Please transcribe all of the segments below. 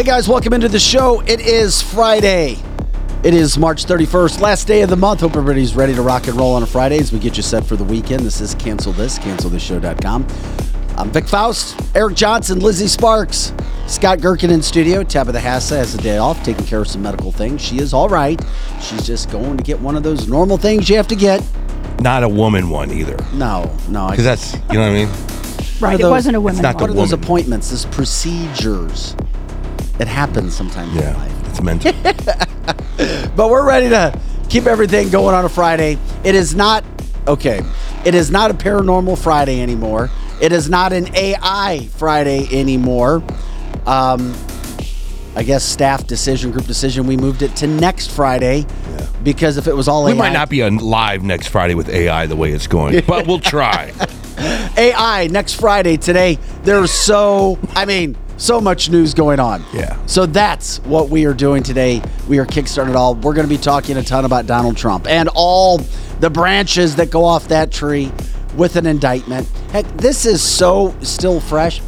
Hey guys, welcome into the show. It is Friday. It is March 31st, last day of the month. Hope everybody's ready to rock and roll on a Friday as we get you set for the weekend. This is Cancel This, cancelthisshow.com. I'm Vic Faust, Eric Johnson, Lizzie Sparks, Scott Gherkin in studio. Tabitha Hassa has a day off, taking care of some medical things. She is all right. She's just going to get one of those normal things you have to get. Not a woman one either. No, no. Because that's, you know what I mean? Right, it those- wasn't a women. not the What are those woman. appointments? This procedures. It happens sometimes in Yeah, life. it's mental. But we're ready to keep everything going on a Friday. It is not okay. It is not a paranormal Friday anymore. It is not an AI Friday anymore. Um, I guess staff decision, group decision. We moved it to next Friday because if it was all we AI, might not be on live next Friday with AI the way it's going, but we'll try. AI next Friday. Today, there's so, I mean, so much news going on. Yeah. So that's what we are doing today. We are kickstarting it all. We're going to be talking a ton about Donald Trump and all the branches that go off that tree with an indictment. Heck, this is so still fresh.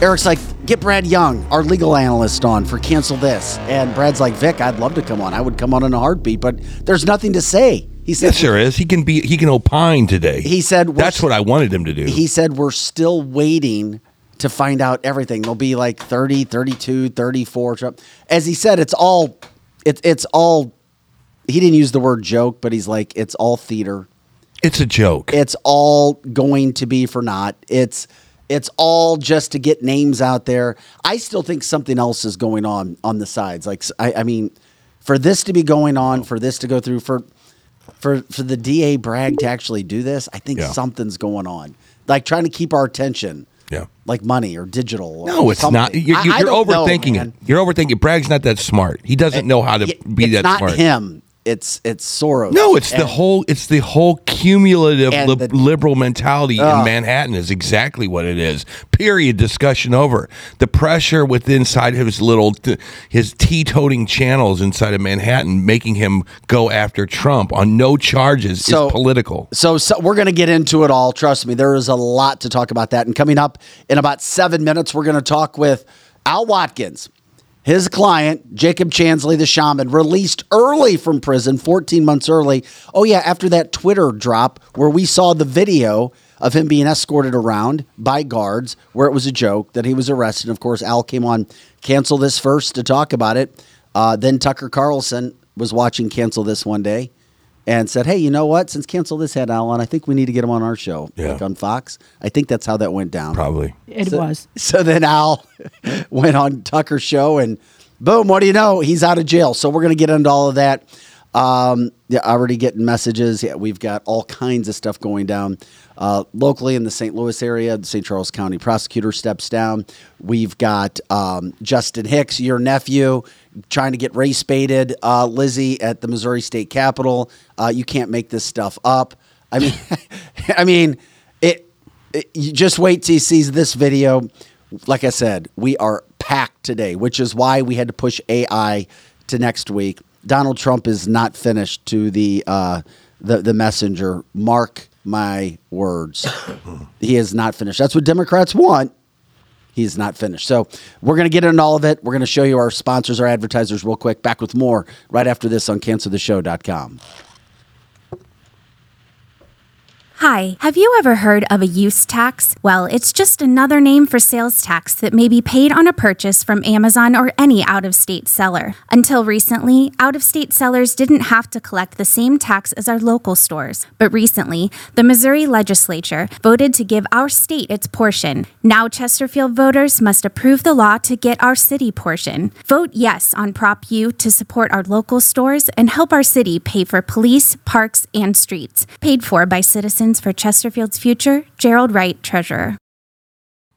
Eric's like, get Brad Young, our legal analyst, on for cancel this. And Brad's like, Vic, I'd love to come on. I would come on in a heartbeat, but there's nothing to say. He said, Yes, there is. He can be. He can opine today. He said, that's what I wanted him to do. he said we're still waiting to find out everything. There'll be like 30 32 34 as he said it's all it's it's all he didn't use the word joke but he's like it's all theater. It's a joke. it's all going to be for naught. It's it's all just to get names out there. I still think something else is going on on the sides. Like i, I mean for this to be going on for this to go through for for for the da bragg to actually do this i think Yeah. something's going on. Like trying to keep our attention yeah. like money or digital. No, it's something. not. You're, I- you're, I you're know, overthinking it. You're overthinking. Bragg's not that smart. He doesn't know how to It- be it's that not smart. him. It's it's Soros. No, it's the whole. It's the whole cumulative And lib- the- liberal mentality in Manhattan is exactly what it is. Period. Discussion over. The pressure within inside his little, his teetoting channels inside of Manhattan, making him go after Trump on no charges, So- is political. So, so we're going to get into it all. Trust me, there is a lot to talk about that. And coming up in about seven minutes, we're going to talk with Al Watkins. His client, Jacob Chansley, the shaman, released early from prison, 14 months early. Oh, yeah, after that Twitter drop where we saw the video of him being escorted around by guards, where it was a joke that he was arrested. Of course, Al came on Cancel This first to talk about it. Uh, then Tucker Carlson was watching Cancel This one day and said, "Hey, you know what? Since Cancel This had Al on, I think we need to get him on our show, Yeah. like on Fox." I think that's how that went down. Probably. It was. So then Al went on Tucker's show, and boom! What do you know? He's out of jail. So we're gonna get into all of that. Um, yeah, already getting messages. Yeah, we've got all kinds of stuff going down uh, locally in the St. Louis area. The St. Charles County prosecutor steps down. We've got um, Justin Hicks, your nephew, trying to get race baited. Uh, Lizzie at the Missouri State Capitol. Uh, you can't make this stuff up. I mean, I mean, it, it. You just wait till he sees this video. Like I said, we are packed today, which is why we had to push AI to next week. Donald Trump is not finished to the uh, the the messenger. Mark my words, he is not finished. That's what Democrats want. He's not finished. So we're going to get into all of it. We're going to show you our sponsors, our advertisers, real quick. Back with more right after this on CancelTheShow.com. Hi, have you ever heard of a use tax? Well, it's just another name for sales tax that may be paid on a purchase from Amazon or any out of state seller. Until recently, out of state sellers didn't have to collect the same tax as our local stores. But recently, the Missouri legislature voted to give our state its portion. Now, Chesterfield voters must approve the law to get our city portion. Vote yes on Prop U to support our local stores and help our city pay for police, parks, and streets. Paid for by Citizens for Chesterfield's Future, Gerald Wright, Treasurer.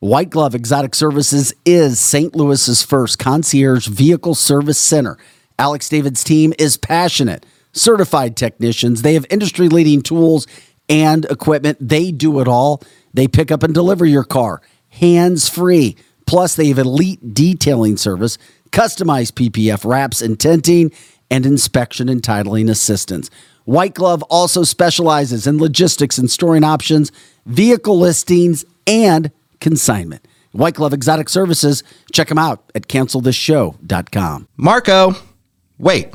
White Glove Exotic Services is St. Louis's first concierge vehicle service center. Alex David's team is passionate, certified technicians. They have industry leading tools and equipment. They do it all. They pick up and deliver your car hands free. Plus, they have elite detailing service, customized PPF wraps and tinting, and inspection and titling assistance. White Glove also specializes in logistics and storing options, vehicle listings, and consignment. White Glove Exotic Services, check them out at cancelthisshow.com. Marco, wait.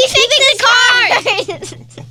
fixes cars.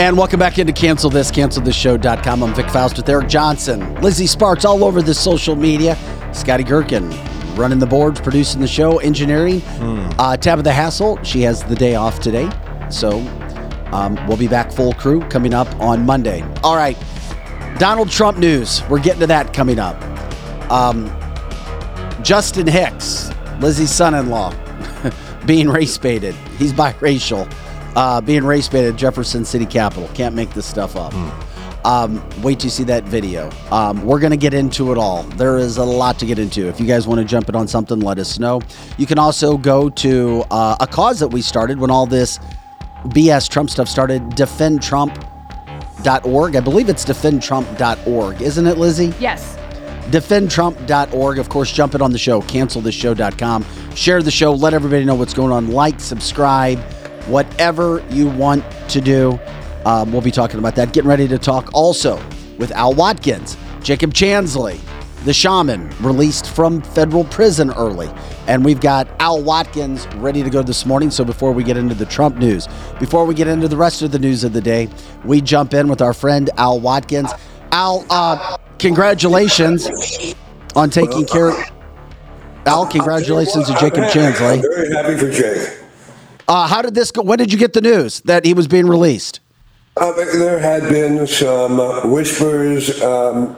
And welcome back into Cancel This, cancelthisshow.com. I'm Vic Faust with Eric Johnson, Lizzie Sparks all over the social media, Scotty Gherkin running the boards, producing the show, engineering. Uh, Tabitha Hassel, she has the day off today. So um, we'll be back full crew coming up on Monday. All right, Donald Trump news. We're getting to that coming up. Um, Justin Hicks, Lizzie's son in law, being race baited. He's biracial. Uh, being race baited at Jefferson City Capitol. Can't make this stuff up. Um, wait till you see that video. Um, we're going to get into it all. There is a lot to get into. If you guys want to jump in on something, let us know. You can also go to uh, a cause that we started when all this BS Trump stuff started, defendtrump.org. I believe it's defendtrump.org, isn't it, Lizzie? Yes. defendtrump.org. Of course, jump it on the show, cancelthisshow.com. Share the show, let everybody know what's going on. Like, subscribe, whatever you want to do. Um, we'll be talking about that. Getting ready to talk also with Al Watkins, Jacob Chansley, the shaman, released from federal prison early. And we've got Al Watkins ready to go this morning. So before we get into the Trump news, before we get into the rest of the news of the day, we jump in with our friend Al Watkins. Al, uh, congratulations on taking care. Al, congratulations to Jacob I'm Chansley. very happy for Jake. Uh, how did this go? When did you get the news that he was being released? Uh, there had been some uh, whispers. Um,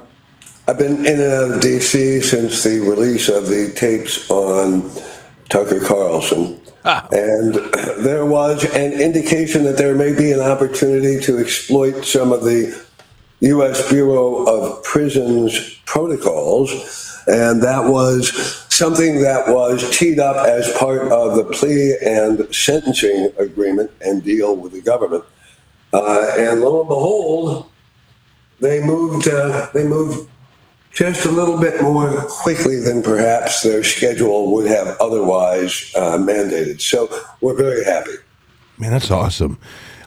I've been in and out of D.C. since the release of the tapes on Tucker Carlson. And there was an indication that there may be an opportunity to exploit some of the U.S. Bureau of Prisons protocols. And that was something that was teed up as part of the plea and sentencing agreement and deal with the government. Uh, and lo and behold, they moved. Uh, they moved just a little bit more quickly than perhaps their schedule would have otherwise uh, mandated. So we're very happy. Man, that's awesome.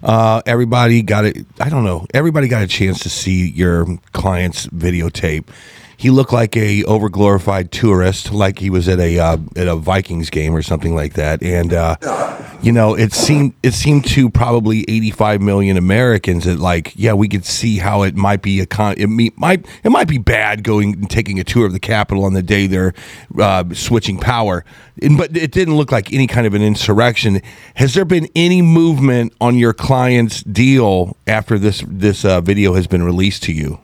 Uh, everybody got it. I don't know. Everybody got a chance to see your client's videotape. He looked like a overglorified tourist, like he was at a uh, at a Vikings game or something like that. And uh, you know, it seemed it seemed to probably 85 million Americans that like, yeah, we could see how it might be a con. It me- might it might be bad going and taking a tour of the Capitol on the day they're uh, switching power, and, but it didn't look like any kind of an insurrection. Has there been any movement on your client's deal after this this uh, video has been released to you?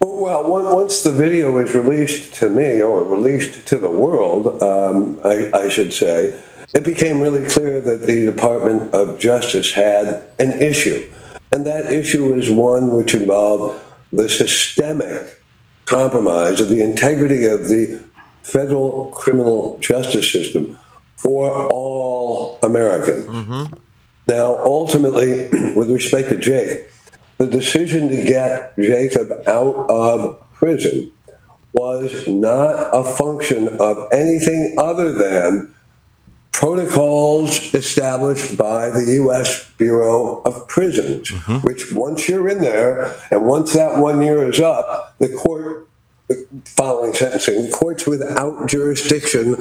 Well, on- once the video was released to me, or released to the world, um, I, I should say, it became really clear that the Department of Justice had an issue. And that issue is one which involved the systemic compromise of the integrity of the federal criminal justice system for all Americans. Now, ultimately, with respect to Jake, the decision to get Jacob out of prison was not a function of anything other than protocols established by the U.S. Bureau of Prisons, mm-hmm. which once you're in there and once that one year is up, the court, following sentencing, the court's without jurisdiction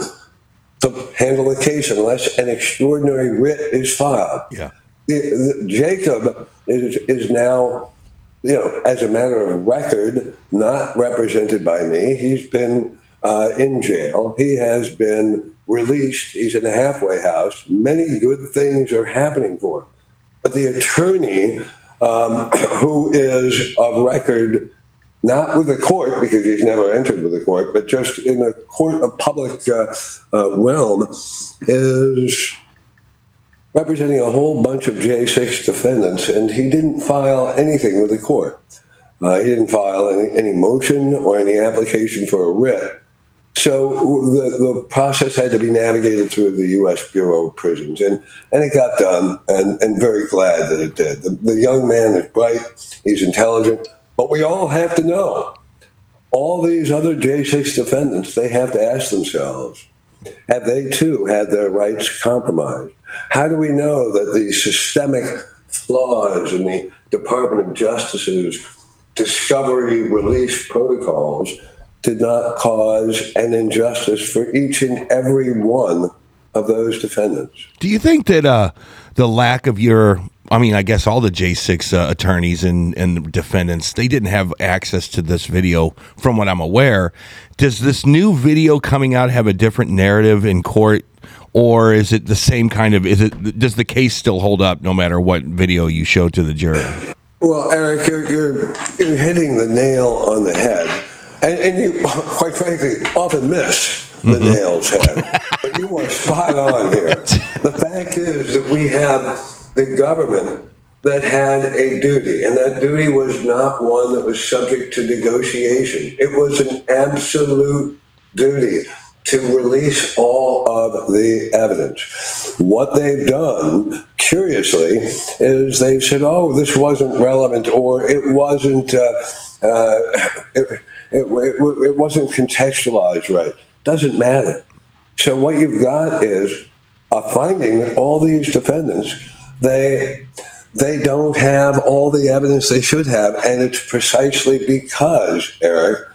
to handle the case unless an extraordinary writ is filed. Yeah. The- the- Jacob is, is now, you know, as a matter of record, not represented by me. He's been uh, in jail. He has been released. He's in a halfway house. Many good things are happening for him. But the attorney, um, who is of record, not with the court because he's never entered with the court, but just in the court of public uh, uh, realm, is representing a whole bunch of J6 defendants, and he didn't file anything with the court. Uh, he didn't file any, any motion or any application for a writ. So the, the process had to be navigated through the U.S. Bureau of Prisons, and, and it got done, and, and very glad that it did. The, the young man is bright, he's intelligent, but we all have to know all these other J6 defendants, they have to ask themselves, have they too had their rights compromised? How do we know that the systemic flaws in the Department of Justice's discovery release protocols did not cause an injustice for each and every one of those defendants? Do you think that uh, the lack of your, I mean, I guess all the J6 uh, attorneys and, and defendants, they didn't have access to this video from what I'm aware. Does this new video coming out have a different narrative in court? Or is it the same kind of? Is it does the case still hold up no matter what video you show to the jury? Well, Eric, you're, you're, you're hitting the nail on the head. And, and you, quite frankly, often miss the nail's head. But you are spot on here. The fact is that we have the government that had a duty, and that duty was not one that was subject to negotiation. It was an absolute duty to release all of the evidence. What they've done, curiously, is they've said, oh, this wasn't relevant or it wasn't, uh, uh, it, it, it, it wasn't contextualized right. Doesn't matter. So what you've got is a finding that all these defendants, they they don't have all the evidence they should have, and it's precisely because, Eric,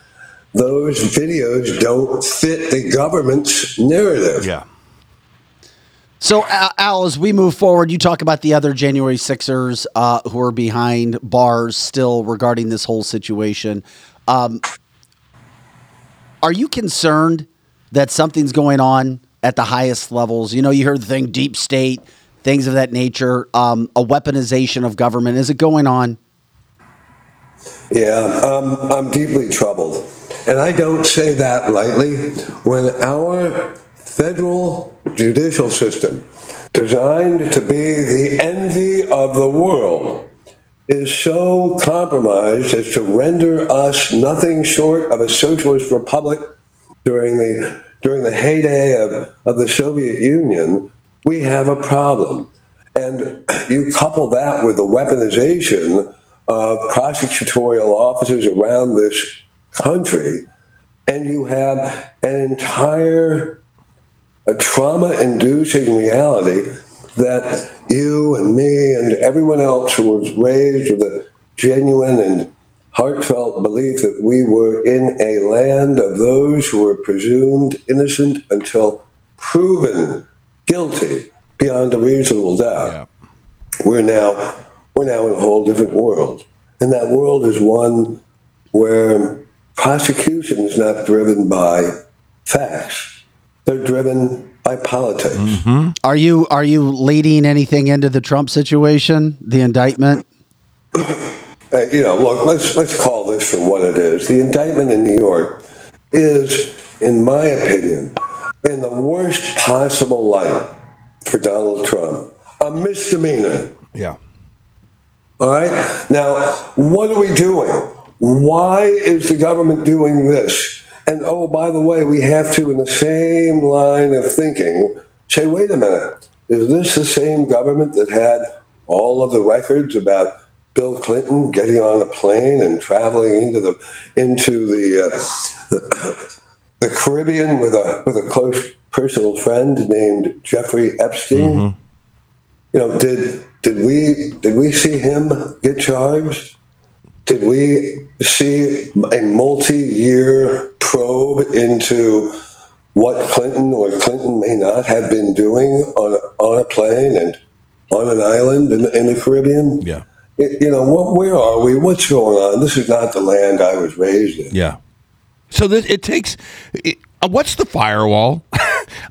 those videos don't fit the government's narrative. Yeah. So, Al, as we move forward, you talk about the other January Sixers uh, who are behind bars still regarding this whole situation. Um, are you concerned that something's going on at the highest levels? You know, you heard the thing deep state, things of that nature, um, a weaponization of government. Is it going on? Yeah, um, I'm deeply troubled. And I don't say that lightly. When our federal judicial system, designed to be the envy of the world, is so compromised as to render us nothing short of a socialist republic during the during the heyday of, of the Soviet Union, we have a problem. And you couple that with the weaponization of prosecutorial officers around this country, and you have an entire a trauma-inducing reality that you and me and everyone else who was raised with a genuine and heartfelt belief that we were in a land of those who were presumed innocent until proven guilty beyond a reasonable doubt. Yeah. We're now we're now in a whole different world, and that world is one where prosecution is not driven by facts; they're driven by politics. Are you are you leading anything into the Trump situation? The indictment? Uh, you know, look, let's let's call this for what it is. The indictment in New York is, in my opinion, in the worst possible light for Donald Trump, a misdemeanor. Yeah. All right. Now, what are we doing? Why is the government doing this? And oh, by the way, we have to, in the same line of thinking, say, wait a minute, is this the same government that had all of the records about Bill Clinton getting on a plane and traveling into the into the uh, the, the Caribbean with a with a close personal friend named Jeffrey Epstein? Mm-hmm. You know, did did we did we see him get charged? Did we see a multi-year probe into what Clinton or Clinton may not have been doing on a, on a plane and on an island in, in the Caribbean? Yeah. You know, what, where are we? What's going on? This is not the land I was raised in. Yeah. So this, it takes. It, uh, what's the firewall?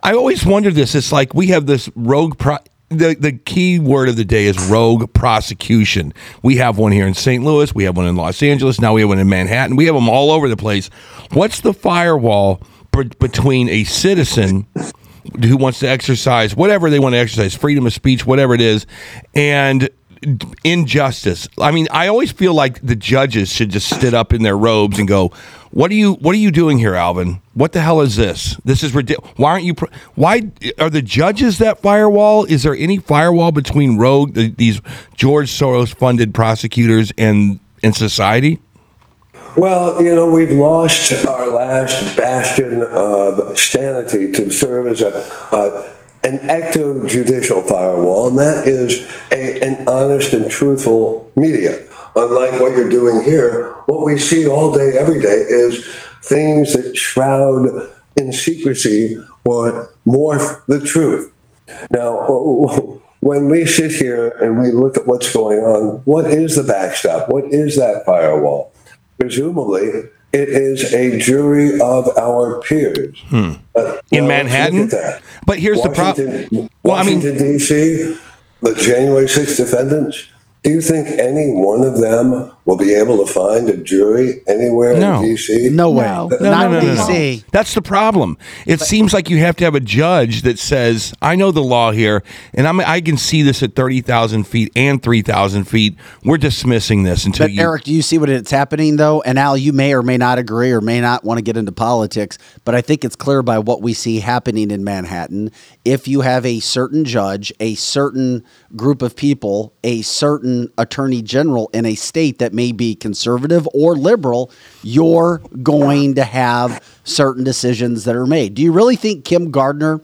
I always wonder this. It's like we have this rogue. Pro, the the key word of the day is rogue prosecution. We have one here in St. Louis. We have one in Los Angeles. Now we have one in Manhattan. We have them all over the place. What's the firewall b- between a citizen? Who wants to exercise whatever they want to exercise, freedom of speech, whatever it is, and injustice. I mean, I always feel like the judges should just sit up in their robes and go, "What are you? What are you doing here, Alvin? What the hell is this? This is ridiculous. Why aren't you? Why are the judges that firewall? Is there any firewall between rogue th- these George Soros funded prosecutors and and society? Well, you know, we've lost our last bastion of sanity to serve as a, uh, an active judicial firewall, and that is a, an honest and truthful media. Unlike what you're doing here, what we see all day, every day, is things that shroud in secrecy or morph the truth. Now, when we sit here and we look at what's going on, what is the backstop? What is that firewall? Presumably, it is a jury of our peers. Uh, In well, Manhattan? look at that. But here's the prob- Washington- Well, I mean- Washington, D.C., the January 6th defendants, do you think any one of them will be able to find a jury anywhere No. in D.C.? No way. No. Not No, no, no, no, no. DC. That's the problem. It seems like you have to have a judge that says, "I know the law here, and I'm I can see this at thirty thousand feet and three thousand feet. We're dismissing this until But you." Eric, do you see what it's happening though? And Al, you may or may not agree or may not want to get into politics, but I think it's clear by what we see happening in Manhattan. If you have a certain judge, a certain group of people, a certain attorney general in a state that may be conservative or liberal, you're going to have certain decisions that are made. Do you really think Kim Gardner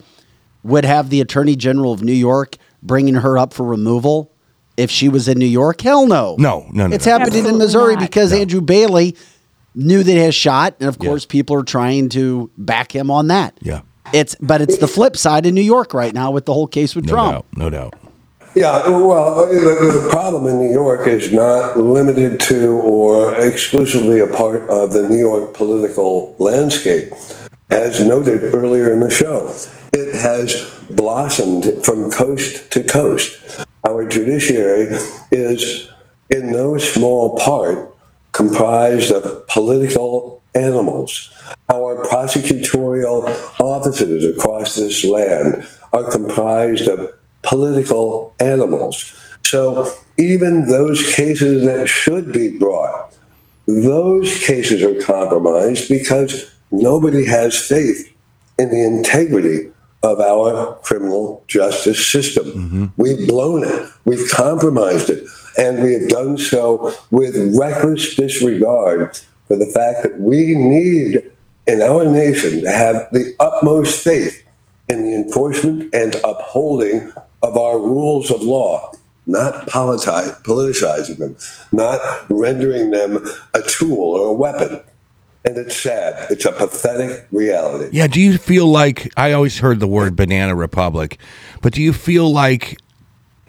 would have the attorney general of New York bringing her up for removal? If she was in New York, hell no. No, no, no, It's no. happening in Missouri not. because Andrew Bailey knew that he had shot, and of course, people are trying to back him on that. Yeah. It's but it's the flip side in New York right now with the whole case with no Trump. doubt, no doubt. Yeah, well, uh, the, the problem in New York is not limited to or exclusively a part of the New York political landscape. As noted earlier in the show, it has blossomed from coast to coast. Our judiciary is, in no small part, comprised of political animals. Our prosecutorial offices across this land are comprised of political animals. So even those cases that should be brought, those cases are compromised because nobody has faith in the integrity of our criminal justice system. Mm-hmm. We've blown it, we've compromised it, and we have done so with reckless disregard for the fact that we need in our nation to have the utmost faith in the enforcement and upholding of our rules of law, not politi- politicizing them, not rendering them a tool or a weapon. And it's sad. It's a pathetic reality. Yeah, do you feel like I always heard the word banana republic, but do you feel like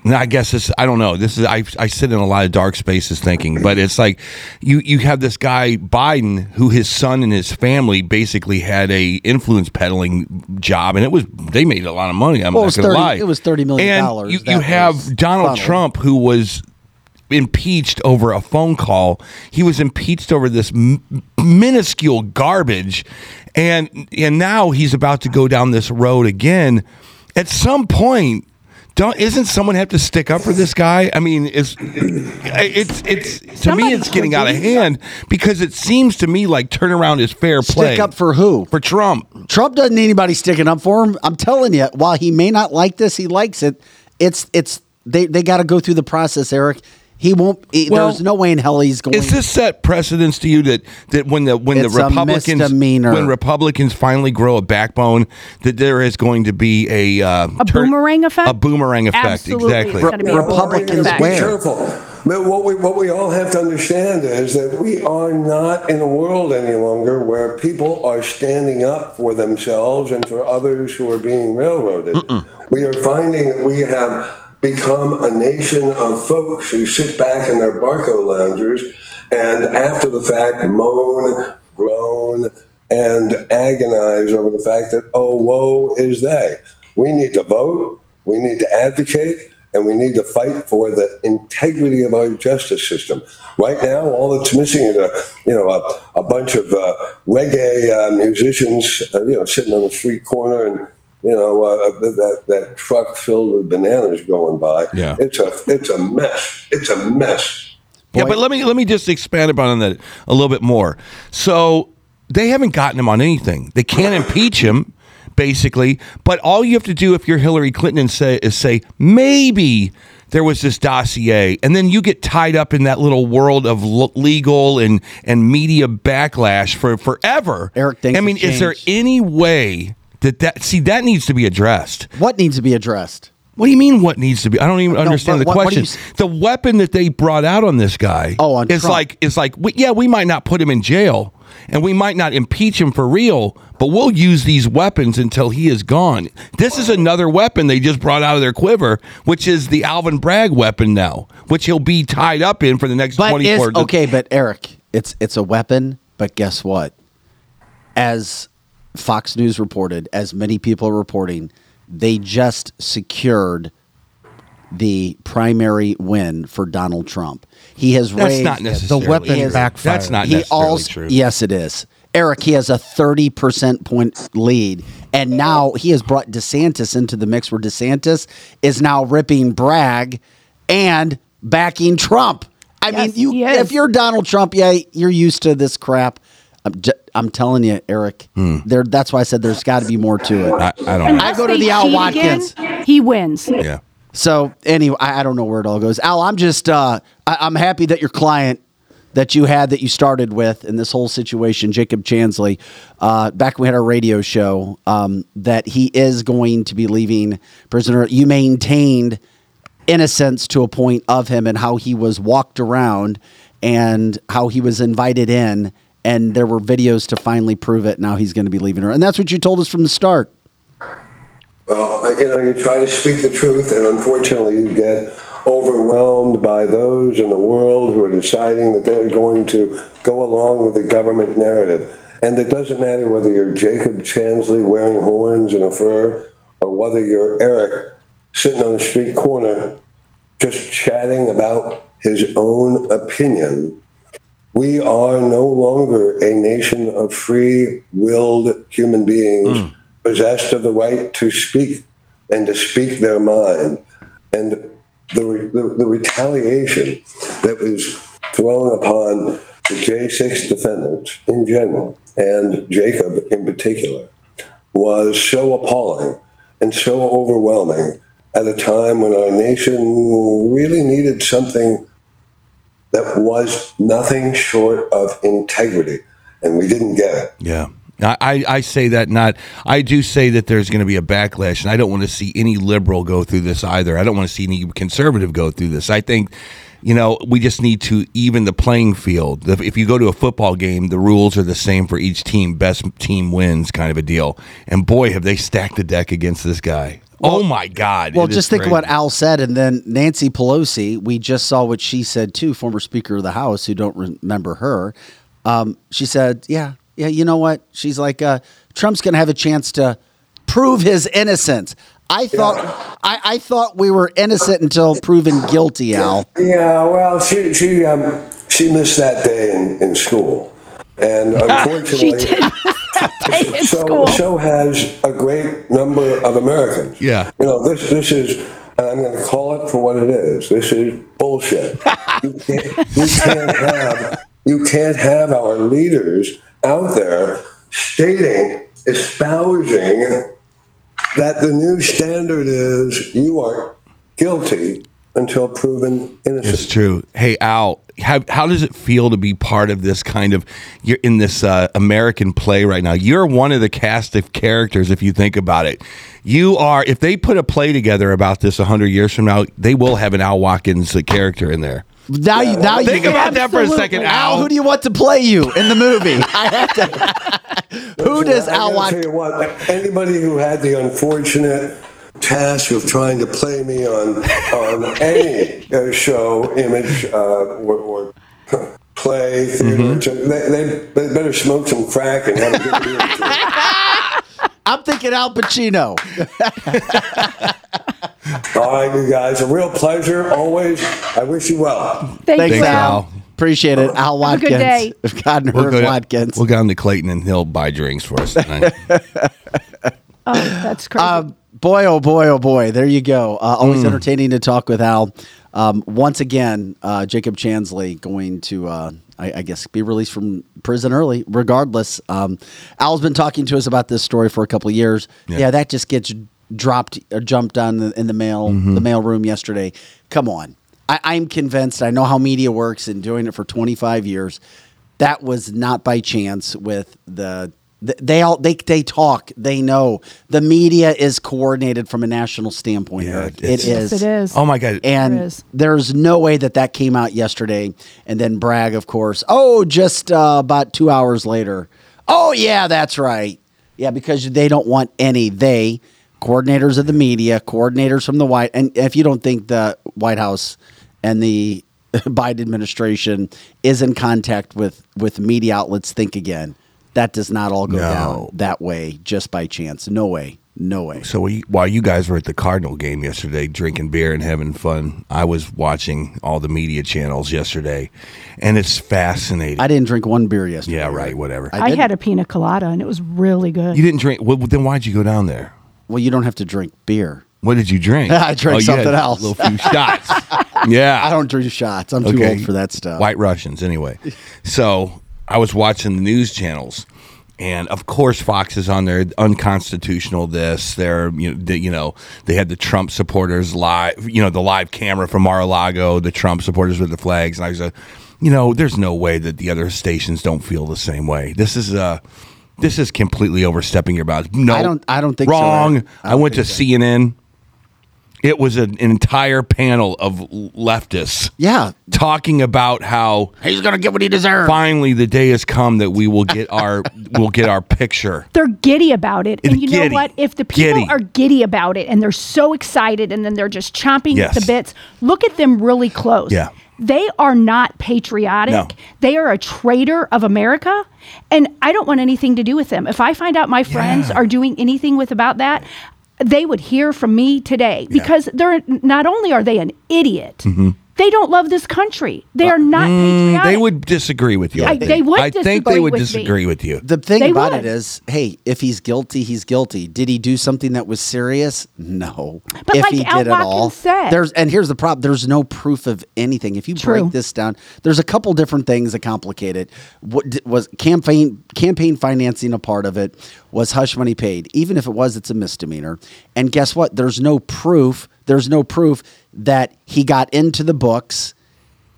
I guess this I don't know. This is I I sit in a lot of dark spaces thinking, but it's like you you have this guy Biden who his son and his family basically had a influence peddling job and it was they made a lot of money. I'm Well, it not gonna 30 lie. it was $30 million And dollars you, you have Donald. Trump who was impeached over a phone call. He was impeached over this m- minuscule garbage, and and now he's about to go down this road again. At some point, don't isn't someone have to stick up for this guy? I mean, it's it's it's to me it's getting out of hand because it seems to me like turnaround is fair play. Stick up for who? for Trump. Trump doesn't need anybody sticking up for him. I'm telling you, while he may not like this, he likes it. It's it's they they got to go through the process, Eric. He won't. He, Well, there's no way in hell he's going. Is this set precedence to you that that when the when the Republicans when Republicans finally grow a backbone that there is going to be a uh, A boomerang effect? A boomerang effect, Absolutely. exactly. It's gonna be Republicans where? careful. But what we what we all have to understand is that we are not in a world any longer where people are standing up for themselves and for others who are being railroaded. We are finding that we have become a nation of folks who sit back in their Barcaloungers and after the fact moan, groan, and agonize over the fact that, oh, woe is they. We need to vote, we need to advocate, and we need to fight for the integrity of our justice system. Right now, all that's missing is a you know a, a bunch of uh, reggae uh, musicians, uh, you know, sitting on the street corner and you know uh, that that truck filled with bananas going by. Yeah. it's a it's a mess. It's a mess. Yeah, but let me let me just expand upon that a little bit more. So they haven't gotten him on anything. They can't impeach him, basically. But all you have to do if you're Hillary Clinton and say is say maybe there was this dossier, and then you get tied up in that little world of l- legal and and media backlash for forever. Eric, I mean, have is there any way that that see that needs to be addressed? what needs to be addressed? What do you mean? What needs to be? I don't even understand the what- what question. s- the weapon that they brought out on this guy, Oh, on is Trump. like is like we, yeah, we might not put him in jail, and we might not impeach him for real, but we'll use these weapons until he is gone. This is another weapon they just brought out of their quiver, which is the Alvin Bragg weapon now, which he'll be tied up in for the next But twenty okay, but Eric, it's it's a weapon. But guess what? As Fox News reported, as many people are reporting, they just secured the primary win for Donald Trump. He has That's raised not necessarily weapon true. backfired. That's not he necessarily also true. yes it is eric he has a 30% point lead and now he has brought desantis into the mix where desantis is now ripping bragg and backing trump i Yes, mean you if you're donald trump yeah you're used to this crap i'm, j- I'm telling you eric there that's why i said there's got to be more to it Hmm. I, I don't know. I go to the Al cheat Watkins. again, he wins. Yeah. So anyway, I, I don't know where it all goes. Al, I'm just uh, I, I'm happy that your client that you had that you started with in this whole situation, Jacob Chansley, uh, back when we had our radio show, um, that he is going to be leaving prisoner. You maintained innocence to a point of him and how he was walked around and how he was invited in. And there were videos to finally prove it. Now he's going to be leaving her. And that's what you told us from the start. Well, you know, you try to speak the truth, and unfortunately, you get overwhelmed by those in the world who are deciding that they're going to go along with the government narrative. And it doesn't matter whether you're Jacob Chansley wearing horns and a fur, or whether you're Eric sitting on the street corner just chatting about his own opinion. We are no longer a nation of free willed human beings hmm. possessed of the right to speak and to speak their mind. And the, re- the, the retaliation that was thrown upon the J6 defendants in general and Jacob in particular was so appalling and so overwhelming at a time when our nation really needed something that was nothing short of integrity, and we didn't get it. Yeah. I, I say that not. I do say that there's going to be a backlash, and I don't want to see any liberal go through this either. I don't want to see any conservative go through this. I think you know, we just need to even the playing field. If you go to a football game, the rules are the same for each team. Best team wins, kind of a deal. And boy, have they stacked the deck against this guy. Oh my God! Well, It is just think crazy. what Al said, and then Nancy Pelosi. We just saw what she said too, former Speaker of the House, who don't remember her. Um, she said, "Yeah, yeah, you know what?" She's like, uh, "Trump's going to have a chance to prove his innocence." I thought, I, I thought we were innocent until proven guilty, Al. Yeah, well, she she um, she missed that day in, in school, and unfortunately, in so school. so has a great number of Americans. Yeah. you know this this is, and I'm going to call it for what it is. This is bullshit. you, can't, you can't have you can't have our leaders out there stating, espousing that the new standard is you are guilty until proven innocent. It's true. Hey Al, how, how does it feel to be part of this kind of? You're in this uh, American play right now. You're one of the cast of characters. If you think about it, you are. If they put a play together about this hundred years from now, they will have an Al Watkins uh, character in there. Now, you, now Think you about that for a second, Al, Al. who do you want to play you in the movie? I have to. who does I Al gotta Watkins? Tell you what, anybody who had the unfortunate task of trying to play me on on any uh, show, image, uh, or, or play, theater, Mm-hmm. they, they, they better smoke some crack and have a good beer. or two. I'm thinking Al Pacino. All right, you guys, a real pleasure always. I wish you well. Thank Thanks, Al. Al. Appreciate it, Al Have a Watkins. good day. God, We'll go, Watkins. we'll go down to Clayton and he'll buy drinks for us tonight. Oh, that's crazy. Um, boy, oh boy, oh boy. There you go. Uh, always entertaining to talk with Al. Um, once again, uh, Jacob Chansley going to, uh, I, I guess, be released from prison early. Regardless, um, Al's been talking to us about this story for a couple of years. Yeah, that just gets dropped, or jumped on the, in the mail, Mm-hmm. the mail room yesterday. Come on, I, I'm convinced. I know how media works and doing it for 25 years. That was not by chance with the th- they all they they talk they know the media is coordinated from a national standpoint Yeah, Eric. it's- it is Yes, it is. oh my God! and There is. there's no way that that came out yesterday and then Bragg of course oh just uh, about two hours later oh yeah that's right yeah because they don't want any they coordinators of the media coordinators from the white and if you don't think the white house and the biden administration is in contact with with media outlets think again that does not all go No. down that way just by chance no way no way So we, while you guys were at the Cardinal game yesterday, drinking beer and having fun, I was watching all the media channels yesterday, and it's fascinating. i didn't drink one beer yesterday yeah, right. Whatever. I did- had a pina colada and it was really good. you didn't drink. Well, then why'd you go down there? well you don't have to drink beer What did you drink? I drank oh, you had something else. A little few shots. Yeah. I don't drink shots. I'm too old for that stuff. White Russians, anyway. So I was watching the news channels, and of course Fox is on there. Unconstitutional. This. They're you know, the, you know they had the Trump supporters live. You know the live camera from Mar-a-Lago. The Trump supporters with the flags, and I was like, you know, there's no way that the other stations don't feel the same way. This is uh This is completely overstepping your bounds. No, I don't- I don't think so, wrong. Eric. I I, went to so. CNN. It was an entire panel of leftists Yeah. talking about how He's going to get what he deserves. finally the day has come that we will get our we'll get our picture. They're giddy about it. And It's you giddy. know what? If the people Giddy. are giddy about it and they're so excited and then they're just chomping Yes. at the bits, look at them really close. Yeah. They are not patriotic. No. They are a traitor of America. And I don't want anything to do with them. If I find out my friends Yeah. are doing anything with about that, they would hear from me today because they're not only are they an idiot, mm-hmm. They don't love this country. They are not patriotic. Mm, They would disagree with you. I, I- think. they would I think disagree they would with me. disagree with you. The thing They about would. it is, hey, if he's guilty, he's guilty. Did he do something that was serious? No. But if like he Al did at all, said- there's and here's the problem. There's no proof of anything. If you True. break this down, there's a couple different things that complicate it. What di- was campaign campaign financing a part of it? Was hush money paid? Even if it was, it's a misdemeanor. And guess what? There's no proof. There's no proof that he got into the books.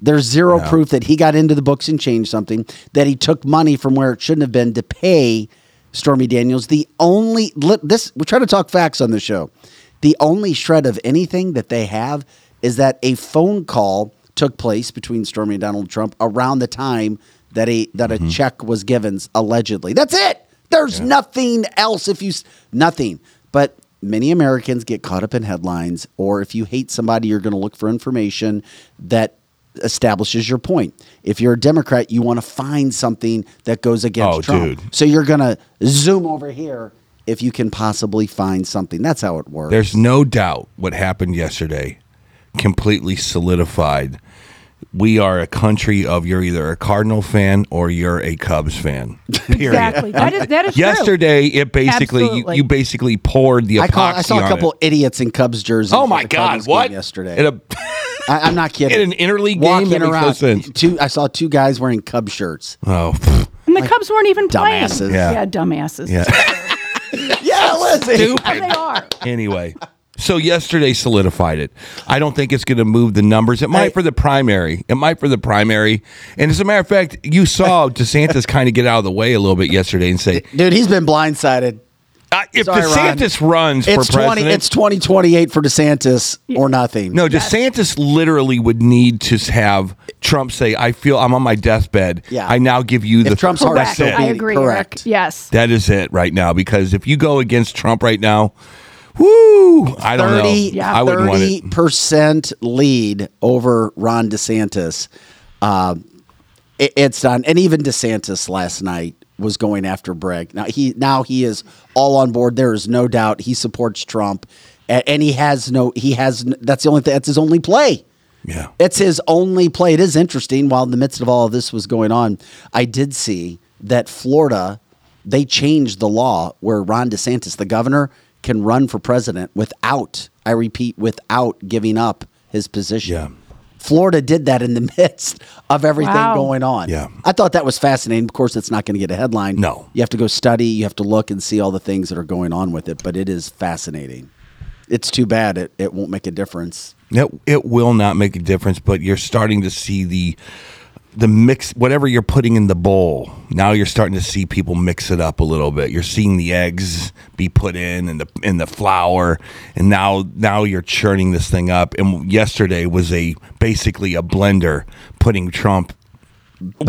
There's zero proof that he got into the books and changed something, that he took money from where it shouldn't have been to pay Stormy Daniels. The only this we try to talk facts on the show. The only shred of anything that they have is that a phone call took place between Stormy and Donald Trump around the time that a that Mm-hmm. a check was given allegedly. That's it. There's nothing else if you nothing. But many Americans get caught up in headlines or if you hate somebody you're going to look for information that establishes your point. If you're a Democrat, you want to find something that goes against Oh, Trump. dude. So you're going to zoom over here if you can possibly find something. That's how it works. There's no doubt what happened yesterday completely solidified. We are a country of you're either a Cardinal fan or you're a Cubs fan. Period. Exactly. That is that is true. Yesterday, it basically you, you basically poured the epoxy I, call, I saw a couple it. idiots in Cubs jerseys. Oh my God! Cardinals What yesterday? In a- I, I'm not kidding. In an interleague game? Walking That makes no sense. Two, I saw two guys wearing Cub shirts. oh, pff, and the Cubs weren't even playing. dumbasses. Yeah. Yeah, dumbasses. yeah. Yeah, listen. Oh, they are. anyway, so yesterday solidified it. I don't think it's going to move the numbers. It might Hey. for the primary. It might for the primary. And as a matter of fact, you saw DeSantis kind of get out of the way a little bit yesterday and say, Dude, he's been blindsided. uh, if Sorry, Ron. DeSantis runs It's for president, twenty. It's twenty twenty eight for DeSantis or nothing. no, DeSantis literally would need to have Trump say, "I feel I'm on my deathbed. Yeah. I now give you the Trump's heart is Correct. still That's. I agree. Correct. Eric. Yes. That is it right now. Because if you go against Trump right now, whoo, I don't know. Thirty. Yeah. I wouldn't want it. percent lead over Ron DeSantis. Um, it- it's done. And even DeSantis last night was going after Bragg. Now he now he is all on board. There is no doubt he supports Trump, A- and he has no. He has. That's the only. thing That's his only play. Yeah. It's his only play. It is interesting. While in the midst of all of this was going on, I did see that Florida they changed the law where Ron DeSantis, the governor, can run for president without, I repeat, without giving up his position. Yeah. Florida did that in the midst of everything Wow. going on. Yeah. I thought that was fascinating. Of course, it's not going to get a headline. No. You have to go study, you have to look and see all the things that are going on with it, but it is fascinating. It's too bad it, it won't make a difference. It, it will not make a difference, but you're starting to see the the mix whatever you're putting in the bowl. Now you're starting to see people mix it up a little bit. You're seeing the eggs be put in and the in the flour and now now you're churning this thing up. And yesterday was a basically a blender putting Trump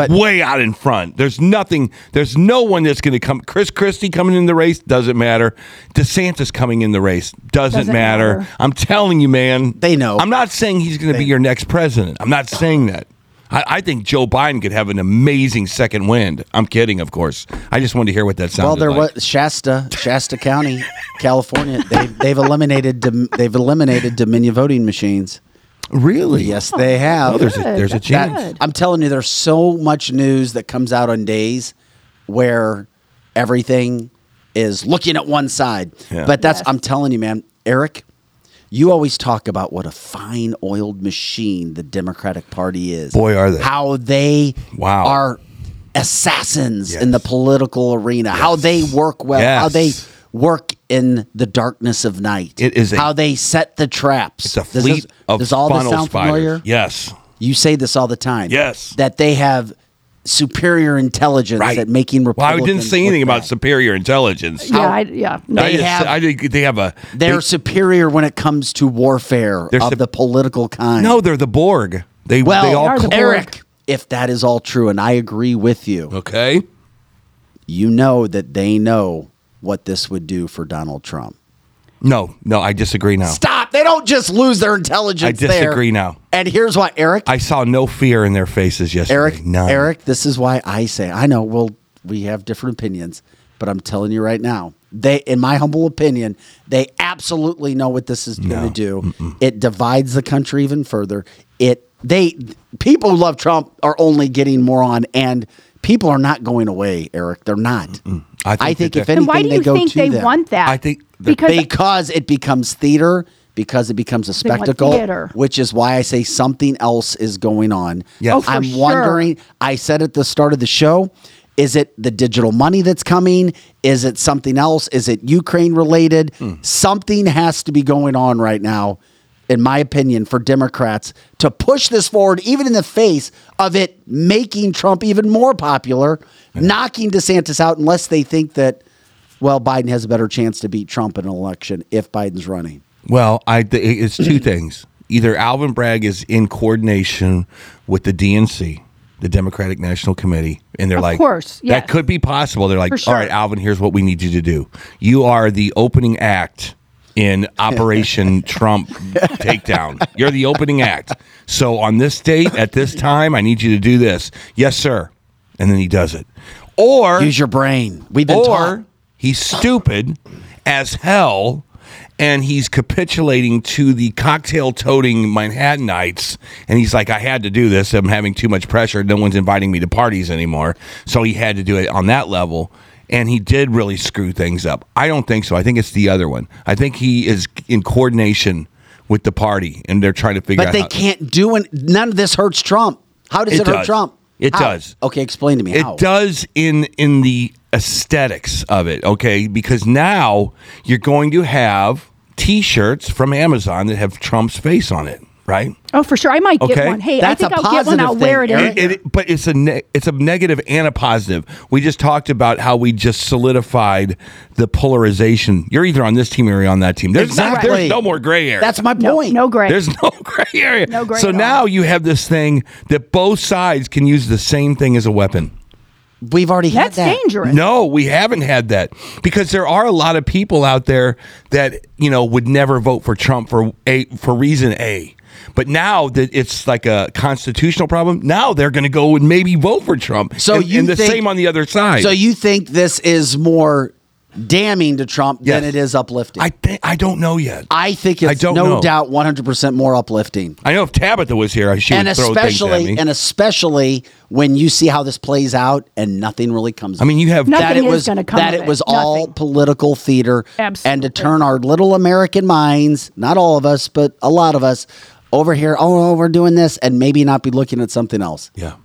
way out in front. There's nothing. There's no one that's going to come. Chris Christie coming in the race doesn't matter. DeSantis coming in the race doesn't, Doesn't matter. matter. I'm telling you, man. They know. I'm not saying he's going to be your next president. I'm not saying that. I, I think Joe Biden could have an amazing second wind. I'm kidding, of course. I just wanted to hear what that sounded like. Well, there like. was Shasta, Shasta County, California. They've they've eliminated dom- they've eliminated Dominion voting machines. Really? Yes, they have. Oh, there's a, there's a that's chance. good. I'm telling you, there's so much news that comes out on days where everything is looking at one side. Yeah. But that's Yes. I'm telling you, man, Eric. You always talk about what a fine oiled machine the Democratic Party is. Boy, are they. How they Wow. are assassins Yes. in the political arena. How they work well. How they work in the darkness of night. It is a- how they set the traps. It's a Does this- of does all this sound spiders. familiar? Yes. You say this all the time. Yes. That they have superior intelligence Right. at making Well, I didn't say look anything about superior intelligence. Yeah, I, yeah. No, I, They just, have- I think they have a. They're they- superior when it comes to warfare of sup- the political kind. no, they're the Borg. They well, they all are the. Eric, if that is all true, and I agree with you, Okay. you know that they know what this would do for Donald Trump. No, no, I disagree now. Stop! They don't just lose their intelligence. I disagree there. now. And here's why, Eric. I saw no fear in their faces yesterday. Eric, None. Eric, this is why I say I know. Well, we have different opinions, but I'm telling you right now, they, in my humble opinion, they absolutely know what this is going to do. It divides the country even further. It they people who love Trump are only getting more on, and people are not going away. Eric, they're not. I think I think if they're- anything, and why do they you go think to they them. want that? I think the- because because it becomes theater because it becomes a spectacle which is why i say something else is going on Yes. Oh, i'm sure. wondering i said at the start of the show is it the digital money that's coming is it something else is it ukraine related Hmm. something has to be going on right now in my opinion for democrats to push this forward even in the face of it making trump even more popular knocking desantis out unless they think that well, Biden has a better chance to beat Trump in an election if Biden's running. Well, I th- it's two things. either Alvin Bragg is in coordination with the DNC, the Democratic National Committee, and they're Of like, course, that could be possible. They're like, For all sure. right, Alvin, here's what we need you to do. You are the opening act in Operation Trump takedown. You're the opening act. So on this date, at this time, I need you to do this. Yes, sir. And then he does it. Or Use your brain. We've been or taught. He's stupid as hell and he's capitulating to the cocktail toting Manhattanites and he's like I had to do this I'm having too much pressure no one's inviting me to parties anymore so he had to do it on that level and he did really screw things up I don't think so I think it's the other one I think he is in coordination with the party and they're trying to figure But out But they how- can't do it. None of this hurts Trump. How does It it, hurt does. Trump? It How? does. Okay, explain to me It how. does in in the aesthetics of it, okay? Because now you're going to have T-shirts from Amazon that have Trump's face on it, right? Oh, for sure. I might get Okay. one. Hey, That's I think a I'll get one. positive I'll wear it thing, in Eric. It, but it's a ne- it's a negative and a positive. We just talked about how we just solidified the polarization. You're either on this team or you're on that team. There's not, there's no more gray area. That's my point. no gray. There's no gray area. No gray so at all. now you have this thing that both sides can use the same thing as a weapon. We've already That's had that. dangerous. No, we haven't had that because there are a lot of people out there that you know would never vote for Trump for a for reason A. But now that it's like a constitutional problem, now they're going to go and maybe vote for Trump. So and, you and the think- same on the other side. So you think this is more damning to Trump Yes. than it is uplifting? I think I don't know yet. I think it's I don't no know. doubt 100% more uplifting. I know if Tabitha was here, I she and would throw things at especially me. and especially when you see how this plays out and nothing really comes I mean, you have Nothing that it is was come that of it it. was all Nothing. political theater Absolutely. and to turn our little American minds, not all of us, but a lot of us over here, oh, oh, we're doing this and maybe not be looking at something else. Yeah.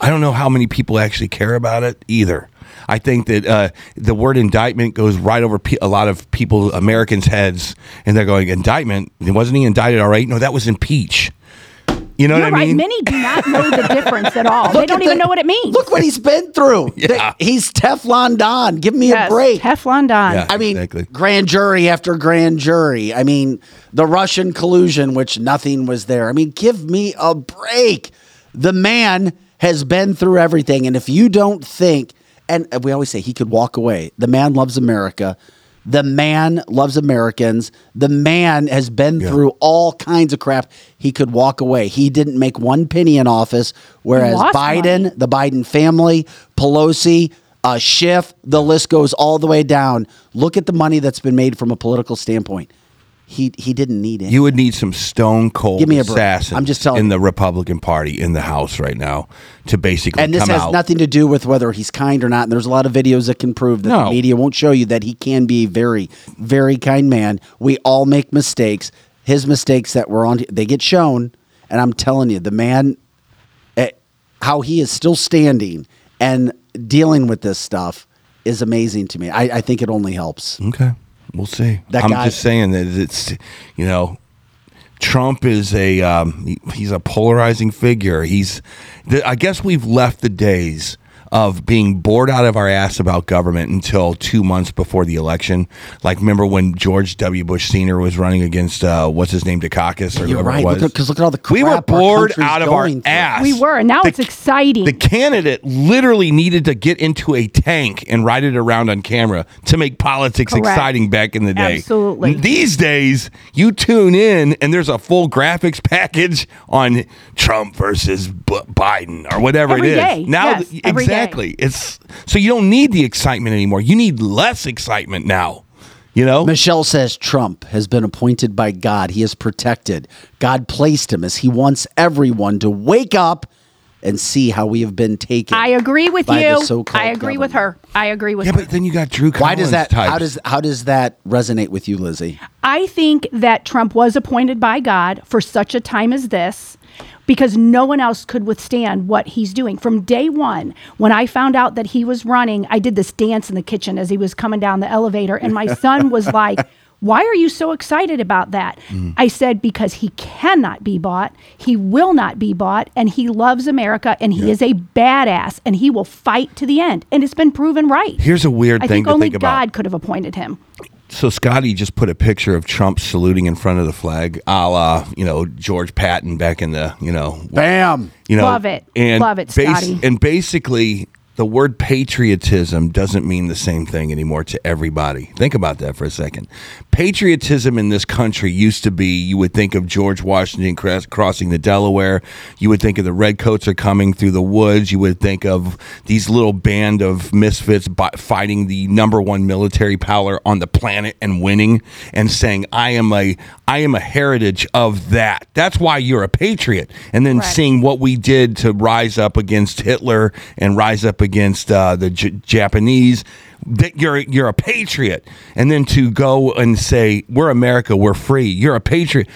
I don't know how many people actually care about it either. I think that uh, the word indictment goes right over pe- a lot of people, Americans' heads, and they're going, indictment? Wasn't he indicted all right? No, that was impeach. You know You're what I right. mean? Many do not know the difference at all. they don't even the- know what it means. Look what he's been through. Yeah. The- he's Teflon Don. Give me yes, a break. Teflon Don. Yeah. I mean, Exactly. grand jury after grand jury. I mean, the Russian collusion, which nothing was there. I mean, give me a break. The man has been through everything. And if you don't think, and we always say he could walk away, the man loves America. The man loves Americans. The man has been through all kinds of crap. He could walk away. He didn't make one penny in office, whereas Biden, money. the Biden family, Pelosi, uh, Schiff, the list goes all the way down. Look at the money that's been made from a political standpoint. He he didn't need it. You would need some stone cold Give me a break. assassins I'm just telling in you. the Republican Party in the House right now to basically and this come has out. nothing to do with whether he's kind or not. And there's a lot of videos that can prove that No. the media won't show you that he can be a very, very kind man. We all make mistakes. His mistakes that were on, they get shown. And I'm telling you, the man, eh, how he is still standing and dealing with this stuff is amazing to me. I, I think it only helps. Okay, we'll see. That I'm guy- just saying that it's you know, Trump is a um, he- he's a polarizing figure. He's the, I guess we've left the days of being bored out of our ass about government until two months before the election. Like, remember when George W. Bush Senior was running against uh, what's his name, Dukakis or You're whoever right. it was? Look 'cause look at all the we were crap our bored out of our through. ass. We were, and now The- it's exciting. The candidate literally needed to get into a tank and ride it around on camera to make politics Correct. exciting back in the day. Absolutely. These days, you tune in and there's a full graphics package on Trump versus B- Biden or whatever Every it is. day. Now, Yes, th- every day. exactly. It's so you don't need the excitement anymore. You need less excitement now. You know, Michelle says Trump has been appointed by God. He is protected. God placed him as he wants everyone to wake up and see how we have been taken. I agree with by you. so-called I agree with her. I agree with yeah, her. but then you got Drew. Why does that? types. How does how does that resonate with you, Lizzie? I think that Trump was appointed by God for such a time as this because no one else could withstand what he's doing. From day one, when I found out that he was running, I did this dance in the kitchen as he was coming down the elevator, and my son was like, why are you so excited about that? Mm. I said, because he cannot be bought. He will not be bought. And he loves America and he is a badass and he will fight to the end. And it's been proven right. Here's a weird I thing think to only think about. God could have appointed him. So Scotty just put a picture of Trump saluting in front of the flag, a la you know George Patton back in the you know Bam. you know Love it. and Love it, Scotty. and basically the word patriotism doesn't mean the same thing anymore to everybody. Think about that for a second. Patriotism in this country used to be you would think of George Washington crossing the Delaware, you would think of the redcoats are coming through the woods, you would think of these little band of misfits fighting the number one military power on the planet and winning and saying I am a I am a heritage of that. That's why you're a patriot. And then Correct. seeing what we did to rise up against Hitler and rise up against uh, the J- Japanese. That you're you're a patriot, and then to go and say we're America, we're free. You're a patriot.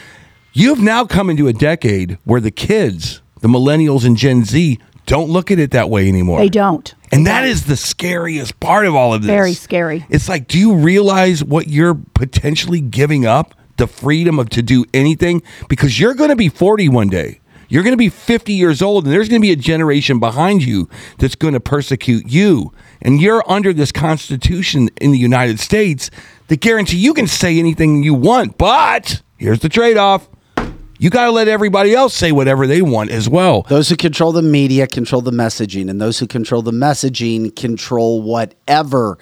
You've now come into a decade where the kids, the millennials and Gen Z, don't look at it that way anymore. They don't. And that is the scariest part of all of this. Very scary. It's like, do you realize what you're potentially giving up? The freedom of to do anything? Because you're going to be 40 one day. You're going to be 50 years old, and there's going to be a generation behind you that's going to persecute you. And you're under this Constitution in the United States that guarantee you can say anything you want. But here's the trade off you got to let everybody else say whatever they want as well. Those who control the media control the messaging, and those who control the messaging control whatever,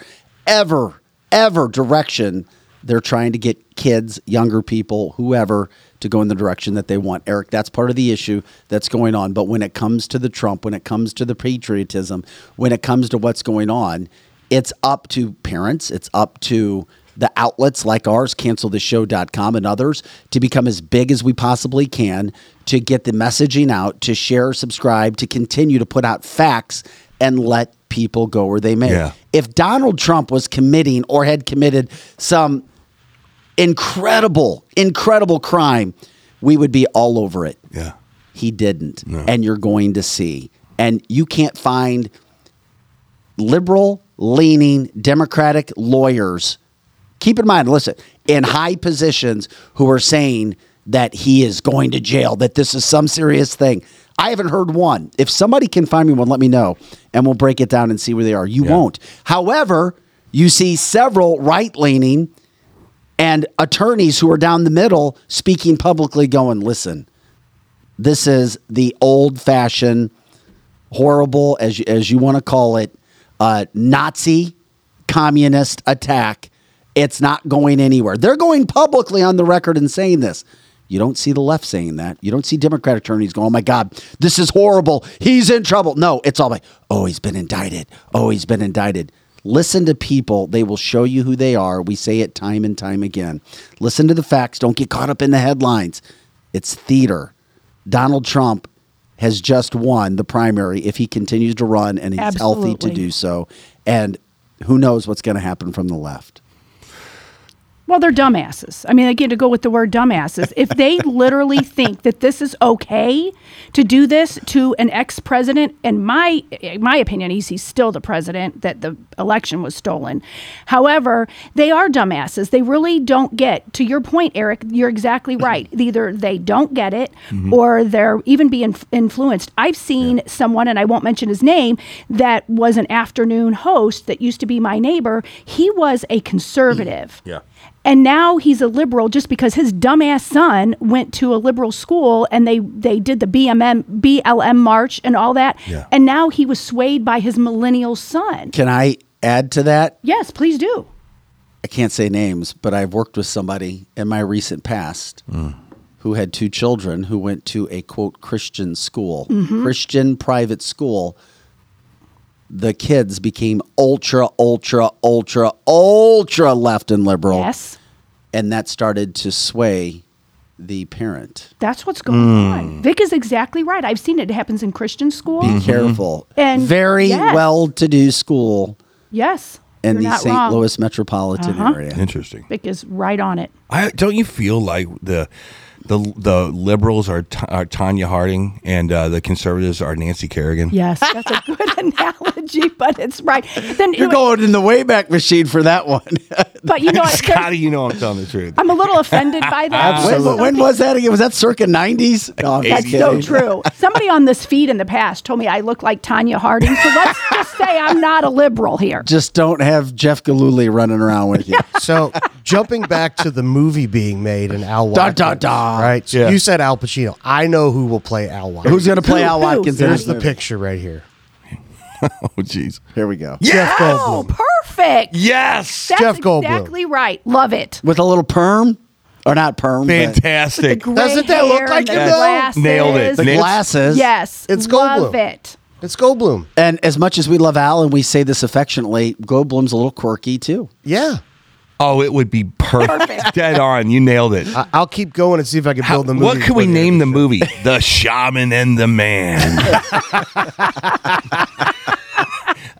ever, ever direction they're trying to get kids, younger people, whoever to go in the direction that they want. Eric, that's part of the issue that's going on. But when it comes to the Trump, when it comes to the patriotism, when it comes to what's going on, it's up to parents, it's up to the outlets like ours, cancelthisshow.com and others, to become as big as we possibly can to get the messaging out, to share, subscribe, to continue to put out facts and let people go where they may. Yeah. If Donald Trump was committing or had committed some incredible, incredible crime, we would be all over it. Yeah. He didn't. And you're going to see. And you can't find liberal leaning Democratic lawyers. Keep in mind, listen, in high positions who are saying that he is going to jail, that this is some serious thing. I haven't heard one. If somebody can find me one, let me know and we'll break it down and see where they are. You won't. However, you see several right leaning and attorneys who are down the middle speaking publicly, going, listen, this is the old fashioned, horrible, as you, as you want to call it, uh, Nazi communist attack. It's not going anywhere. They're going publicly on the record and saying this. You don't see the left saying that. You don't see Democratic attorneys going, oh my God, this is horrible. He's in trouble. No, it's all like, oh, he's been indicted. Oh, he's been indicted. Listen to people. They will show you who they are. We say it time and time again. Listen to the facts. Don't get caught up in the headlines. It's theater. Donald Trump has just won the primary if he continues to run and he's healthy to do so. And who knows what's going to happen from the left. Well, they're dumbasses. I mean, again, to go with the word dumbasses, if they literally think that this is okay to do this to an ex-president, and my in my opinion, he's, he's still the president that the election was stolen. However, they are dumbasses. They really don't get. To your point, Eric, you're exactly mm-hmm. right. Either they don't get it, mm-hmm. or they're even being influenced. I've seen someone, and I won't mention his name, that was an afternoon host that used to be my neighbor. He was a mm-hmm. conservative. Yeah. And now he's a liberal just because his dumbass son went to a liberal school and they they did the BMM BLM march and all that. Yeah. And now he was swayed by his millennial son. Can I add to that? Yes, please do. I can't say names, but I've worked with somebody in my recent past mm. who had two children who went to a quote Christian school, mm-hmm. Christian private school. The kids became ultra, ultra, ultra, ultra left and liberal. Yes. And that started to sway the parent. That's what's going on. Vic is exactly right. I've seen it. It happens in Christian school. Be careful. And- Very yes. well to do school Yes. in You're the not St. wrong. Louis metropolitan Uh-huh. area. Interesting. Vic is right on it. I don't you feel like the the the liberals are, Ta- are Tonya Harding and uh, the conservatives are Nancy Kerrigan. Yes, that's a good analogy, but it's right. Then You're going in the Wayback Machine for that one. but you know, what, Scotty, you know I'm telling the truth. I'm a little offended by that. when, when was that again? Was that circa 90s? No, I'm just That's so true. Somebody on this feed in the past told me I look like Tonya Harding. So let's just say I'm not a liberal here. Just don't have Jeff Gillooly running around with you. So jumping back to the movie being made and Al Da, Watkins. da, da. Right? So Yeah. You said Al Pacino. I know who will play Al Watkins. Who's going to play Who? Al Who? Watkins? in Here's this the movie? picture right here. Oh, jeez. Here we go. Jeff Oh, Goldblum. perfect. Yes. That's Jeff Goldblum. exactly right. Love it. With a little perm, or not perm? but Fantastic. Gray Doesn't that look hair like and him, the though? glasses. Nailed it. The Nailed- glasses. Yes. It's Love Goldblum. it. It's Goldblum. And as much as we love Al and we say this affectionately, Goldblum's a little quirky too. Yeah. Oh, it would be perfect. Dead on. You nailed it. I- I'll keep going and see if I can How- build the movie. what could we before the name end the of show. movie? The Shaman and the Man.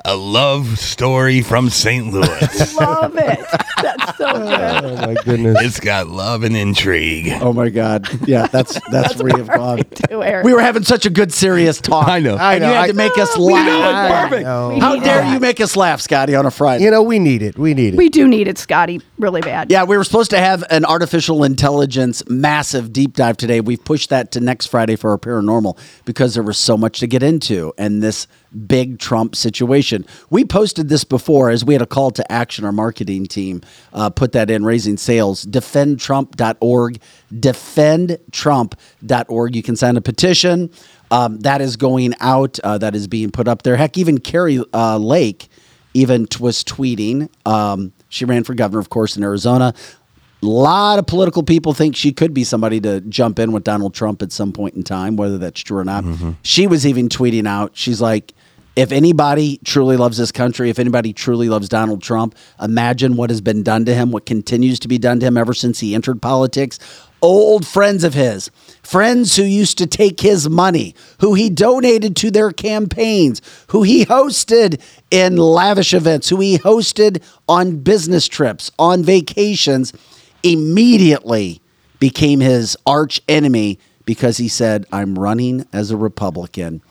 A love story from St. Louis. I love it. That's so good. Oh my goodness. It's got love and intrigue. Oh my God! Yeah, that's that's, where you've gone. Too, Eric. We were having such a good serious talk. I know. I know. you had I- to make us We laugh. need that. perfect. know. How need dare that. you make us laugh, Scotty, on a Friday? You know, we need it. We need it. We do need it, Scotty, really bad. Yeah, we were supposed to have an artificial intelligence massive deep dive today. We've pushed that to next Friday for our paranormal because there was so much to get into and this big Trump situation. We posted this before as we had a call to action. Our marketing team uh, put that in, raising sales. Defendtrump.org. Defendtrump.org. You can sign a petition. Um, that is going out. Uh, that is being put up there. Heck, even Kari uh, Lake even t- was tweeting. Um, she ran for governor, of course, in Arizona. A lot of political people think she could be somebody to jump in with Donald Trump at some point in time, whether that's true or not. She was even tweeting out, she's like, if anybody truly loves this country, if anybody truly loves Donald Trump, imagine what has been done to him, what continues to be done to him ever since he entered politics. Old friends of his, friends who used to take his money, who he donated to their campaigns, who he hosted in lavish events, who he hosted on business trips, on vacations, immediately became his arch enemy because he said, I'm running as a Republican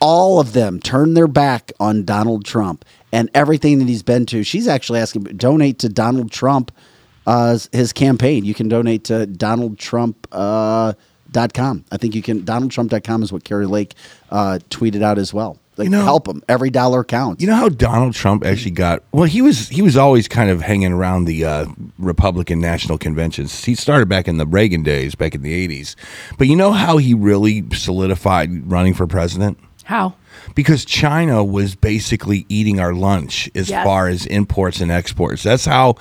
all of them turned their back on Donald Trump and everything that he's been to. She's actually asking donate to Donald Trump uh, his campaign. You can donate to Donald Trump. Uh, Dot com. I think you can. DonaldTrump.com is what Kari Lake uh, tweeted out as well. Like, You know- help him. Every dollar counts. You know how Donald Trump actually got well he was he was always kind of hanging around the uh, Republican national conventions. He started back in the Reagan days, back in the 80s. But you know how he really solidified running for president? How? because China was basically eating our lunch as Yes. far as imports and exports. That's how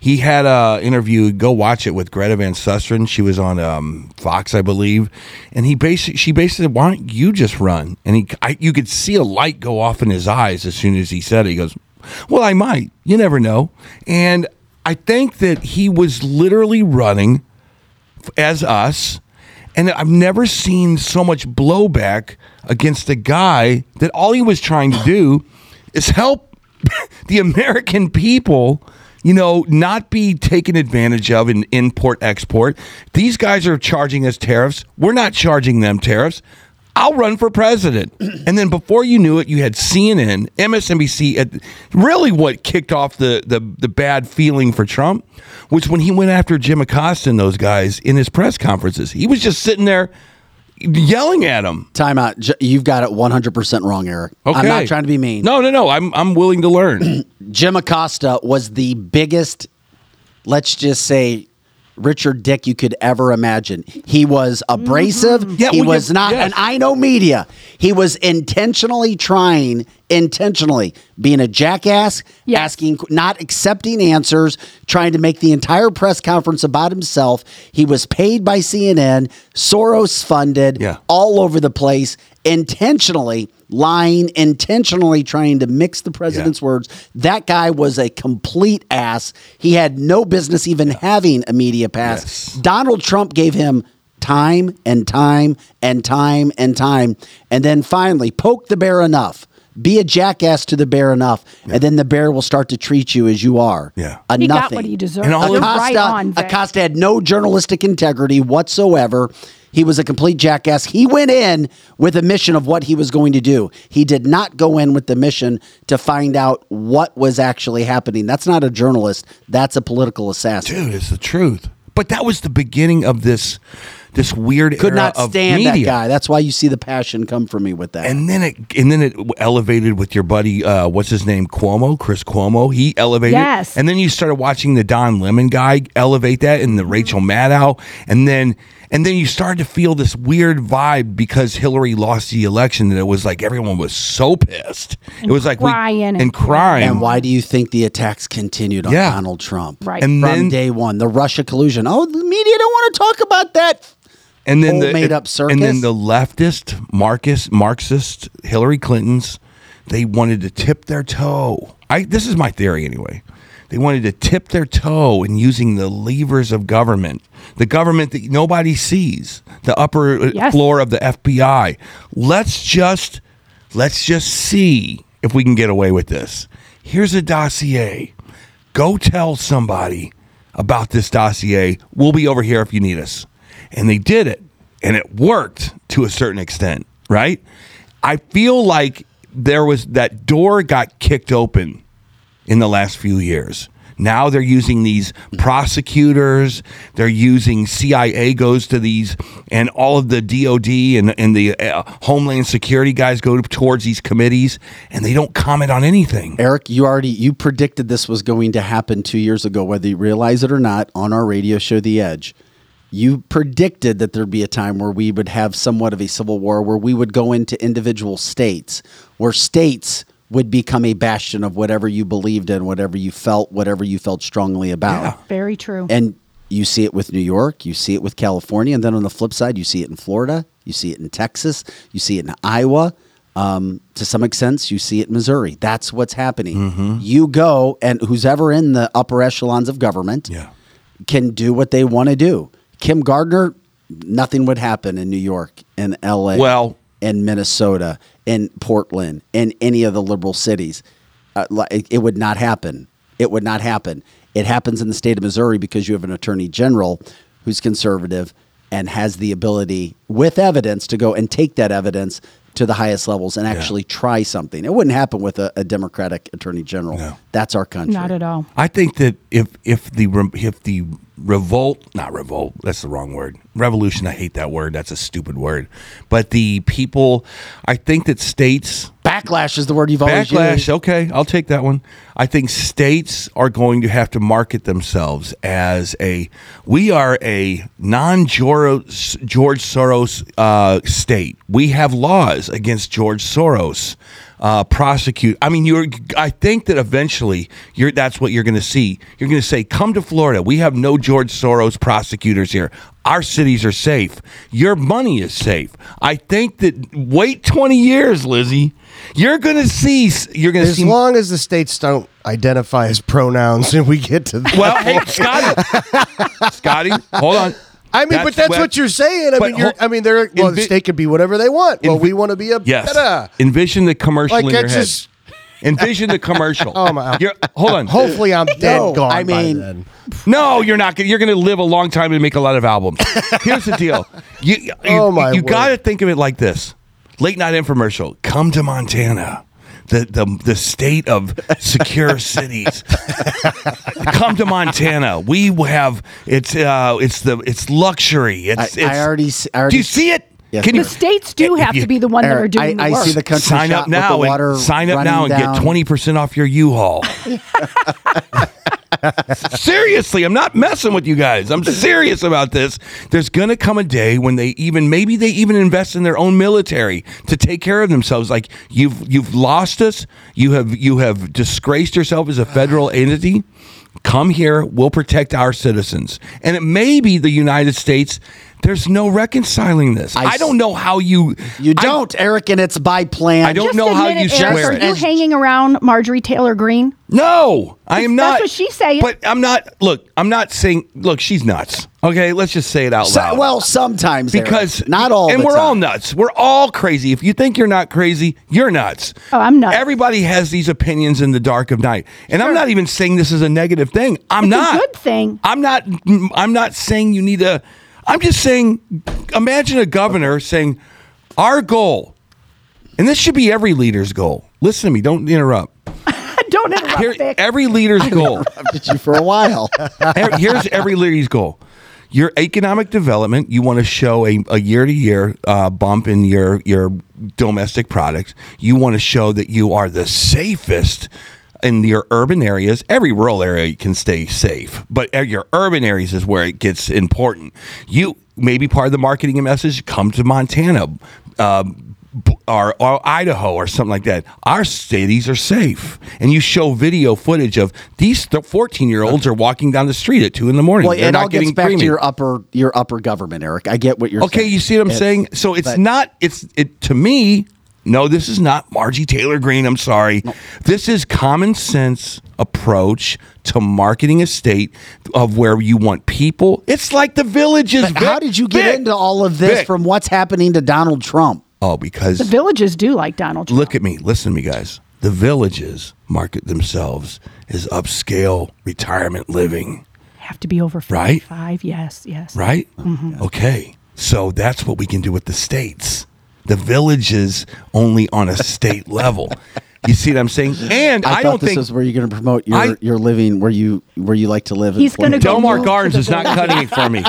he had a interview. Go watch it with Greta Van Susteren. She was on um, Fox, I believe, and he basically she basically said, "Why don't you just run?" And he, I, you could see a light go off in his eyes as soon as he said it. He goes, "Well, I might. You never know." And I think that he was literally running as us. And I've never seen so much blowback against a guy that all he was trying to do is help the American people, you know, not be taken advantage of in import export. These guys are charging us tariffs. We're not charging them tariffs. I'll run for president. And then before you knew it, you had CNN, MSNBC. At, really, what kicked off the, the, the bad feeling for Trump was when he went after Jim Acosta and those guys in his press conferences. He was just sitting there yelling at him. Time out. You've got it 100% wrong, Eric. I'm not trying to be mean. No, no, no. I'm, I'm willing to learn. Jim Acosta was the biggest, let's just say, Richard Dick you could ever imagine. He was abrasive. Mm-hmm. Yeah, he well, was yeah, not, yes. and I know media. He was intentionally trying, intentionally being a jackass, Yes. asking, not accepting answers, trying to make the entire press conference about himself. He was paid by CNN, Soros funded, Yeah. all over the place, intentionally lying, intentionally trying to mix the president's words. That guy was a complete ass. He had no business even having a media pass. Yes. Donald Trump gave him time and time and time and time. And then finally, poke the bear enough. Be a jackass to the bear enough, and then the bear will start to treat you as you are. Yeah. a He got what he deserved. And all You're right on, Vic. Acosta had no journalistic integrity whatsoever. He was a complete jackass. He went in with a mission of what he was going to do. He did not go in with the mission to find out what was actually happening. That's not a journalist. That's a political assassin. Dude, it's the truth. But that was the beginning of this this weird Could era not of stand media. that guy. That's why you see the passion come from me with that. And then it and then it elevated with your buddy, uh, what's his name, Cuomo, Chris Cuomo. He elevated. Yes. And then you started watching the Don Lemon guy elevate that, and the Rachel Maddow, and then and then you started to feel this weird vibe because Hillary lost the election. That it was like everyone was so pissed. it was like we- crying and- and crying. And why do you think the attacks continued on Yeah. Donald Trump? Right. And From then day one, the Russia collusion. Oh, the media don't want to talk about that. and then the made-up circus. And then the leftist, Marcus, Marxist, Hillary Clintons, they wanted to tip their toe. I this is my theory anyway. They wanted to tip their toe in using the levers of government, the government that nobody sees, the upper Yes. floor of the FBI. Let's just let's just see if we can get away with this. Here's a dossier. Go tell somebody about this dossier. We'll be over here if you need us. And they did it, and it worked to a certain extent, right? I feel like there was that door got kicked open in the last few years. Now they're using these prosecutors. They're using CIA goes to these, and all of the DOD and, and the uh, Homeland Security guys go towards these committees, and they don't comment on anything. Eric, you already you predicted this was going to happen two years ago, whether you realize it or not, on our radio show, The Edge. You predicted that there'd be a time where we would have somewhat of a civil war, where we would go into individual states, where states would become a bastion of whatever you believed in, whatever you felt, whatever you felt strongly about. Very true. And you see it with New York, you see it with California, and then on the flip side, you see it in Florida, you see it in Texas, you see it in Iowa. Um, to some extent, you see it in Missouri. That's what's happening. Mm-hmm. You go, and who's ever in the upper echelons of government Yeah. can do what they want to do. Kim Gardner, nothing would happen in New York, in L.A., Well- in Minnesota, in Portland, in any of the liberal cities. Uh, it, it would not happen. It would not happen. It happens in the state of Missouri because you have an attorney general who's conservative and has the ability, with evidence, to go and take that evidence to the highest levels and actually try something. It wouldn't happen with a, a Democratic attorney general. That's our country. Not at all. I think that if if the if the revolt, not revolt, that's the wrong word. Revolution, I hate that word. That's a stupid word. But the people, I think that states Backlash is the word you've always backlash. used. Okay, I'll take that one. I think states are going to have to market themselves as a we are a non George Soros uh, state. We have laws against George Soros. Uh, prosecute. I mean, you're. I think that eventually, you're. That's what you're going to see. You're going to say, "Come to Florida. We have no George Soros prosecutors here. Our cities are safe. Your money is safe." I think that. Wait 20 years, Lizzie. You're going to see. You're going to see. As long as the states don't identify as pronouns and we get to that. well, hey, Scotty. Scotty, hold on. I mean, but that's what, you're saying. I mean, I mean, they're well, the Envi- state could be whatever they want. Well, we want to be a Yes. Envision the commercial Like in your that's head. Envision the commercial. Oh, my- You're- hold on. Hopefully, I'm dead No, gone I by mean- then. No, you're not. gonna- You're going to live a long time and make a lot of albums. Here's the deal. You, you, Oh, my you got to think of it like this: late night infomercial. Come to Montana. The, the, the state of secure cities. Come to Montana. We have it's uh it's the it's luxury. It's, I, it's I already, s- I already do you see it? Yes, Can you The states do have you- to be the one that are doing I, the I see the country sign shot up now with the water and sign up now and running get twenty percent off your U-Haul. Seriously, I'm not messing with you guys. I'm serious about this. There's gonna come a day when they even maybe they even invest in their own military to take care of themselves. Like you've you've lost us. You have you have disgraced yourself as a federal entity. Come here, we'll protect our citizens. And it may be the United States. There's no reconciling this. I, I don't know how you You don't, Eric, and it's by plan. I don't Just know how you it, Eric. square Are you hanging around Marjorie Taylor Greene? No, I am not. That's what she's saying. But I'm not. Look, I'm not saying. Look, she's nuts. Okay, let's just say it out So- loud. well, sometimes Eric. because not all, and the we're all nuts. We're all crazy. If you think you're not crazy, you're nuts. Oh, I'm nuts. Everybody has these opinions in the dark of night, and I'm not even saying this is a negative thing. I'm It's a not. good thing. I'm not. I'm not saying you need a. I'm just saying. Imagine a governor saying, "Our goal," and this should be every leader's goal. Listen to me. Don't interrupt. Don't interrupt, Here, Vic. every leader's goal. I've Did you for a while? Here's every leader's goal. your economic development, you want to show a, a year-to-year uh, bump in your your domestic products. You want to show that you are the safest in your urban areas. Every rural area can stay safe, but your urban areas is where it gets important. You maybe part of the marketing message come to Montana. Uh, or, or, Idaho or something like that. Our cities are safe, and you show video footage of these fourteen year olds are walking down the street at two in the morning. Well, They're it not all gets getting back creamy. to your upper your upper government, Eric. I get what you're saying. Okay, saying. you see what I'm saying? So it's not. It's it to me. No, this is not Margie Taylor Greene. I'm sorry. This is common sense approach to marketing a state of where you want people. It's like the villages. But how did you get Vic. into all of this Vic. from what's happening to Donald Trump? Oh, because The villages do like Donald Trump. look at me, listen to me, guys. The villages market themselves as upscale retirement living, Have to be over Right? 55. Yes, yes. right? Mm-hmm. Okay, so that's what we can do with the states. The villages only on a state level. You see what I'm saying? And I, I, don't this think is where you're going to promote your I- your living where you where you like to live. and He's gonna go Delmar Gardens is not cutting it for me.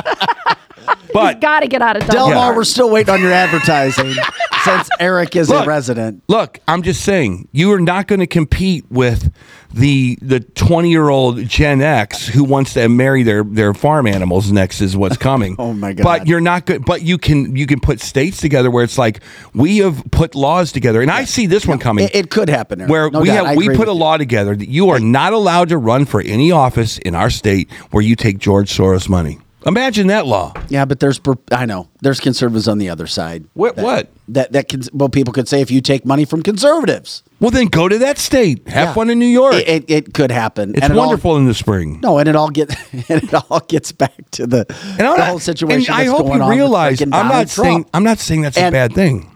He's But got to get out of Delmar, Delmar. we're still waiting on your advertising since Eric is Look, a resident. Look, I'm just saying, you are not going to compete with the the 20 year old Gen X who wants to marry their their farm animals. Next is what's coming. Oh, my God. But you're not good. But you can you can put states together where it's like we have put laws together, and I see this one coming. It, it could happen. Eric. where No we doubt. I have we agree put a with law together that you are not allowed to run for any office in our state where you take George Soros money. Imagine that law. Yeah, but there's I know there's conservatives on the other side. What- That- what? That that can well people could say if you take money from conservatives, Well, then go to that state. Have Yeah. fun in New York. It, it, it could happen. it's And it all- wonderful in the spring. no, and it all get and it all gets back to the, And the not- whole situation. And I hope you realize I'm not saying I'm not saying that's a bad thing.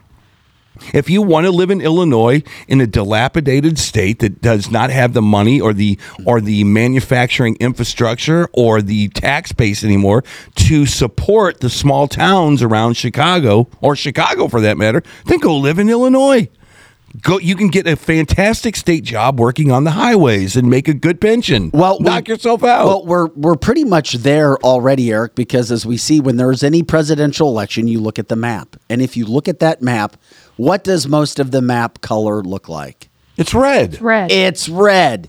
If you want to live in Illinois in a dilapidated state that does not have the money or the or the manufacturing infrastructure or the tax base anymore to support the small towns around Chicago or Chicago for that matter, then go live in Illinois. Go you can get a fantastic state job working on the highways and make a good pension. Well, we- knock yourself out. Well, we're we're pretty much there already, Eric, because as we see when there's any presidential election, you look at the map, and if you look at that map, what does most of the map color look like? it's red. It's Red. It's red,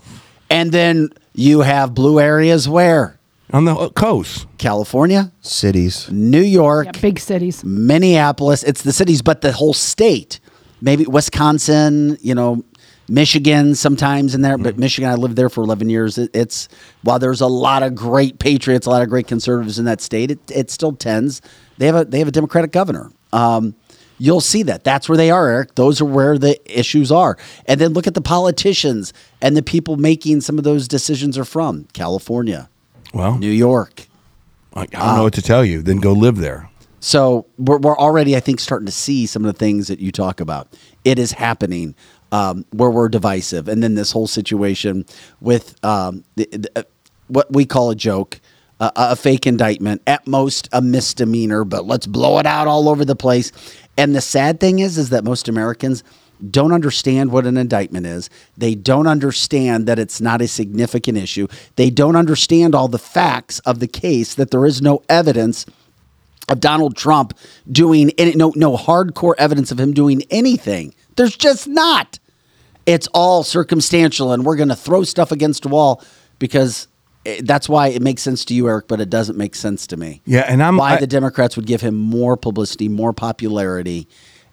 and then you have blue areas where on the coast. California, Cities. New York, yeah, big cities. Minneapolis. It's the cities, but the whole state. Maybe Wisconsin, you know, Michigan sometimes in there, but Michigan, I lived there for 11 years. It, it's, while there's a lot of great patriots, a lot of great conservatives in that state, it, it still tends, they have a, they have a Democratic governor. Um, you'll see that. That's where they are, Eric. Those are where the issues are. And then look at the politicians and the people making some of those decisions are from California, Well, New York. I I don't know what to tell you. Then go live there. So we're, we're already, I think, starting to see some of the things that you talk about. It is happening um, where we're divisive, and then this whole situation with um, the, the, uh, what we call a joke, uh, a fake indictment, at most a misdemeanor, but let's blow it out all over the place. And the sad thing is, is that most Americans don't understand what an indictment is. They don't understand that it's not a significant issue. They don't understand all the facts of the case. That there is no evidence of Donald Trump doing any, no no hardcore evidence of him doing anything. There's just not. It's all circumstantial, and we're going to throw stuff against a wall because eh, that's why it makes sense to you, Eric, but it doesn't make sense to me. Yeah, and I'm- why I- the Democrats would give him more publicity, more popularity,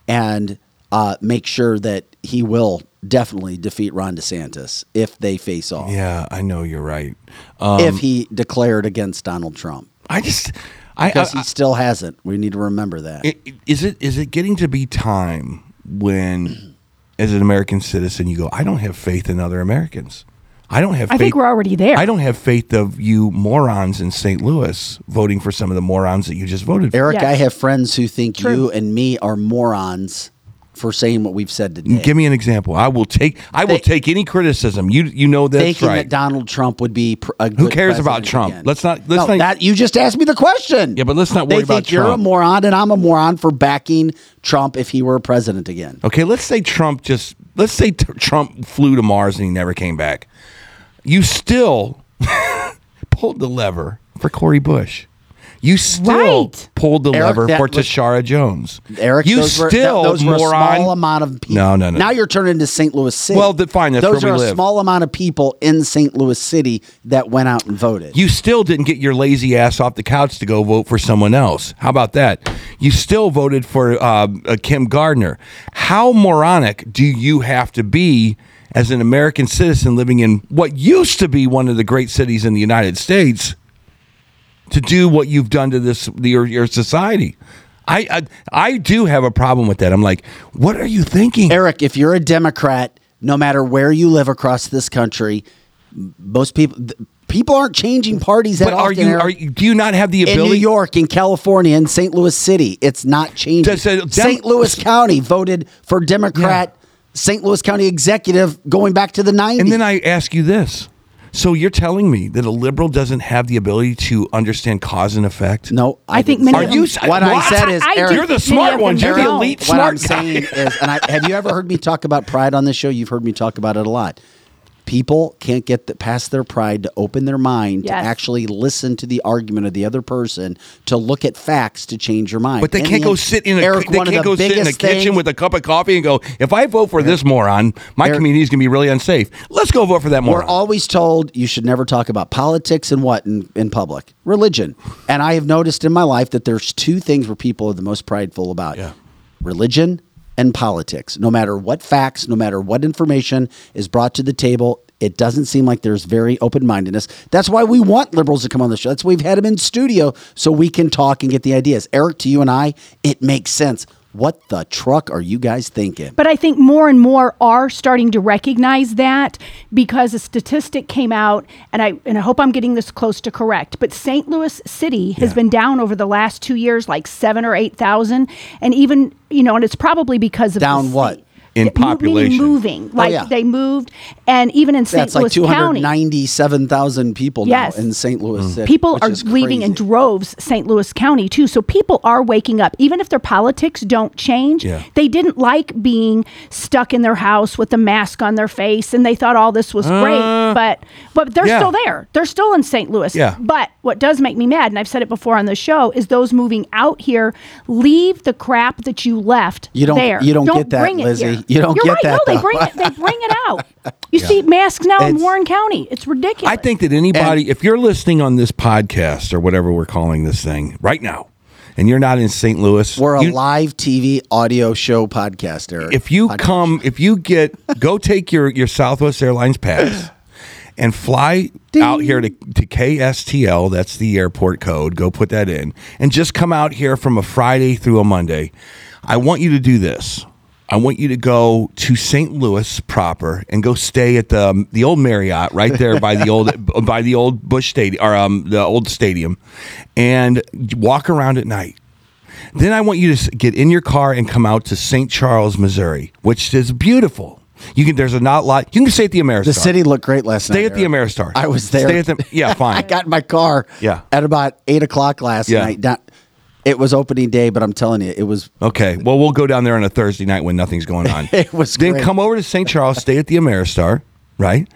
and uh, make sure that he will definitely defeat Ron DeSantis if they face off. Yeah, I know you're right. Um, if he declared against Donald Trump, I just, I, because I, he still hasn't. We need to remember that. I- is it is it getting to be time when, as an American citizen, you go, I don't have faith in other Americans. I don't have. Faith. I faith, think we're already there. I don't have faith of you morons in St. Louis voting for some of the morons that you just voted for. Eric, Yes. I have friends who think True. you and me are morons for saying what we've said today. Give me an example. I will take. I will They- take any criticism. You you know that's thinking right. that Donald Trump would be pr- a Who cares about Trump? again. Let's not- let's no, not- that you just asked me the question. Yeah, but let's not they worry about think you're a moron and I'm a moron for backing Trump if he were president again. Okay, let's say Trump just let's say t- Trump flew to Mars and he never came back. You still pulled the lever for Cori Bush. You still Right. pulled the Eric, lever for Tishaura Jones. Eric, you those were, still that- those were a moron. small amount of people. No, no, no. Now you're turning to St. Louis City. Well, the- fine, that's those where are we a live. small amount of people in St. Louis City that went out and voted. You still didn't get your lazy ass off the couch to go vote for someone else. How about that? You still voted for uh, uh, Kim Gardner. How moronic do you have to be as an American citizen living in what used to be one of the great cities in the United States to do what you've done to this your, your society? I, I I do have a problem with that. I'm like, what are you thinking? Eric, if you're a Democrat, no matter where you live across this country, most people th- people aren't changing parties that but are often. you are you, do you not have the ability? in? New York, in California, in St. Louis City, it's not changing. Does it- Dem- St. Louis County voted for Democrat. St. Louis County executive going back to the 90s. And then I ask you this. So you're telling me that a liberal doesn't have the ability to understand cause and effect? no, I think many say of Are you? them- What I what? said is, I- I Eric, You're the smart many of ones. You're the don't. elite what smart I'm guy. saying is, and I, have you ever heard me talk about pride on this show? You've heard me talk about it a lot. People can't get the, past their pride to open their mind to actually listen to the argument of the other person, to look at facts to change your mind. But they In can't the go sit in a Eric, they can't the go sit in a biggest kitchen things- with a cup of coffee and go, if I vote for this moron, my Eric- community is going to be really unsafe. Let's go vote for that moron. We're always told you should never talk about politics and what in, in public, religion. And I have noticed in my life that there's two things where people are the most prideful about Yeah. religion and politics. No matter what facts, no matter what information is brought to the table, it doesn't seem like there's very open mindedness. That's why we want liberals to come on the show. That's why we've had them in studio so we can talk and get the ideas. Eric, to you and I, it makes sense. What the truck are you guys thinking? But I think more and more are starting to recognize that because a statistic came out, and I and I hope I'm getting this close to correct. But St. Louis City has Yeah. been down over the last two years, like seven or eight thousand, and even you know, and it's probably because of Down what? In population. moving, oh, like yeah. they moved, and even in St. That's like Louis County, 297,000 people Yes. now in St. Louis mm. City. People are leaving in droves St. Louis County too. So people are waking up. Even if their politics don't change, Yeah. they didn't like being stuck in their house with a mask on their face and they thought all this was great. Uh, but but they're yeah. still there. They're still in St. Louis. Yeah. But what does make me mad, and I've said it before on the show, is those moving out here leave the crap that you left You don't- there. you don't get that, it Lizzie. here. You don't You're get right. that, No, they bring it they bring it out. You see masks now in Warren County. It's ridiculous. I think that anybody, if you're listening on this podcast or whatever we're calling this thing right now, and you're not in St. Louis, We're a you- live TV audio show podcaster. If you Podcast. come, if you get, go take your your Southwest Airlines pass and fly out here to, to KSTL. That's the airport code. Go put that in, and just come out here from a Friday through a Monday. I want you to do this. I want you to go to St. Louis proper and go stay at the um, the old Marriott right there by the old by the old Busch Stadium or um, the old stadium, and walk around at night. Then I want you to get in your car and come out to St. Charles, Missouri, which is beautiful. You can. There's a not lot. You can stay at the Ameristar. the city looked great last night. Stay at the Eric. Ameristar. I was there. Stay at the. Yeah, fine. I got in my car. Yeah. At about eight o'clock last Yeah. night. Not, it was opening day, but I'm telling you, it was. Okay. Well, we'll go down there on a Thursday night when nothing's going on. It was Then great. come over to St. Charles, stay at the Ameristar, right?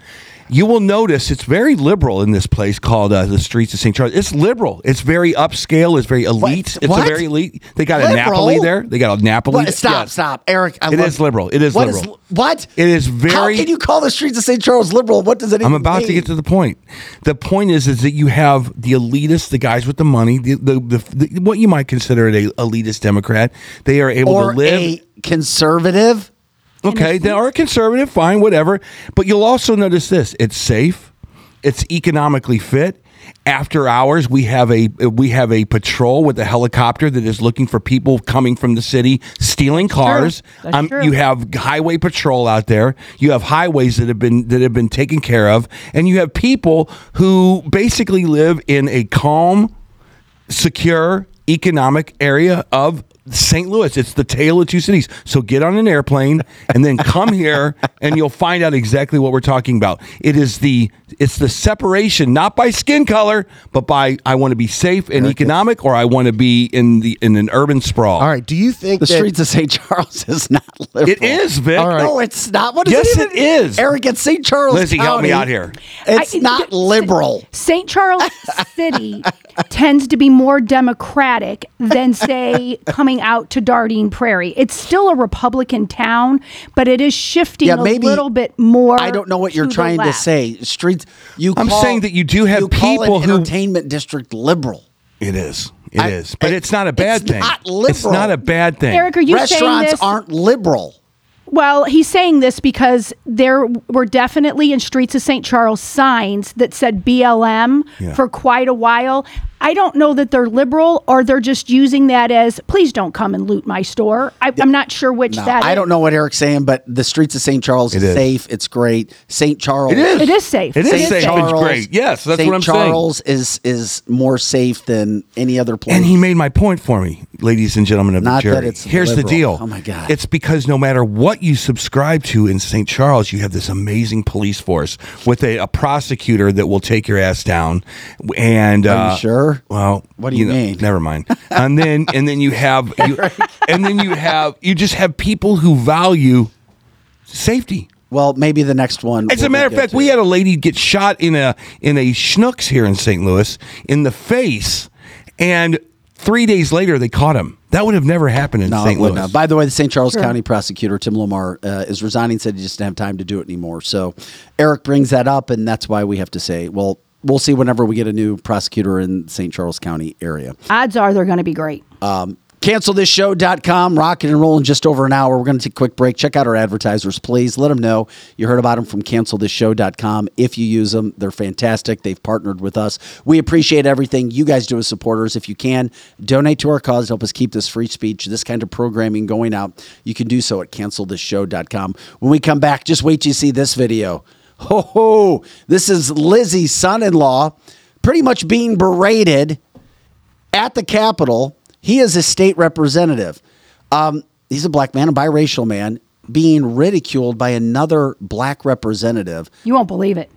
You will notice it's very liberal in this place called uh, the Streets of St. Charles. It's liberal. It's very upscale. It's very elite. It's a very elite. They got a Napoli there. They got a Napoli. What? Stop! Yes. Stop, Eric. I It love- is liberal. It is What is liberal. what? It is very. How can you call the streets of St. Charles liberal? What does it? I'm about to get to the point. The point is, is that you have the elitists, the guys with the money, the, the, the, the what you might consider an elitist Democrat. They are able or to live. a conservative. Okay, they are conservative, fine, whatever. But you'll also notice this: it's safe, it's economically fit. After hours, we have a we have a patrol with a helicopter that is looking for people coming from the city stealing cars. That's Um, true. you have highway patrol out there. You have highways that have been that have been taken care of, and you have people who basically live in a calm, secure economic area of St. Louis. It's the tale of two cities. So get on an airplane and then come here, and you'll find out exactly what we're talking about. It is the it's the separation, not by skin color, but by I want to be safe and economic, or I want to be in the in an urban sprawl. All right. Do you think The that streets of St. Charles is not liberal. It is, Vic. All right. No, it's not. What is Yes, it, it even? is. Eric, it's St. Charles Lizzie, help me out here. It's I- not liberal. St. Charles City tends to be more democratic than, say, coming out to Dardenne Prairie. It's still a Republican town, but it is shifting Yeah, a little bit more. I don't know what you're to the trying to say. Streets. You. I'm call- saying that you do have you call people an who- entertainment district liberal. It is. It is. I- But I- it's not a bad it's thing. not It's not a bad thing. Eric, are you saying this? aren't liberal. Well, he's saying this because there were definitely in streets of St. Charles signs that said BLM Yeah. for quite a while. I don't know that they're liberal or they're just using that as, please don't come and loot my store. I, I'm not sure which No, that I is. don't know what Eric's saying, but the streets of St. Charles It is is. safe. It's great. St. Charles. It is. It is safe. It is It is safe. safe. It's great. Yes, that's St. what I'm saying. Charles is is more safe than any other place. And he made my point for me, ladies and gentlemen of Not the that jury. it's Here's liberal. the deal. Oh, my God. It's because no matter what you subscribe to in St. Charles, you have this amazing police force with a, a prosecutor that will take your ass down. And Are you uh, sure? Well, What do you know, mean? Never mind. And then and then you have you, and then you have you just have people who value safety. well, maybe the next one. As a matter of fact, to. we had a lady get shot in a in a Schnucks here in St. Louis in the face, and three days later they caught him. That would have never happened in No, St. it wouldn't Louis. By the way, the St. Charles County prosecutor Tim Lohmar uh, is resigning. Said he just didn't have time to do it anymore. So Eric brings that up, and that's why we have to say, well, we'll see whenever we get a new prosecutor in St. Charles County area. Odds are they're going to be great. Um, CancelThisShow.com, rocking and rolling just over an hour. We're going to take a quick break. Check out our advertisers, please. Let them know you heard about them from CancelThisShow.com. If you use them, they're fantastic. They've partnered with us. We appreciate everything you guys do as supporters. If you can, donate to our cause. Help us keep this free speech, this kind of programming going out. You can do so at CancelThisShow.com. When we come back, just wait till you see this video. Ho ho! This is Lizzie's son-in-law, pretty much being berated at the Capitol. He is a state representative. Um, he's a black man, a biracial man, being ridiculed by another black representative. You won't believe it.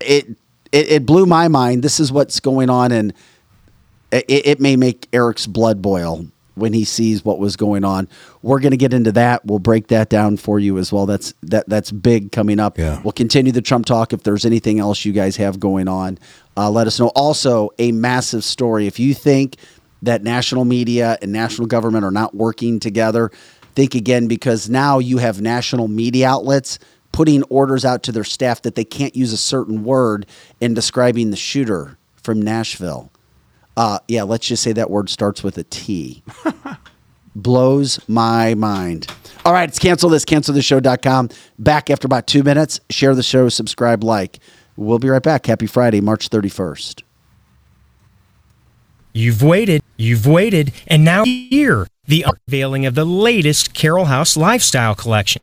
It it, it blew my mind. This is what's going on, and it, it may make Eric's blood boil when he sees what was going on. We're going to get into that. We'll break that down for you as well. That's that that's big coming up. Yeah. We'll continue the Trump talk. If there's anything else you guys have going on, uh, let us know. Also, a massive story. If you think that national media and national government are not working together, think again because now you have national media outlets putting orders out to their staff that they can't use a certain word in describing the shooter from Nashville. Uh, yeah, let's just say that word starts with a T. Blows my mind. All right, it's cancel this, cancelthisshow.com. Back after about two minutes. Share the show, subscribe, like. We'll be right back. Happy Friday, March 31st. You've waited, you've waited, and now here, the unveiling of the latest Carol House lifestyle collection.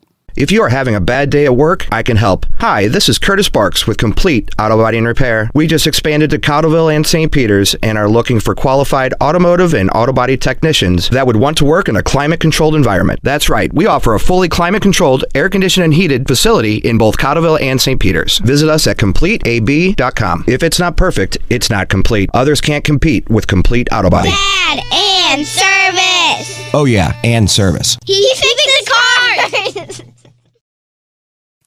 If you are having a bad day at work, I can help. Hi, this is Curtis Barks with Complete Auto Body and Repair. We just expanded to Cottleville and St. Peters and are looking for qualified automotive and auto body technicians that would want to work in a climate controlled environment. That's right, we offer a fully climate controlled, air conditioned, and heated facility in both Cottleville and St. Peters. Visit us at CompleteAB.com. If it's not perfect, it's not complete. Others can't compete with Complete Auto Body. Dad and service. Oh, yeah, and service. He fixes the cars.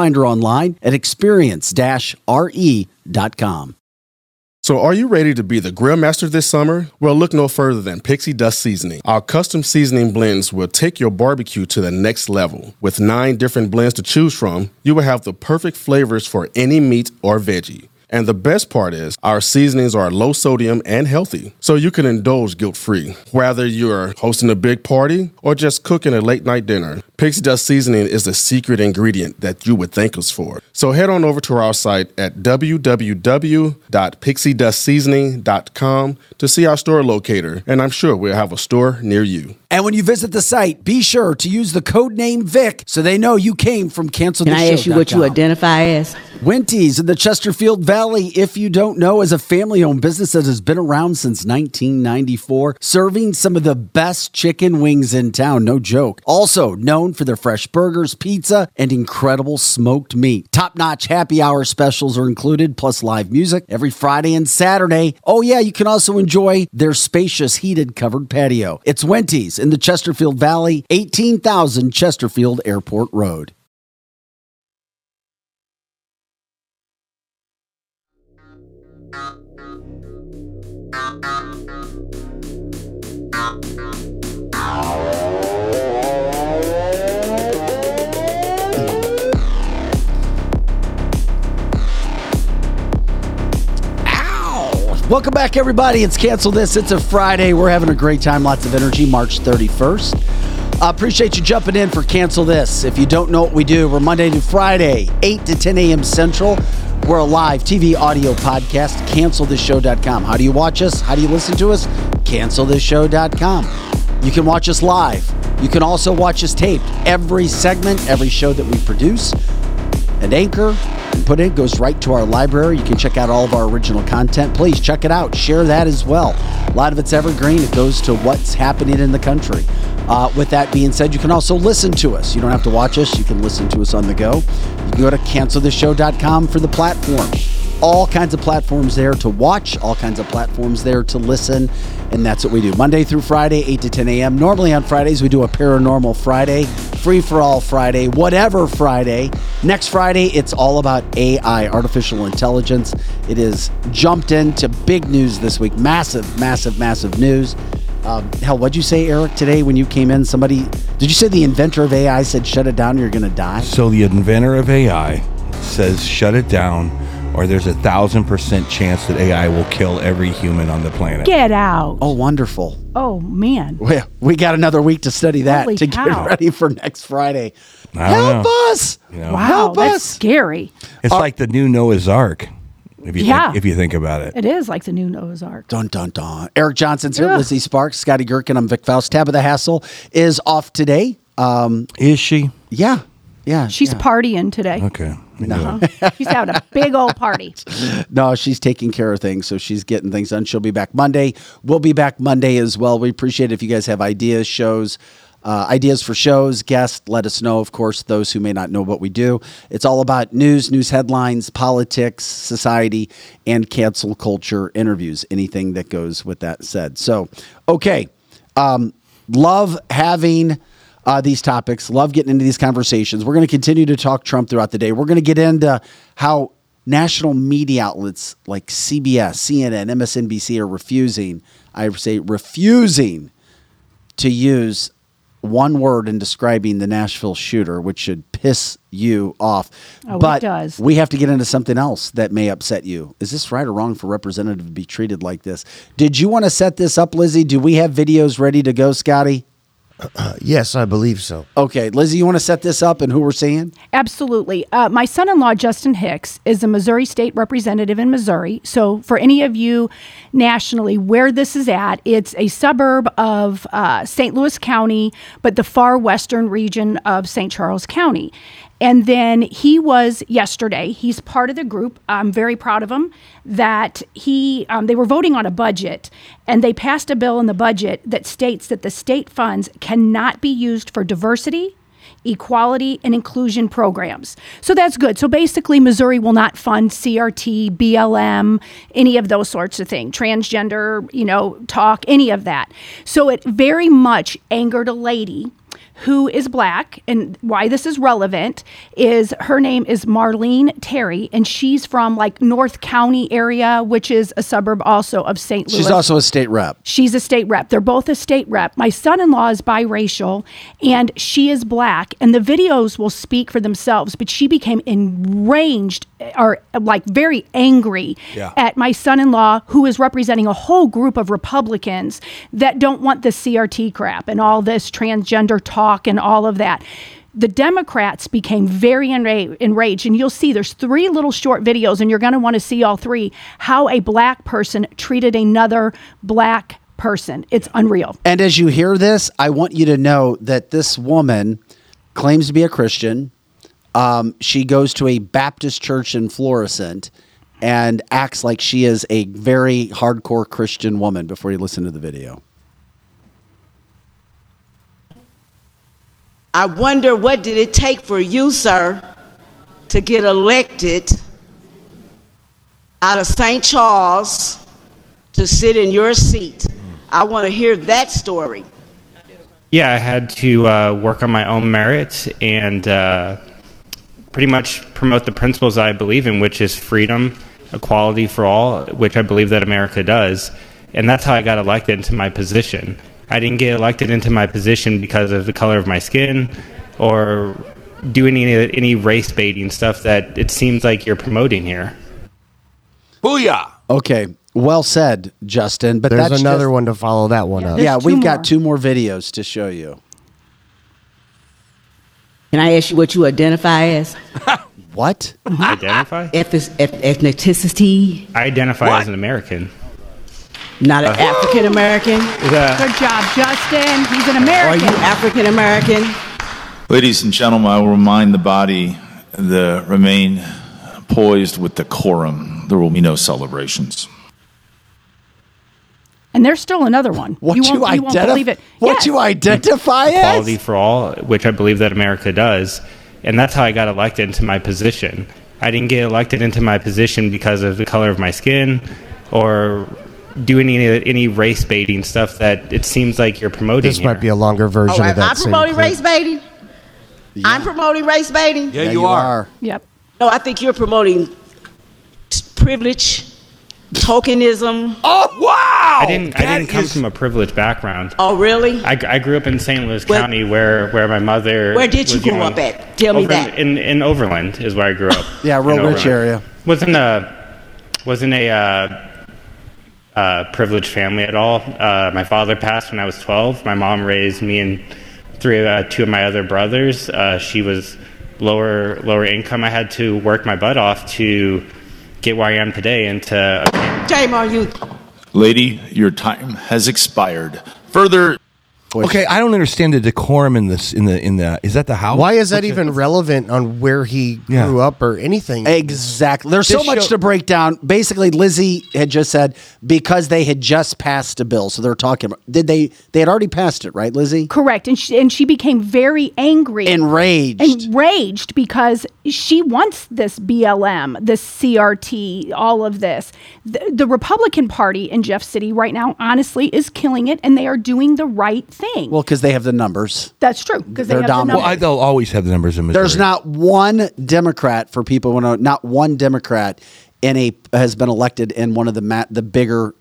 find her online at experience-re.com. So, are you ready to be the grill master this summer? Well, look no further than Pixie Dust Seasoning. Our custom seasoning blends will take your barbecue to the next level. With nine different blends to choose from, you will have the perfect flavors for any meat or veggie. And the best part is, our seasonings are low sodium and healthy, so you can indulge guilt free. Whether you're hosting a big party or just cooking a late night dinner, Pixie Dust Seasoning is the secret ingredient that you would thank us for. So head on over to our site at www.pixiedustseasoning.com to see our store locator, and I'm sure we'll have a store near you. And when you visit the site, be sure to use the code name VIC so they know you came from Cancel Can I ask you what you identify as? Winties in the Chesterfield Valley, if you don't know, is a family owned business that has been around since 1994, serving some of the best chicken wings in town, no joke. Also known for their fresh burgers, pizza, and incredible smoked meat. Top notch happy hour specials are included, plus live music every Friday and Saturday. Oh, yeah, you can also enjoy their spacious heated covered patio. It's Winties in the Chesterfield Valley, 18,000 Chesterfield Airport Road. Welcome back, everybody. It's Cancel This. It's a Friday. We're having a great time. Lots of energy. March 31st. Uh, appreciate you jumping in for Cancel This. If you don't know what we do, we're Monday to Friday, 8 to 10 a.m. Central. We're a live TV audio podcast, cancelthisshow.com. How do you watch us? How do you listen to us? Cancelthisshow.com. You can watch us live. You can also watch us taped. Every segment, every show that we produce, an anchor and put in goes right to our library. You can check out all of our original content. Please check it out. Share that as well. A lot of it's evergreen. It goes to what's happening in the country. Uh, with that being said, you can also listen to us. You don't have to watch us. You can listen to us on the go. You can go to cancelthisshow.com for the platform. All kinds of platforms there to watch, all kinds of platforms there to listen. And that's what we do Monday through Friday, 8 to 10 a.m. Normally on Fridays, we do a paranormal Friday, free for all Friday, whatever Friday. Next Friday, it's all about AI, artificial intelligence. It is jumped into big news this week. Massive, massive, massive news. Um, hell, what'd you say, Eric, today when you came in? Somebody, did you say the inventor of AI said shut it down, you're going to die? So the inventor of AI says shut it down, or there's a thousand percent chance that AI will kill every human on the planet. Get out. Oh, wonderful. Oh, man. We, we got another week to study that Holy to cow. get ready for next Friday. Help know. us! You know, Wow, Help that's us! scary. It's like the new Noah's Ark. If you Yeah. think, if you think about it. It is like the new Noah's Ark. Dun dun dun. Eric Johnson's here. Ugh. Lizzie Sparks, Scotty Gherkin. I'm Vic Faust. Tabitha Hassel is off today. Um, Is she? yeah, yeah. She's yeah. partying today. Okay. Uh-huh. She's having a big old party. no, she's taking care of things, so she's getting things done. She'll be back Monday. We'll be back Monday as well. We appreciate it if you guys have ideas, shows, uh, ideas for shows, guests. Let us know. Of course, those who may not know what we do. It's all about news, news headlines, politics, society, and cancel culture interviews. Anything that goes with that said. So, okay, um, love having. Uh, these topics, love getting into these conversations. We're going to continue to talk Trump throughout the day. We're going to get into how national media outlets like CBS, CNN, MSNBC are refusing, I say refusing to use one word in describing the Nashville shooter, which should piss you off. Oh, it but does. we have to get into something else that may upset you. Is this right or wrong for representative to be treated like this? Did you want to set this up, Lizzie? Do we have videos ready to go, Scotty? Uh, yes, I believe so. Okay, Lizzie, you want to set this up and who we're seeing? Absolutely. Uh, my son in law, Justin Hicks, is a Missouri state representative in Missouri. So, for any of you nationally, where this is at, it's a suburb of uh, St. Louis County, but the far western region of St. Charles County. And then he was yesterday. He's part of the group. I'm very proud of him that he. Um, they were voting on a budget, and they passed a bill in the budget that states that the state funds cannot be used for diversity, equality, and inclusion programs. So that's good. So basically, Missouri will not fund CRT, BLM, any of those sorts of things, transgender, you know, talk, any of that. So it very much angered a lady who is black and why this is relevant is her name is Marlene Terry and she's from like North County area which is a suburb also of St. Louis. She's also a state rep. She's a state rep. They're both a state rep. My son in law is biracial and she is black. And the videos will speak for themselves, but she became enraged or like very angry Yeah. at my son in law, who is representing a whole group of Republicans that don't want the CRT crap and all this transgender talk and all of that. The Democrats became very enra- enraged, and you'll see there's three little short videos, and you're going to want to see all three how a black person treated another black person. It's unreal. And as you hear this, I want you to know that this woman claims to be a Christian. Um, she goes to a Baptist church in Florissant and acts like she is a very hardcore Christian woman before you listen to the video. I wonder what did it take for you, sir, to get elected out of St. Charles to sit in your seat? I want to hear that story. Yeah, I had to uh, work on my own merits and uh, pretty much promote the principles I believe in, which is freedom, equality for all, which I believe that America does. And that's how I got elected into my position. I didn't get elected into my position because of the color of my skin or do any, any race baiting stuff that it seems like you're promoting here. Booyah! Okay, well said, Justin. But There's that's another just- one to follow that one up. Yeah, we've got two more videos to show you. Can I ask you what you identify as? what? Identify? Ethis- eth- ethnicity? I identify as an American. Not an Uh, African American? Good job, Justin. He's an Are American. you African American? Ladies and gentlemen, I will remind the body to remain poised with decorum. There will be no celebrations. And there's still another one. What you you won't, you won't identif- believe it. what Yes. you identify as? equality for all, which I believe that America does, and that's how I got elected into my position. I didn't get elected into my position because of the color of my skin or doing any any race baiting stuff that it seems like you're promoting. This here. might be a longer version Oh, of that I'm promoting clip. race baiting? I'm promoting race baiting? Yeah, you, are. Yep. No, I think you're promoting privilege, tokenism. Oh wow! I didn't. I didn't come from a privileged background. Oh, really? I, I grew up in St. Louis Where- County, where where my mother. Where did you was grow young. up at? Tell me that. In in Overland is where I grew up. Yeah, real rich Overland. area. Wasn't a wasn't a uh, uh, privileged family at all. Uh, my father passed when I was 12. My mom raised me and three uh, two of my other brothers. Uh, she was lower lower income. I had to work my butt off to get where I am today and to Shame on you. Lady, your time has expired. Further. Okay, I don't understand the decorum in this. In the in the is that the house? Why is that What's it- even relevant on where he grew up or anything? Exactly. There's so much show- to break down. Basically, Lizzie had just said because they had just passed a bill, so they're talking. about Did they? They had already passed it, right, Lizzie? Correct. And she, and she became very angry. Enraged. Enraged because she wants this BLM, this CRT, all of this. The, the Republican Party in Jeff City right now, honestly, is killing it and they are doing the right thing. Well, because they have the numbers. That's true. Because they They're have the dominant. Well, I, they'll always have the numbers in Missouri. There's not one Democrat for people who know. Not one Democrat in a has been elected in one of the ma- the bigger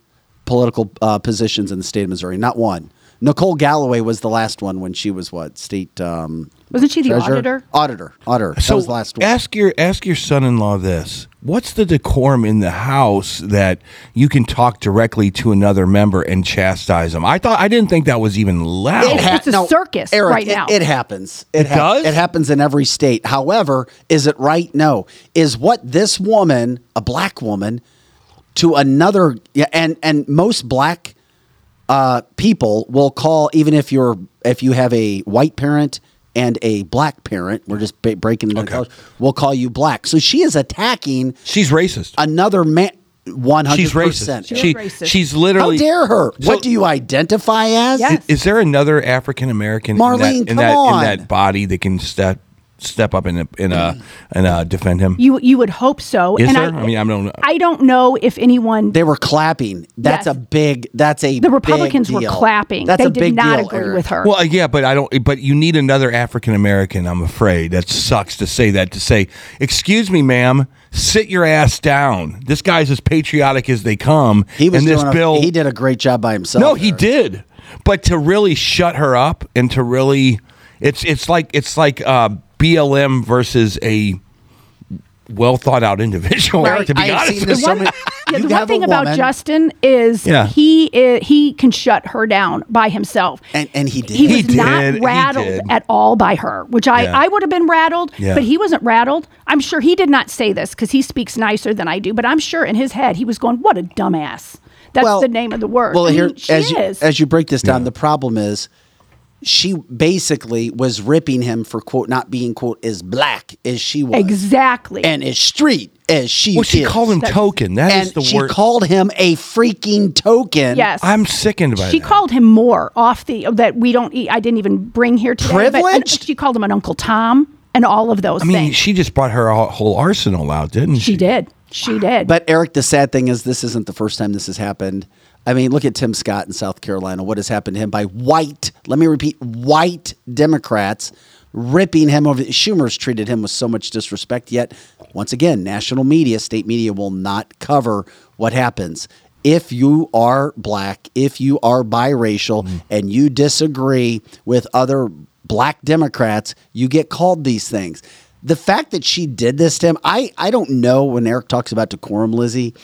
political uh, positions in the state of Missouri. Not one. Nicole Galloway was the last one when she was what state. Um, Wasn't she the treasurer? auditor? Auditor, auditor. that So was the last one. ask your ask your son-in-law this: What's the decorum in the house that you can talk directly to another member and chastise them? I thought I didn't think that was even allowed. It ha- It's a circus Eric, right it- now. It, happens. It, It does? It happens in every state. However, is it right? No. Is what this woman, a black woman, to another, yeah, and and most black uh, people will call even if you're if you have a white parent and a black parent. We're just ba- breaking into colors. We'll call you black. So she is attacking. She's racist. Another man. One hundred She's percent. racist. She- racist. she's literally- How dare her? So- what do you identify as? Is, is there another African American Marlene, in come that, in, that on. in that body that can step step up and in a and uh, defend him? You you would hope so. Is and there? I, I mean, I don't know. I don't know if anyone. They were clapping. That's Yes. a big. That's a. The Republicans big were clapping. That's They a did big not deal, agree Eric. with her. Well, uh, yeah, but I don't. But you need another African American. I'm afraid that sucks to say that. To say, excuse me, ma'am, sit your ass down. This guy's as patriotic as they come. He was and this doing a- bill. he did a great job by himself. no, he did. But to really shut her up and to really, it's it's like it's like uh, BLM versus a well thought out individual. Right. To be I have honest, seen with this so many- Yeah, the one thing about Justin is Yeah. he is, he can shut her down by himself. and and he did. He, He was did, not rattled at all by her, which I, Yeah. I would have been rattled, Yeah. but he wasn't rattled. I'm sure he did not say this because he speaks nicer than I do, but I'm sure in his head he was going, "What a dumbass." That's Well- the name of the word. Well, I here mean, she as you, as you break this down, the problem is she basically was ripping him for quote not being quote as black as she was exactly. and as street as she. Well, she is. called him token. That is and the she word. called him a freaking token. yes. I'm sickened by it. she that. called him more off the that we don't eat. I didn't even bring here today. but- Privileged? she called him an Uncle Tom and all of those I mean, things. she just brought her whole arsenal out, didn't she? She did. She did. But Eric, the sad thing is, this isn't the first time this has happened. I mean, look at Tim Scott in South Carolina. What has happened to him by white? Let me repeat: white Democrats ripping him over. Schumer's treated him with so much disrespect. Yet, once again, national media, state media will not cover what happens. If you are black, if you are biracial, mm-hmm. and you disagree with other black Democrats, you get called these things. The fact that she did this to him, I, I don't know when Eric talks about decorum, Lizzie,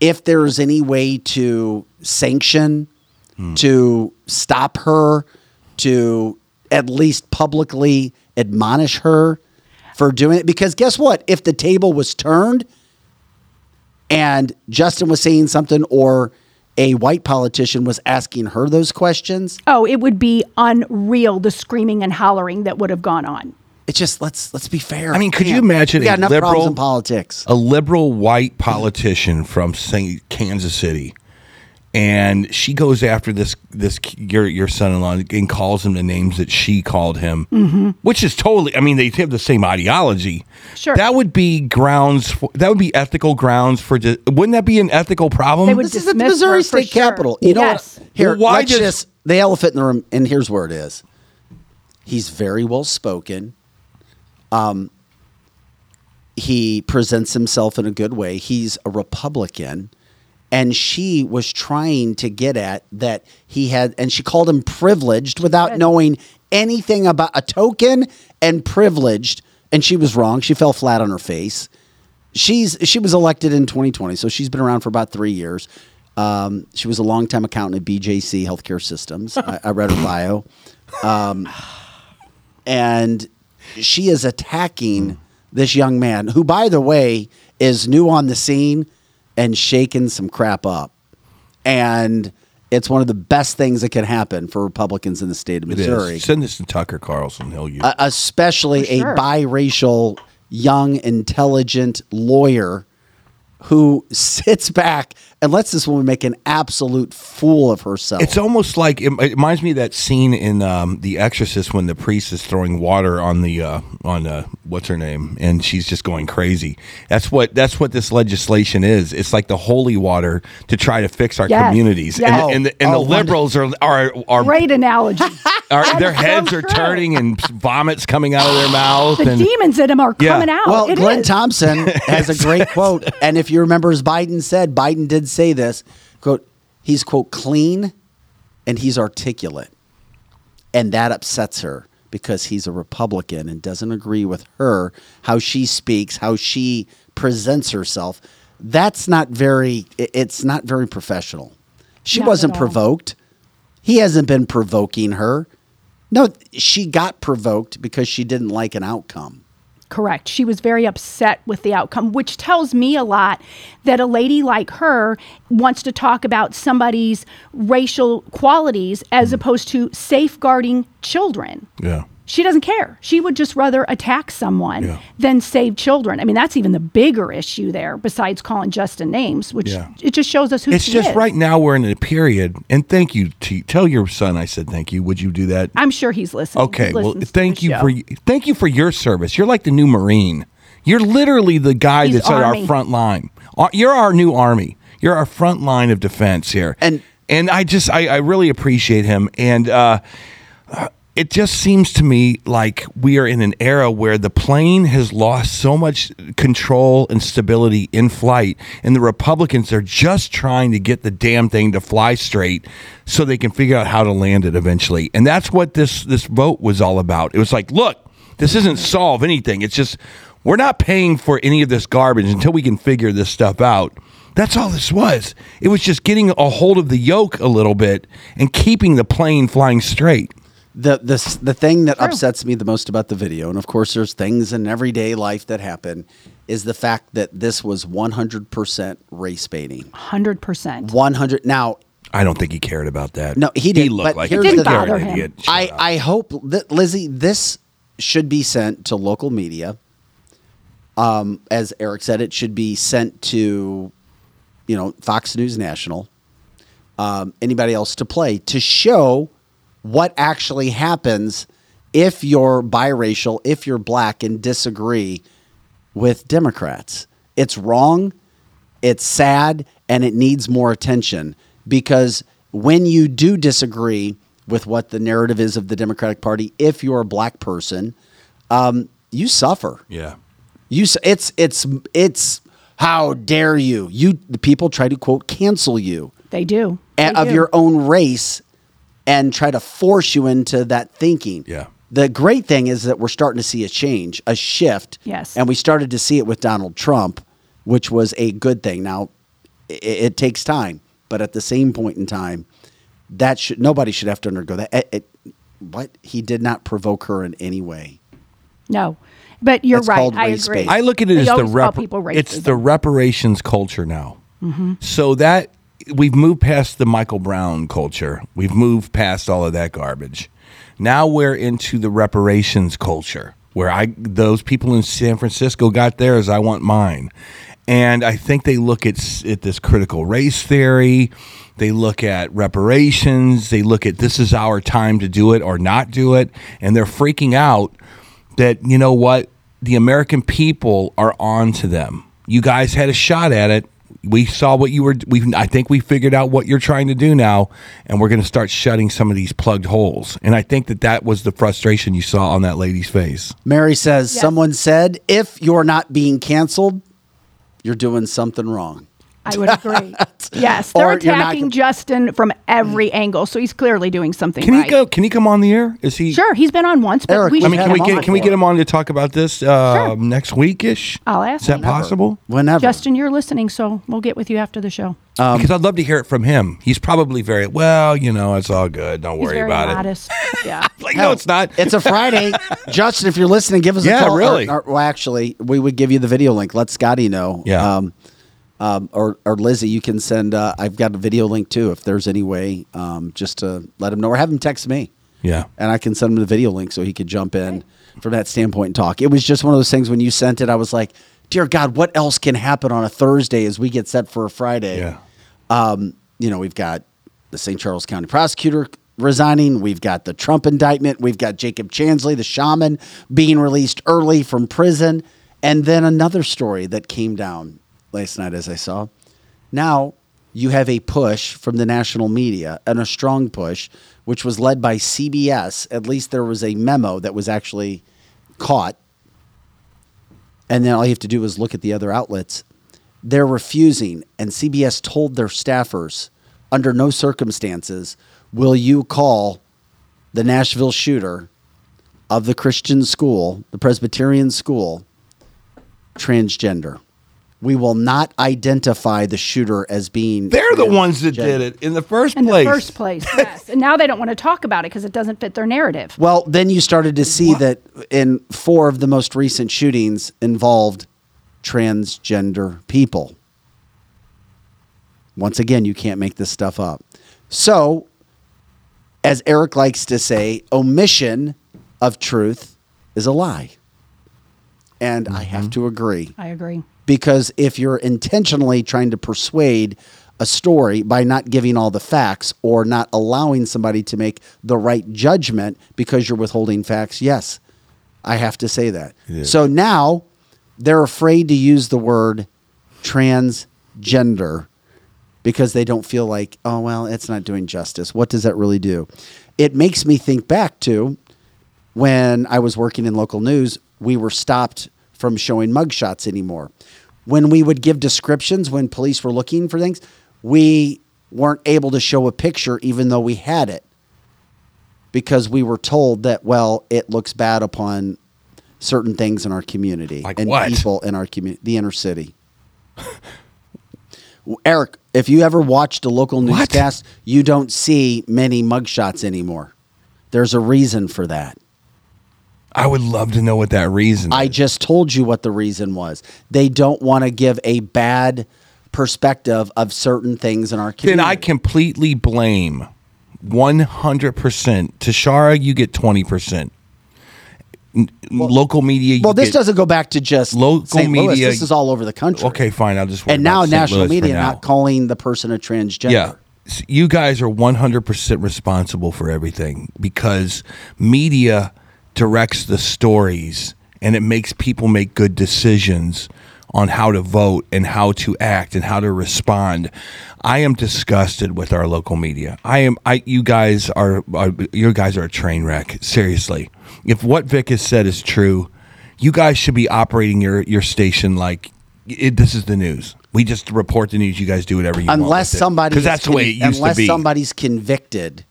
if there's any way to sanction, hmm. to stop her, to at least publicly admonish her for doing it. Because guess what? If the table was turned and Justin was saying something or a white politician was asking her those questions, oh, it would be unreal the screaming and hollering that would have gone on. It's just let's let's be fair. I mean, could you imagine We got a enough liberal problems in politics? a liberal white politician from say Kansas City, and she goes after this this your your son-in-law and calls him the names that she called him, Mhm. which is totally. I mean, they have the same ideology. Sure. that would be grounds. For, that would be ethical grounds for. Wouldn't that be an ethical problem? They would This is at the dismiss Missouri her for State sure. Capitol. You know Yes. what? Here, Well, why just- just the elephant in the room, and here's where it is. He's very well spoken. Um, he presents himself in a good way. He's a Republican, and she was trying to get at that he had, and she called him privileged without knowing anything about a token and privileged. And she was wrong. She fell flat on her face she's she was elected in 2020, so she's been around for about three years. Um, she was a longtime accountant at BJC Healthcare Systems. I, I read her bio, um, and she is attacking this young man, who, by the way, is new on the scene and shaking some crap up. And it's one of the best things that can happen for Republicans in the state of Missouri Send this to Tucker Carlson. He'll use. uh, especially sure. a biracial, young, intelligent lawyer who sits back and lets this woman make an absolute fool of herself. It's almost like it, it reminds me of that scene in um, The Exorcist when the priest is throwing water on the uh, on uh, what's her name, and she's just going crazy. That's what that's what this legislation is. It's like the holy water to try to fix our Yes. communities, Yes. and, and the, and Oh, the liberals are are are, Great analogy. are their is so heads are true. turning and vomits coming out of their mouth. the and demons in them are Yeah. coming out. well, It Glenn is. Thompson has a great quote, and if you remember, as Biden said, Biden did say this quote: "He's quote clean and he's articulate. And that upsets her because he's a Republican and doesn't agree with her, how she speaks, how she presents herself. That's not very, it's not very professional. She Not wasn't provoked. He hasn't been provoking her. No, she got provoked because she didn't like an outcome. Correct. She was very upset with the outcome, which tells me a lot that a lady like her wants to talk about somebody's racial qualities as opposed to safeguarding children. Yeah. She doesn't care. She would just rather attack someone Yeah. than save children. I mean, that's even the bigger issue there, besides calling Justin names, which Yeah. it just shows us who It's she just is. right now we're in a period, and thank you to tell your son I said thank you. Would you do that? I'm sure he's listening. Okay, He well, thank you show. for thank you for your service. You're like the new Marine. You're literally the guy He's that's at our front line. Uh, You're our new army. You're our front line of defense here. And and I just I, I really appreciate him. And uh, uh, it just seems to me like we are in an era where the plane has lost so much control and stability in flight, and the Republicans are just trying to get the damn thing to fly straight so they can figure out how to land it eventually. And that's what this this vote was all about. It was like, look, this isn't solve anything. It's just we're not paying for any of this garbage until we can figure this stuff out. That's all this was. It was just getting a hold of the yoke a little bit and keeping the plane flying straight. The the the thing that upsets me the most about the video, and of course, there's things in everyday life that happen, is the fact that this was 100% race baiting. 100%. 100. Now, I don't think he cared about that. no, he didn't. looked but like here's a the scared thing. idiot. I I hope that Lizzie, this should be sent to local media. Um, as Eric said, it should be sent to, you know, Fox News National, um, anybody else to play to show what actually happens if you're biracial, if you're black and disagree with Democrats. It's wrong, it's sad, and it needs more attention because when you do disagree with what the narrative is of the Democratic Party, if you're a black person, um, you suffer. Yeah. You it's it's it's how dare you? You the people try to quote cancel you They do. a- They of do. your own race and try to force you into that thinking. Yeah. The great thing is that we're starting to see a change, a shift. Yes. And we started to see it with Donald Trump, which was a good thing. Now, it, it takes time, but at the same point in time, that should nobody should have to undergo that. It- it- what he did not provoke her in any way. No. But you're It's right. I agree. bait. I look at it They as the rep- people it's the reparations culture now. Mhm. So that we've moved past the Michael Brown culture. We've moved past all of that garbage. Now we're into the reparations culture where I those people in San Francisco got theirs, I want mine. And I think they look at at this critical race theory. They look at reparations. They look at this is our time to do it or not do it, and they're freaking out that you know what the American people are on to them. You guys had a shot at it. We saw what you were. We I think we figured out what you're trying to do now, and we're going to start shutting some of these plugged holes. And I think that that was the frustration you saw on that lady's face. Mary says, someone said, if you're not being canceled, you're doing something wrong. I would agree. yes, they're Or you're not attacking gonna- Justin from every angle, so he's clearly doing something Can right. he go? Can he come on the air? Is he? Sure, he's been on once, but we I should mean, have can we him get on can we more. get him on to talk about this uh, next week ish? I'll ask. Is that him. possible? Whenever. Justin, you're listening, so we'll get with you after the show. because I'd love to hear it from him. He's probably very well. You know, it's all good. Don't He's worry very about it. modest. Yeah. Like, no, it's not. It's a Friday. Justin, if you're listening, give us Yeah, a call. Or- really. or- well, actually, we would give you the video link. Let Scotty know. Yeah. Um, um, or, or Lizzie, you can send. Uh, I've got a video link too, if there's any way, um, just to let him know, or have him text me. Yeah. and I can send him the video link so he could jump in from that standpoint and talk. It was just one of those things when you sent it, I was like, dear God, what else can happen on a Thursday as we get set for a Friday? Yeah. Um, you know, we've got the St. Charles County prosecutor resigning. We've got the Trump indictment. We've got Jacob Chansley, the shaman, being released early from prison. And then another story that came down last night, as I saw. Now you have a push from the national media and a strong push, which was led by CBS. At least there was a memo that was actually caught. And then all you have to do is look at the other outlets. They're refusing, and CBS told their staffers under no circumstances will you call the Nashville shooter of the Christian school, the Presbyterian school, transgender? We will not identify the shooter as being. They're the ones that transgender. did it in the first In place. the first place, yes. and now they don't want to talk about it because it doesn't fit their narrative. Well, then you started to see that in four of the most recent shootings involved transgender people. Once again, you can't make this stuff up. So, as Eric likes to say, omission of truth is a lie. And I have mm-hmm. to agree I agree. Because if you're intentionally trying to persuade a story by not giving all the facts or not allowing somebody to make the right judgment because you're withholding facts, yes, I have to say that. is. So now they're afraid to use the word transgender because they don't feel like, oh, well, it's not doing justice. What does that really do? It makes me think back to when I was working in local news, we were stopped from showing mugshots anymore. When we would give descriptions when police were looking for things, we weren't able to show a picture even though we had it because we were told that, well, it looks bad upon certain things in our community Like and what? people in our community, the inner city. Eric, if you ever watched a local newscast, you don't see many mugshots anymore. There's a reason for that. I would love to know what that reason. Is. I just told you what the reason was. They don't want to give a bad perspective of certain things in our community. then I completely blame 100%. Tishaura, you get 20%. N- local media. you well, this doesn't go back to just local St. Louis. media. This is all over the country. Okay, fine. I'll just. and now national Louis media now. not calling the person a transgender. Yeah. You guys are 100% responsible for everything because media directs the stories and it makes people make good decisions on how to vote and how to act and how to respond. I am disgusted with our local media. I am I you guys are, are you guys are a train wreck, seriously. If what Vic has said is true, you guys should be operating your your station like it, this is the news. We just report the news. You guys do whatever you want. unless somebody because that's the way it used unless to be. somebody's convicted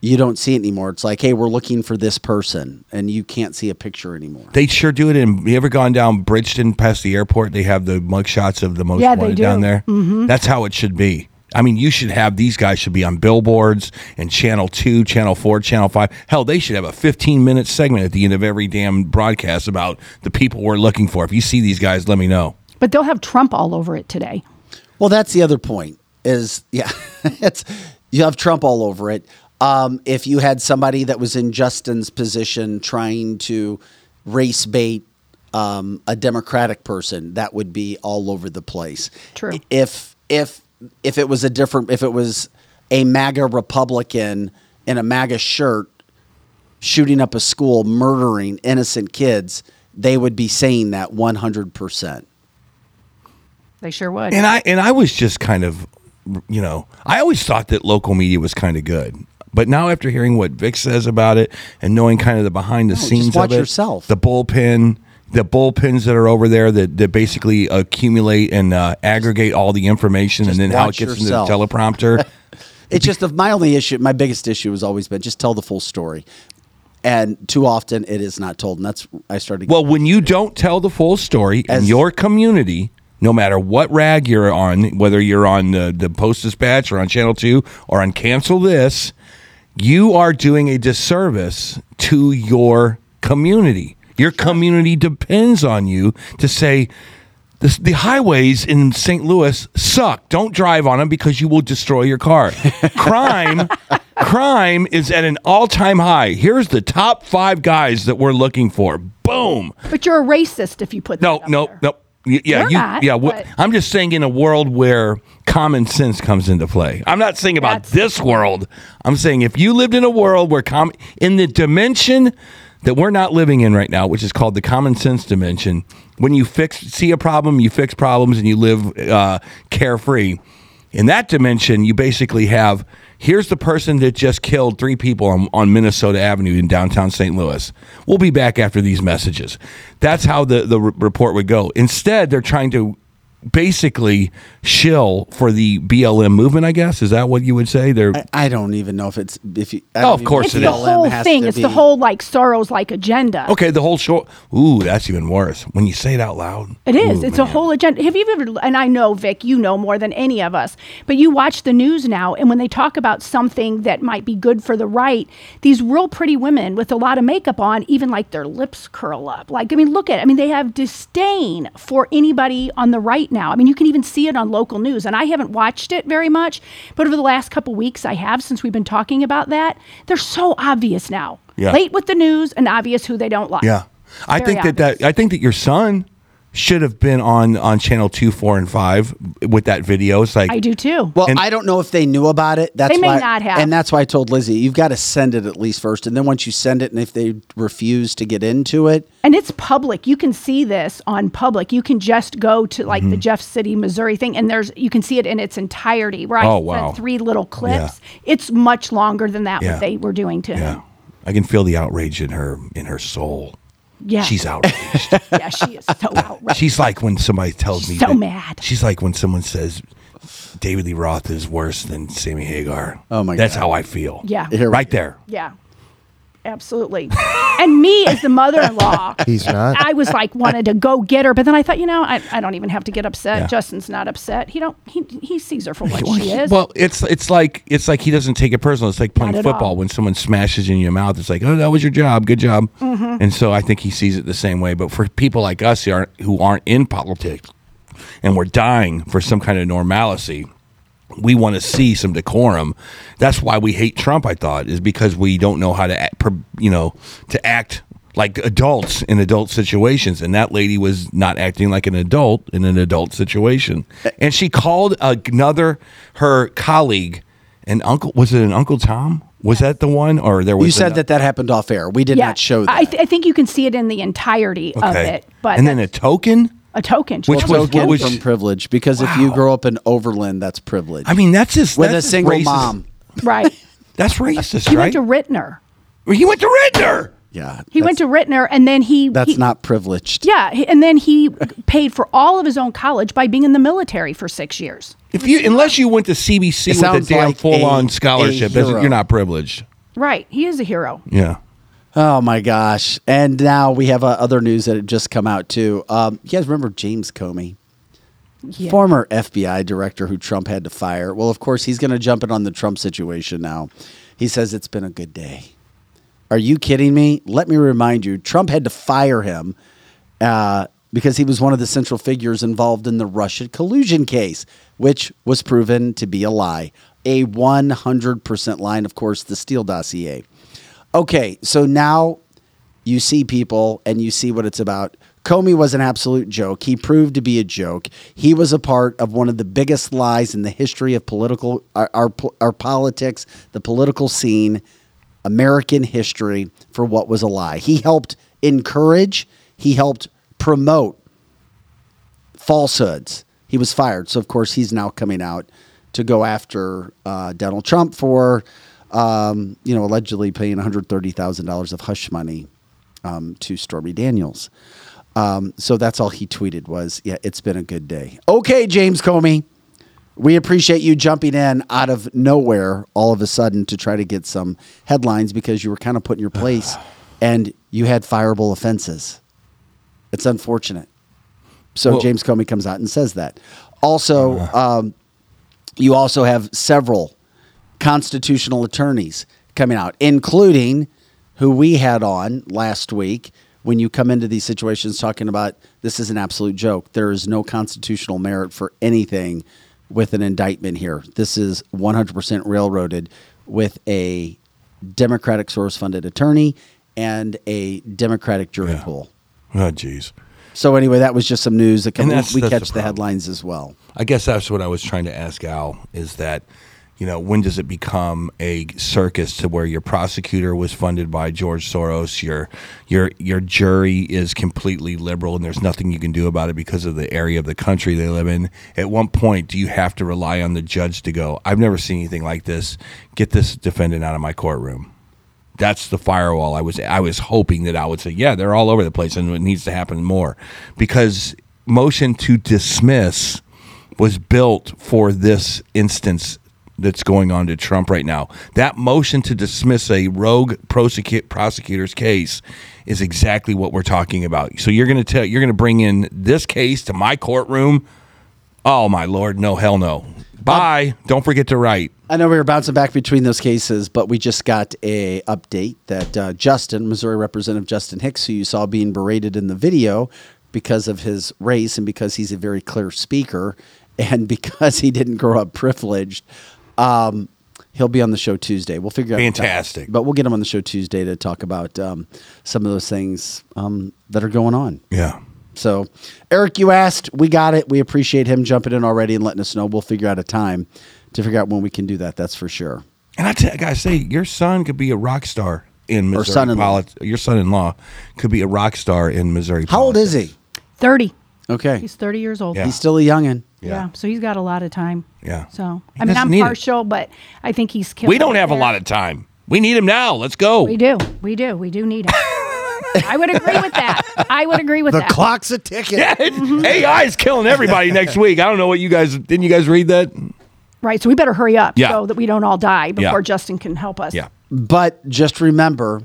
you don't see it anymore it's like hey we're looking for this person and you can't see a picture anymore They sure do it. And you ever gone down Bridgeton past the airport? They have the mug shots of the most Yeah, wanted do. down there. Mhm. That's how it should be. I mean, you should have these guys should be on billboards and Channel Two, Channel Four, Channel Five. Hell, they should have a 15 minute segment at the end of every damn broadcast about the people we're looking for. If you see these guys, let me know. But they'll have Trump all over it today. well that's the other point is yeah it's you have trump all over it um, if you had somebody that was in justin's position trying to race bait um, a democratic person that would be all over the place True. if if if it was a different if it was a maga republican in a maga shirt shooting up a school murdering innocent kids they would be saying that 100% They sure would. And I and I was just kind of, you know, I always thought that local media was kind of good. But now after hearing what Vic says about it and knowing kind of the behind the just scenes of it, yourself. the bullpen, the bullpens that are over there that, that basically accumulate and uh, aggregate all the information and then how it gets yourself. into the teleprompter. It's just my only issue. My biggest issue has always been just tell the full story, and too often it is not told. And that's I started. Well, when you don't tell the full story in your community, no matter what rag you're on, whether you're on the, the Post Dispatch or on Channel 2 or on Cancel This, you are doing a disservice to your community. Your community depends on you to say, the, the highways in St. Louis suck. Don't drive on them because you will destroy your car. crime, crime is at an all-time high. Here's the top five guys that we're looking for. Boom. But you're a racist if you put No, that up no, there. no. Y- Yeah, You're you, not, yeah. but- I'm just saying, in a world where common sense comes into play. I'm not saying about this world. I'm saying if you lived in a world where com- in the dimension that we're not living in right now, which is called the common sense dimension, when you fix see a problem, you fix problems, and you live uh, carefree. In that dimension, you basically have here's the person that just killed three people on, on Minnesota Avenue in downtown St. Louis. We'll be back after these messages. That's how the, the re- report would go. Instead, they're trying to basically shill for the BLM movement. I guess is that what you would say? They're I, I don't even know if it's if you. I Oh, of course know it if is. the whole has thing. to It's the whole like Soros like agenda. okay. The whole show. Ooh, that's even worse when you say it out loud. It is. Ooh, it's a whole agenda. Have you ever? And I know Vic, you know more than any of us. But you watch the news now, and when they talk about something that might be good for the right, these real pretty women with a lot of makeup on, even like their lips curl up. Like I mean, look at. It. I mean, they have disdain for anybody on the right now. I mean, you can even see it on local news. And I haven't watched it very much, but over the last couple weeks, I have since we've been talking about that. They're so obvious now. Yeah. Late with the news and obvious who they don't like. Yeah, I Very think that that I think that your son should have been on on channel two, four, and five with that video. It's like I do too. Well, And- I don't know if they knew about it. That's They may why, not have. and that's why I told Lizzie you've got to send it at least first, and then once you send it, and if they refuse to get into it, And it's public. You can see this on public. You can just go to like Mm-hmm. the Jeff City, Missouri thing, and there's you can see it in its entirety. Right? Oh, sent wow. three little clips. It's much longer than that. Yeah. What they were doing to yeah, him. I can feel the outrage in her in her soul. Yeah. She's outraged. yeah, she is so outraged. She's like when somebody tells me So that- mad. She's like when someone says David Lee Roth is worse than Sammy Hagar. Oh my god. That's God. how I feel. Yeah. right there. Yeah. Absolutely. and me as the mother-in-law, He's not. I was like wanted to go get her, but then I thought, you know, I, I don't even have to get upset. Yeah. Justin's not upset. He don't he he sees her for what Well, she is. Well, it's it's like it's like he doesn't take it personal. It's like playing football all. when someone smashes in your mouth. It's like, oh, that was your job, good job. Mhm. And so I think he sees it the same way. But for people like us who aren't who aren't in politics and we're dying for some kind of normalcy, we want to see some decorum. That's why we hate Trump. I thought is because we don't know how to act, you know to act like adults in adult situations, and that lady was not acting like an adult in an adult situation. And she called another her colleague, an uncle. Was it an Uncle Tom? Was that the one, or there was? you said ano- that that happened off air. We did yeah, not show that. I, th- I think you can see it in the entirety of it, but and then a token. A token. Which Well, was- Token what was- from privilege because if you grow up in Overland, that's privilege. I mean, that's just with that's a single racist. mom. right. That's racist, He right? went to Ritenour. he went to Ritenour. Yeah, He went to Ritenour, and then he that's he- not privileged. Yeah, and then he paid for all of his own college by being in the military for six years. If you unless you went to CBC It with a damn like full on scholarship, a you're not privileged. Right, he is a hero. Yeah. Oh my gosh! And now we have uh, other news that had just come out too. Um, you guys remember James Comey, Yeah. former FBI director who Trump had to fire? Well, of course he's going to jump in on the Trump situation now. He says it's been a good day. Are you kidding me? Let me remind you, Trump had to fire him uh, because he was one of the central figures involved in the Russian collusion case, which was proven to be a lie, a 100% lie. And of course, the Steele dossier. Okay, so now you see people and you see what it's about. Comey was an absolute joke. He proved to be a joke. He was a part of one of the biggest lies in the history of political our our, our politics, the political scene, American history for what was a lie. He helped encourage, he helped promote falsehoods. He was fired. So, of course, he's now coming out to go after uh, Donald Trump for, um, you know, allegedly paying $130,000 of hush money um, to Stormy Daniels. Um, so that's all he tweeted was, yeah, it's been a good day. Okay, James Comey. We appreciate you jumping in out of nowhere all of a sudden to try to get some headlines because you were kind of put in your place and you had fireable offenses. It's unfortunate. So Well- James Comey comes out and says that. Also, um, you also have several constitutional attorneys coming out, including who we had on last week. When you come into these situations talking about this is an absolute joke, there is no constitutional merit for anything with an indictment here. This is 100% railroaded with a Democratic source funded attorney and a Democratic jury pool. Oh, jeez. So anyway, that was just some news that come, that's- we that's catch the, problem. headlines as well. I guess that's what I was trying to ask Al is that, you know, when does it become a circus to where your prosecutor was funded by George Soros, your your your jury is completely liberal and there's nothing you can do about it because of the area of the country they live in. At one point, do you have to rely on the judge to go, I've never seen anything like this. Get this defendant out of my courtroom. That's the firewall. I was I was hoping that I would say, yeah, they're all over the place and it needs to happen more because motion to dismiss was built for this instance that's going on to Trump right now. That motion to dismiss a rogue prosecutor's case is exactly what we're talking about. So you're going to tell you're going to bring in this case to my courtroom. Oh my lord, no hell no. Bye. Don't forget to write. I know we were bouncing back between those cases, but we just got a update that uh, Justin, Missouri Representative Justin Hicks, who you saw being berated in the video because of his race and because he's a very clear speaker and because he didn't grow up privileged, um, he'll be on the show Tuesday. We'll figure out Fantastic. but we'll get him on the show Tuesday to talk about um, some of those things um, that are going on. Yeah. So, Eric, you asked, we got it. We appreciate him jumping in already and letting us know. We'll figure out a time to figure out when we can do that. That's for sure. And I, t- I gotta say, your son could be a rock star in Missouri son-in-law. polit- Your son-in-law could be a rock star in Missouri. How old is he? 30. Okay. He's 30 years old. He's still a youngin. Yeah. So he's got a lot of time. Yeah. So, He I mean, I'm need it. partial, but I think he's killing We don't it have a lot of time. We need him now. Let's go. We do. We do. We do need him. I would agree with that. I would agree with The that. The clock's a ticking. Yeah, it- AI is killing everybody next week. I don't know what you guys didn't. You guys read that? Right. So we better hurry up Yeah. so that we don't all die before Yeah. Justin can help us. Yeah. But just remember,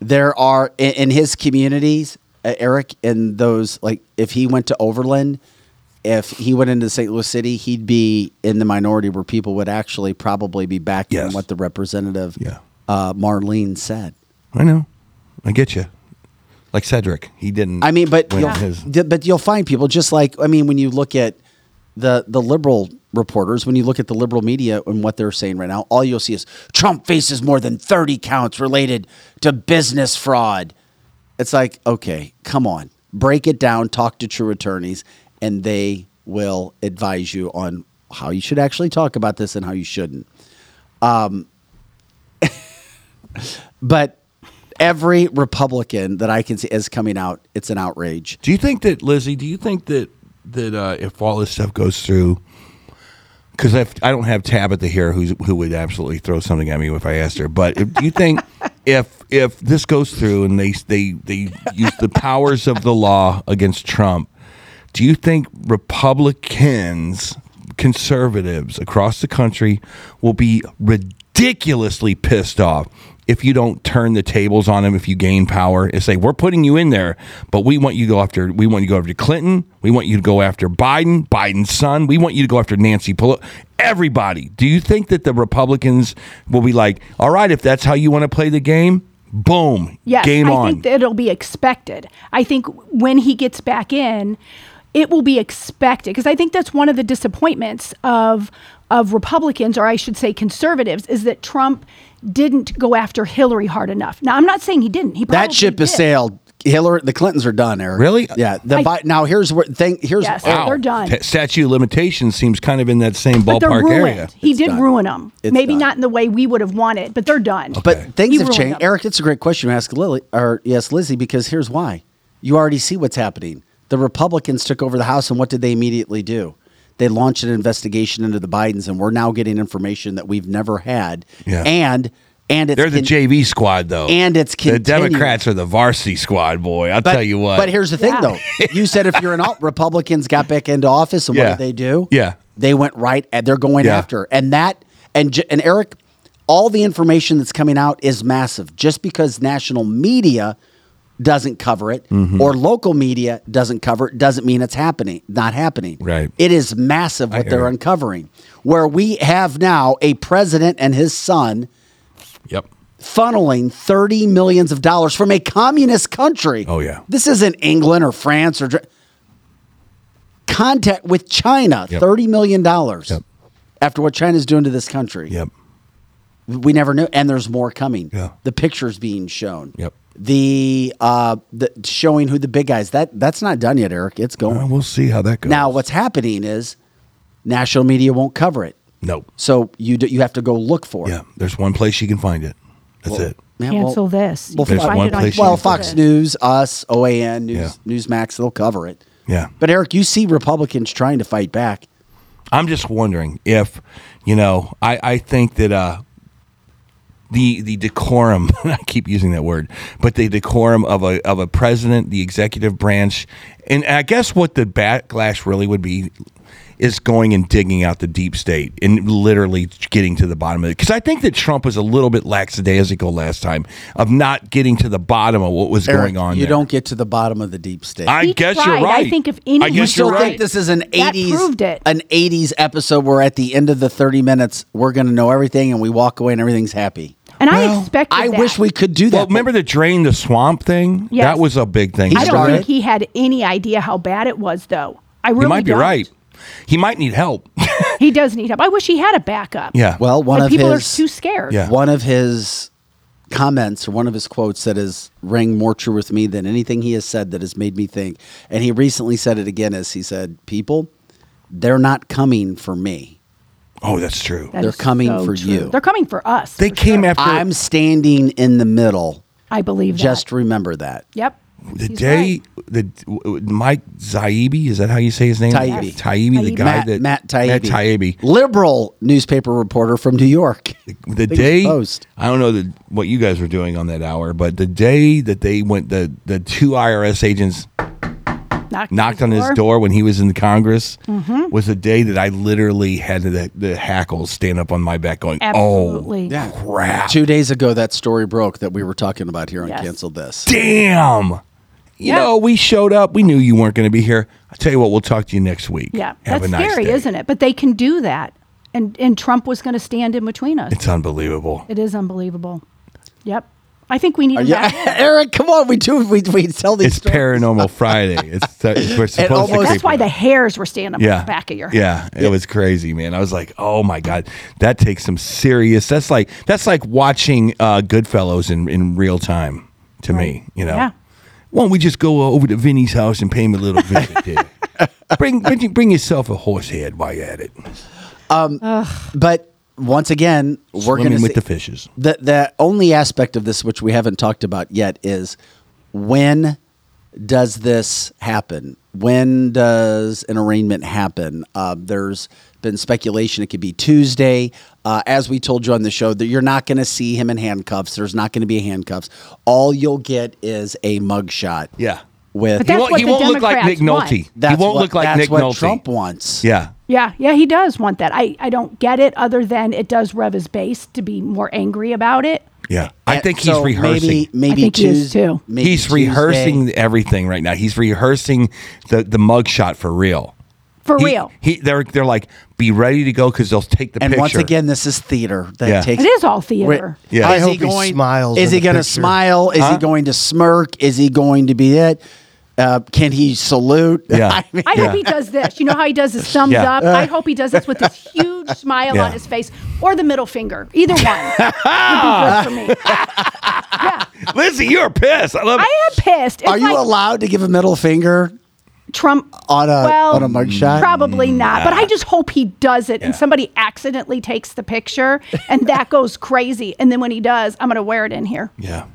there are in, in his communities, uh, Eric, in those like if he went to Overland, if he went into St. Louis City, he'd be in the minority where people would actually probably be backing what the representative, uh, Marlene, said. I know. I get you. Like Cedric, he didn't. I mean, but win you'll, his- d- but you'll find people just like I mean, when you look at the the liberal reporters, when you look at the liberal media and what they're saying right now, all you'll see is Trump faces more than thirty counts related to business fraud. It's like, okay, come on, break it down, talk to true attorneys, and they will advise you on how you should actually talk about this and how you shouldn't. Um, but every Republican that I can see is coming out. It's an outrage. Do you think that Lizzie? Do you think that that uh, if all this stuff goes through, because I don't have Tabitha here, who's who would absolutely throw something at me if I asked her. But if, do you think if if this goes through and they they they use the powers of the law against Trump, do you think Republicans, conservatives across the country will be ridiculously pissed off if you don't turn the tables on them if you gain power and say we're putting you in there but we want you to go after we want you to go after clinton we want you to go after biden biden's son we want you to go after nancy pelosi everybody do you think that the republicans will be like all right if that's how you want to play the game boom Yes, game I on think it'll be expected. I think when he gets back in, it will be expected because I think that's one of the disappointments of of Republicans, or I should say conservatives, is that Trump didn't go after Hillary hard enough. Now, I'm not saying he didn't. He that probably ship has sailed. Hillary, the Clintons are done, Eric. Really? Yeah. The I- Bi- now here's what thing. Here's Yes, they're done. Ta- statute of limitations seems kind of in that same But they're ballpark ruined. area He did ruin them. It's Maybe done. not in the way we would have wanted, but they're done. But things He have changed. them. Eric, it's a great question to ask Lily or yes, Lizzie, because here's why. You already see what's happening. The Republicans took over the House, and what did they immediately do? They launched an investigation into the Bidens, and we're now getting information that we've never had. Yeah. And and it's they're the con- JV squad, though, and it's the. Democrats are the varsity squad. Boy, I'll But- tell you what. But here's the thing, though. You said if you're an alt, Republicans got back into office, and what did they do? Yeah. they went right. And they're going Yeah. after, and that and and Eric, all the information that's coming out is massive. Just because national media doesn't cover it Mhm. or local media doesn't cover it doesn't mean it's happening. Not happening. Right. It is massive what they're you. uncovering. Where we have now a president and his son Yep. funneling 30 millions of dollars from a communist country. Oh, yeah. This isn't England or France or contact with China, Yep. 30 million dollars. After what China's doing to this country. Yep. We never knew and there's more coming. Yeah. The pictures being shown. Yep. The uh the showing who the big guys. That that's not done yet, Eric. It's going. Well, we'll see how that goes. Now what's happening is national media won't cover it. Nope. So you do, you have to go look for it. Yeah, there's one place you can find it. That's it. Yeah, Cancel this. Well, There's find one it place you well, Fox Cancel News, us, OAN, News, Yeah. Newsmax, they'll cover it. Yeah. But Eric, you see Republicans trying to fight back. I'm just wondering if, you know, I, I think that uh, the the decorum. I keep using that word, but the decorum of a of a president, the executive branch, and I guess what the backlash really would be is going and digging out the deep state and literally getting to the bottom of it. Because I think that Trump was a little bit lackadaisical last time of not getting to the bottom of what was Eric, going on. You there. don't get to the bottom of the deep state. I He guess tried. you're right. I think if any- I you still you're think this is an That eighties proved it. an eighties episode where at the end of the thirty minutes we're going to know everything and we walk away and everything's happy. And I expected I that. wish we could do that. Well, remember the drain the swamp thing? Yes. That was a big thing. I don't started think he had any idea how bad it was, though. I really He might be don't. right. He might need help. He does need help. I wish he had a backup. yeah. Well, one But of people his are too scared. Yeah. one of his comments or one of his quotes that has rang more true with me than anything he has said that has made me think. And he recently said it again as he said, "People, they're not coming for me. Oh, that's true. That They're is coming so for true. you. They're coming for us. They for came sure. after I'm standing in the middle. I believe that. Just remember that." Yep. the He's day right. the w- w- Mike Zaidi. Is that how you say his name? Taibbi. Taibbi, the guy Matt, that Matt Taibbi, Matt Taibbi. liberal newspaper reporter from New York. The Things day Post. I don't know the, what you guys were doing on that hour, but the day that they went, the the two IRS agents Knocked, knocked on his door when he was in Congress Mm-hmm. was a day that I literally had the, the hackles stand up on my back, going, Absolutely. "Oh crap, Two days ago, that story broke that we were talking about here on Yes. Cancel This. damn!" You Yeah. know, we showed up. We knew you weren't going to be here. I'll tell you what, we'll talk to you next week. Yeah. Have That's a nice scary, day. isn't it? But they can do that. And and Trump was going to stand in between us. It's unbelievable. it is unbelievable. Yep. I think we need uh, him Yeah, back. Eric, come on. We do. We, we tell these It's stories. Paranormal Friday. It's, uh, it's we're supposed to. almost- creep That's why the hairs were standing up on the back of your head. Yeah, it was crazy, man. I was like, "Oh my god, that takes some serious." That's like that's like watching uh, Goodfellas in in real time to me. You know, Yeah. why don't we just go uh, over to Vinny's house and pay him a little visit? bring, bring bring yourself a horse head while you're at it. Um, but once again, we're going to with the fishes. The the only aspect of this which we haven't talked about yet is when does this happen? When does an arraignment happen? Uh, there's been speculation it could be Tuesday. Uh, as we told you on the show, that you're not going to see him in handcuffs. There's not going to be handcuffs. All you'll get is a mugshot. Yeah. With But that's he won't, what he the won't look like Democrats Nick want. Nolte. He That's won't what- look like that's Nick what Nolte. Trump wants. Yeah. Yeah, yeah, he does want that. I, I don't get it other than it does rev his base to be more angry about it. Yeah. I And think he's so rehearsing. Maybe, maybe I think he is too. maybe he's Tuesday. rehearsing everything right now. He's rehearsing the the mugshot for real. For He- real. He they're they're like be ready to go because they'll take the picture. And picture. once again, this is theater that Yeah. takes It is all theater. Yeah. I Is hope he smiles Is he going to smile? Is he going to smirk? Is he going to be it? Uh, can he salute? Yeah. I mean, I hope he does this. You know how he does his thumbs Yeah. up? I hope he does this with this huge smile Yeah. on his face or the middle finger. Either one would be good for me. Yeah. Lizzie, you're pissed. I love it. I am pissed. It's are you like allowed to give a middle finger Trump on a well, on a mugshot? Probably not. But I just hope he does it and somebody accidentally takes the picture and that goes crazy. And then when he does, I'm going to wear it in here. Yeah.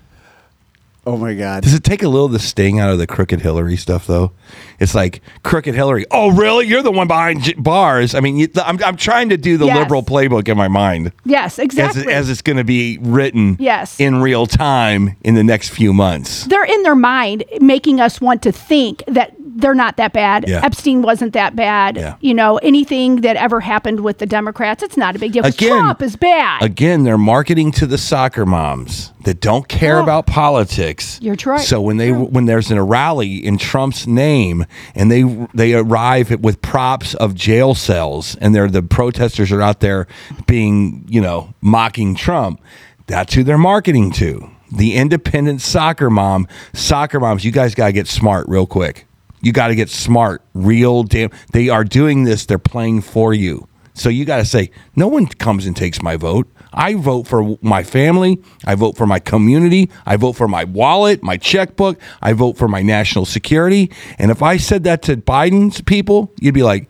Oh my God! Does it take a little of the sting out of the crooked Hillary stuff though? It's like crooked Hillary. Oh, really? You're the one behind j- bars. I mean, you, I'm I'm trying to do the Yes. liberal playbook in my mind Yes, as exactly. it, as it's going to be written. Yes. In real time in the next few months. they're in their mind making us want to think that they're not that bad. Yeah. Epstein wasn't that bad. Yeah. You know, anything that ever happened with the Democrats, it's not a big deal. Again- Trump is bad. Again, they're marketing to the soccer moms that don't care Oh. about politics. You're right. So when they when there's a rally in Trump's name and they they arrive with props of jail cells and they're the protesters are out there being you know mocking Trump, that's who they're marketing to. The independent soccer mom, soccer moms, you guys gotta get smart real quick. You got to get smart, real damn. They are doing this. They're playing for you. So you got to say, no one comes and takes my vote. I vote for my family. I vote for my community. I vote for my wallet, my checkbook. I vote for my national security. And if I said that to Biden's people, you'd be like,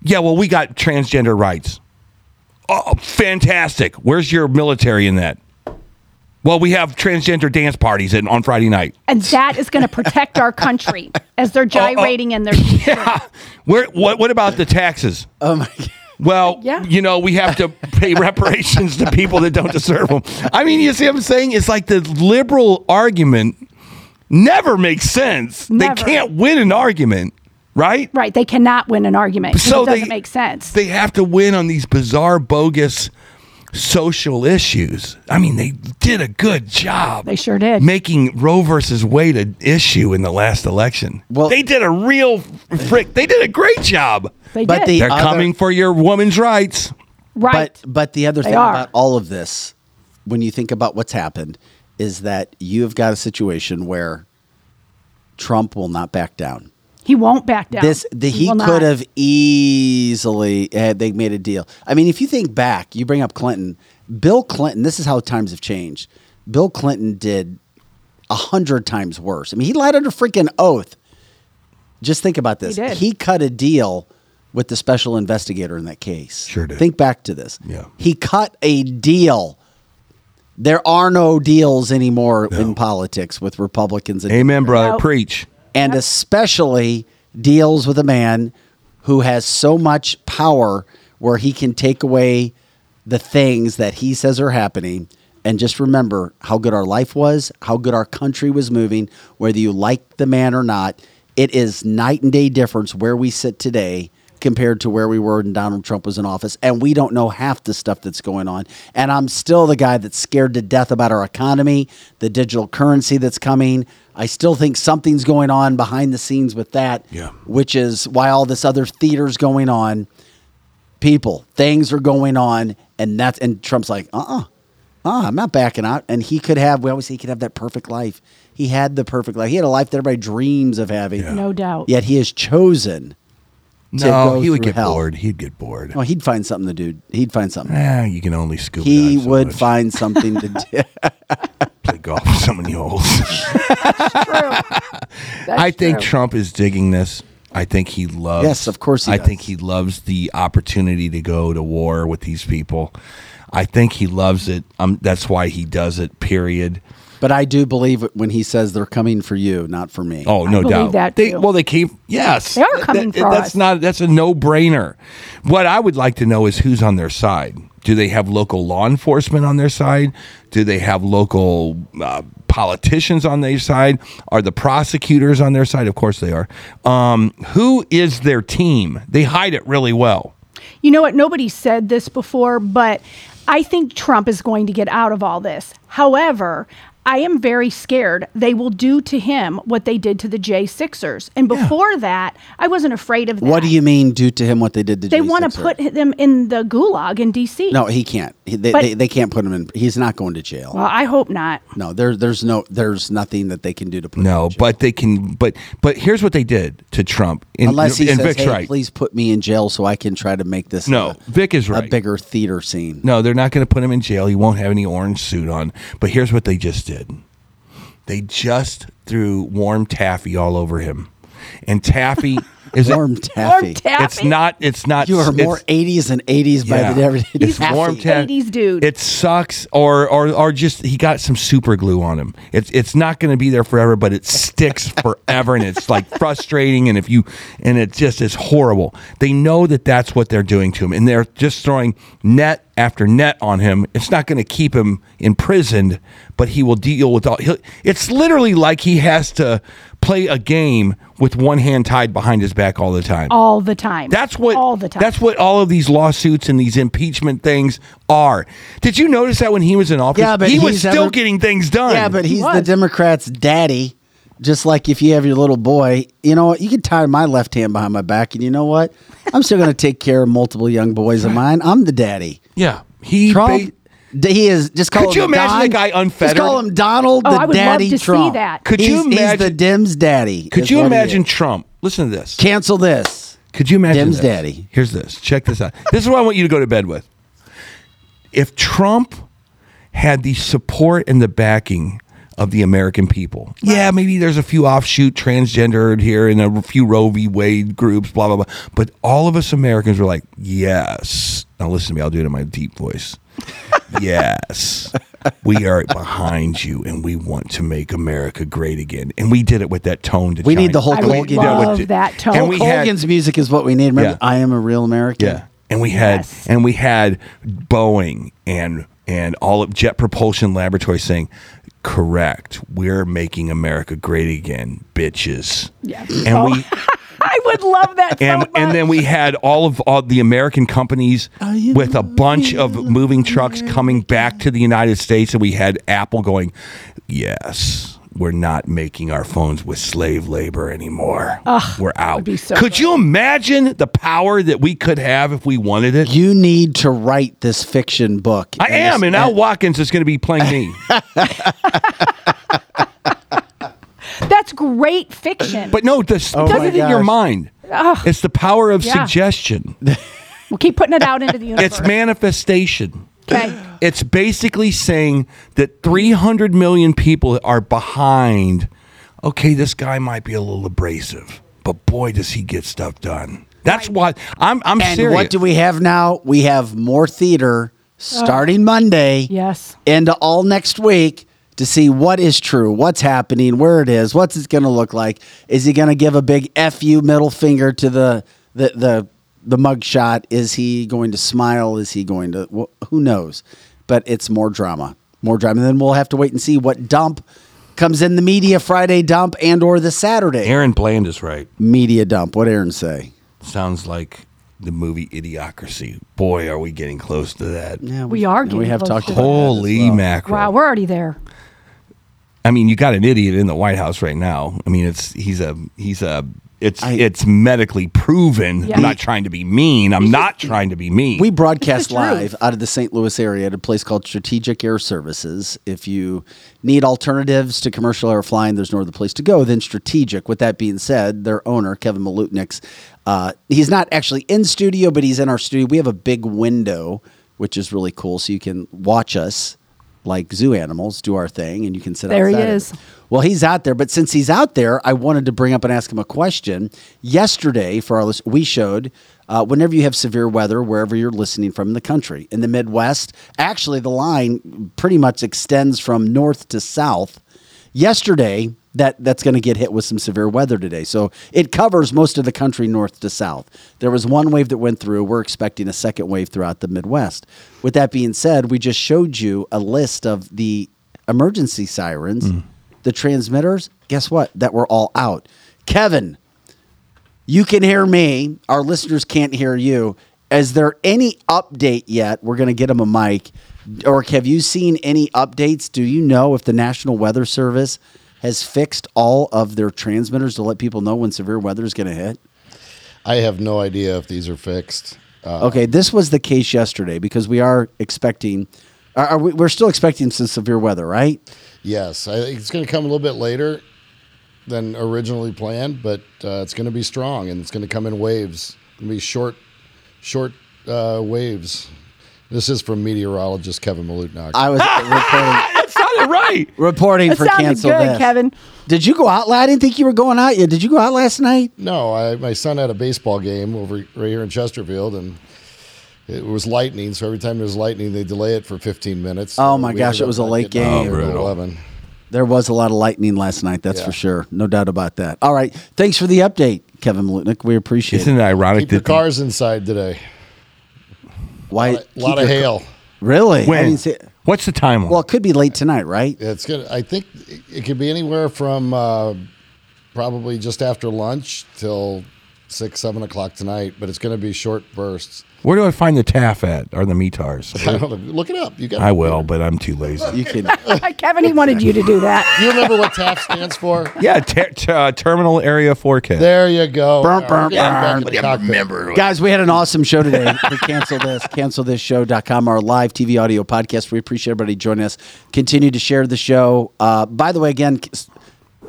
yeah, well, we got transgender rights. Oh, fantastic. Where's your military in that? Well, we have transgender dance parties in, on Friday night. and that is going to protect our country as they're oh, oh. gyrating in their Yeah. Where, what, what about the taxes? Oh my God! Well, Yeah. you know, we have to pay reparations to people that don't deserve them. I mean, you see what I'm saying? It's like the liberal argument never makes sense. Never. They can't win an argument, right? Right. They cannot win an argument. So it doesn't they- make sense. They have to win on these bizarre, bogus social issues. I mean, they did a good job. They sure did. Making Roe versus Wade an issue in the last election. Well, they did a real frick. They did a great job. They But did. the They're other- coming for your woman's rights. Right. But but the other They thing are. about all of this, when you think about what's happened, is that you have got a situation where Trump will not back down. He won't back down. This the, he will could not. have easily had they made a deal. I mean, if you think back, you bring up Clinton, Bill Clinton. This is how times have changed. Bill Clinton did a hundred times worse. I mean, he lied under freaking oath. Just think about this. He did. cut a deal with the special investigator in that case. Sure did. Think back to this. Yeah. He cut a deal. There are no deals anymore in politics with Republicans. And Amen, brother. Nope. Preach. And especially deals with a man who has so much power where he can take away the things that he says are happening and just remember how good our life was, how good our country was moving, whether you like the man or not. It is night and day difference where we sit today compared to where we were when Donald Trump was in office. And we don't know half the stuff that's going on. And I'm still the guy that's scared to death about our economy, the digital currency that's coming. I still think something's going on behind the scenes with that, Yeah. which is why all this other theater's going on. People, things are going on, and that's and Trump's like, uh uh uh, I'm not backing out. And he could have, we always say he could have that perfect life. He had the perfect life. He had a life that everybody dreams of having. No doubt. Yet he has chosen to No, go he would get hell. bored. He'd get bored. Oh, he'd find something to do. He'd find something. Yeah, you can only scoop. he so would much. find something to do. play golf with so many holes. I think true. Trump is digging this. I think he loves. Yes, of course he I does. think he loves the opportunity to go to war with these people. I think he loves it. Um, that's why he does it. Period. But I do believe it when he says they're coming for you, not for me. Oh, no believe doubt. that, they, too. well, they came. Yes, They are coming for That's us. not. That's a no-brainer. What I would like to know is who's on their side. Do they have local law enforcement on their side? Do they have local uh, politicians on their side? Are the prosecutors on their side? Of course they are. Um, who is their team? They hide it really well. You know what? Nobody said this before, but I think Trump is going to get out of all this. However, I am very scared they will do to him what they did to the J6ers. And before that, I wasn't afraid of that. What do you mean do to him what they did to They want to put them in the gulag in D.C. No, he can't. He, they, But- they, they can't put him in. He's not going to jail. Well, I hope not. no, there, there's no, there's nothing that they can do to put him No, but they can. But but here's what they did to Trump. In, unless he and says, Vic's "Hey, right. please put me in jail so I can try to make this." No, a, Vic is right. a bigger theater scene. No, they're not going to put him in jail. He won't have any orange suit on. But here's what they just did they just threw warm taffy all over him. And taffy is Warm taffy. Warm taffy. It's not. It's not. You are it's- more 80s and 80s by Yeah. the everyday. It's taffy. warm taffy. 80s dude. It sucks, or or or just he got some super glue on him. It's it's not going to be there forever, but it sticks forever, and it's like frustrating. And if you and it just is horrible. They know that that's what they're doing to him, and they're just throwing net after net on him. It's not going to keep him imprisoned, but he will deal with all. He'll, it's literally like he has to play a game with one hand tied behind his back all the time. all the time. That's what all the time. That's what all of these lawsuits and these impeachment things are. Did you notice that when he was in office? Yeah, but he was still ever- getting things done. Yeah, but he's the. Democrats' daddy. Just like if you have your little boy, you know what? You can tie my left hand behind my back, and you know what? I'm still going to take care of multiple young boys of mine. I'm the daddy. yeah, he. Trump, ba- d- he is just call Could him you imagine Don- the guy unfettered? Just call him Donald, Oh, the I would love daddy to see that. Could you He's- He's imagine- the Dim's daddy. could you imagine. Trump? Listen to this. Cancel this. Could you imagine Dim's this? daddy. Here's this. Check this out. This is what I want you to go to bed with. If Trump had the support and the backing of the American people, yeah, maybe there's a few offshoot transgendered here and a few Roe v. Wade groups, blah blah blah. But all of us Americans were like, yes. Now listen to me. I'll do it in my deep voice. Yes. We are behind you, and we want to make America great again. And we did it with that tone. To We need China. the Hulk I would Hogan. Yeah, with love that tone. and Hulk we had- music is what we need. Remember, Yeah. I am a real American. Yeah. and we had and we had Boeing and and all of Jet Propulsion Laboratory saying, "Correct, we're making America great again, bitches." Yeah. And Oh, we I would love that. so and much. and then we had all of all the American companies with a bunch of moving trucks coming back to the United States, and we had Apple going, "Yes, we're not making our phones with slave labor anymore. Ugh, we're out." be so could you imagine the power that we could have if we wanted it? You need to write this fiction book. I am, and Al Watkins is going to be playing me. That's great fiction. But no, this Oh put my it in your mind. Ugh. It's the power of Yeah. suggestion. we'll keep putting it out into the universe. It's manifestation. Okay. It's basically saying that 300 million people are behind. Okay, this guy might be a little abrasive, but boy, does he get stuff done. That's why I'm. I'm and serious. what do we have now? We have more theater starting Monday. Yes. Into all next week to see what is true, what's happening, where it is, what's it going to look like. Is he going to give a big "f you" middle finger to the the the the mug shot? Is he going to smile? Is he going to? wh- who knows? But it's more drama, more drama. And then we'll have to wait and see what dump comes in the media Friday dump and or the Saturday Aaron Bland is right. media dump. What Aaron say? Sounds like the movie Idiocracy. Boy, are we getting close to that. Yeah, We are getting we have talked to about that. Holy mackerel! Wow, we're already there. I mean, you got an idiot in the White House right now. I mean, it's he's a he's a it's it's medically proven. Yeah. I'm not trying to be mean. I'm not trying to be mean. We broadcast live out of the St. Louis area at a place called Strategic Air Services. If you need alternatives to commercial air flying, there's no other place to go than Strategic. With that being said, their owner, Kevin Malutniks, uh, he's not actually in studio, but he's in our studio. We have a big window, which is really cool, so you can watch us like zoo animals do our thing, and you can sit There he outside of it. is. Well, he's out there, but since he's out there, I wanted to bring up and ask him a question. Yesterday, for our list, we showed uh, whenever you have severe weather, wherever you're listening from in the country, in the Midwest, actually the line pretty much extends from north to south. Yesterday, that that's going to get hit with some severe weather today. So it covers most of the country north to south. There was one wave that went through. We're expecting a second wave throughout the Midwest. With that being said, we just showed you a list of the emergency sirens, mm. the transmitters. Guess what? That were all out. Kevin, you can hear me. Our listeners can't hear you. Is there any update yet? We're going to get them a mic. Or have you seen any updates? Do you know if the National Weather Service has fixed all of their transmitters to let people know when severe weather is going to hit? I have no idea if these are fixed. Uh, Okay, this was the case yesterday because we are expecting, are, are we, we're still expecting some severe weather, right? Yes, I think it's going to come a little bit later than originally planned, but uh, it's going to be strong and it's going to come in waves. It's going to be short, short uh, waves. This is from meteorologist Kevin Malutnak. I was reporting. That sounded right. Reporting That for sounded cancel good, this. Kevin. Did you go out? I didn't think you were going out yet. Did you go out last night? No, I, my son had a baseball game over right here in Chesterfield, and it was lightning. So every time there's lightning, they delay it for 15 minutes. Oh my gosh, it was a late game. there 11. There was a lot of lightning last night, that's Yeah. for sure. No doubt about that. All right. Thanks for the update, Kevin Malutnik. We appreciate Isn't it. it ironic Keep your that cars inside today. Why? A lot of hail. Really? I When? Didn't see- What's the time? well, it could be late tonight, right? It's gonna. I think it could be anywhere from uh, probably just after lunch till six, seven o'clock tonight. But it's going to be short bursts. Where do I find the TAF at or the METARs? I don't know. Look it up. You got. I will, but I'm too lazy. You can. Kevin, he wanted you to do that. You remember what TAF stands for? Yeah, ter- t- uh, terminal area forecast. There you go. Burn, All burn, right, we're getting back burn. to the cockpit. Guys, we had an awesome show today. For cancel this, cancelthisshow.com, our live TV audio podcast. We appreciate everybody joining us. Continue to share the show. Uh, by the way, again,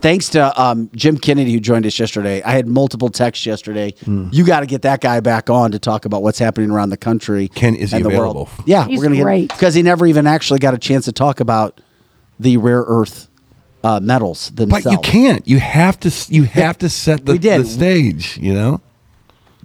thanks to um, Jim Kennedy who joined us yesterday. I had multiple texts yesterday. You got to get that guy back on to talk about what's happening around the country. Ken, is he and the available? world. Yeah, He's we're gonna great. get because he never even actually got a chance to talk about the rare earth uh, metals themselves. But you can't. You have to. You have to set the, the stage. You know.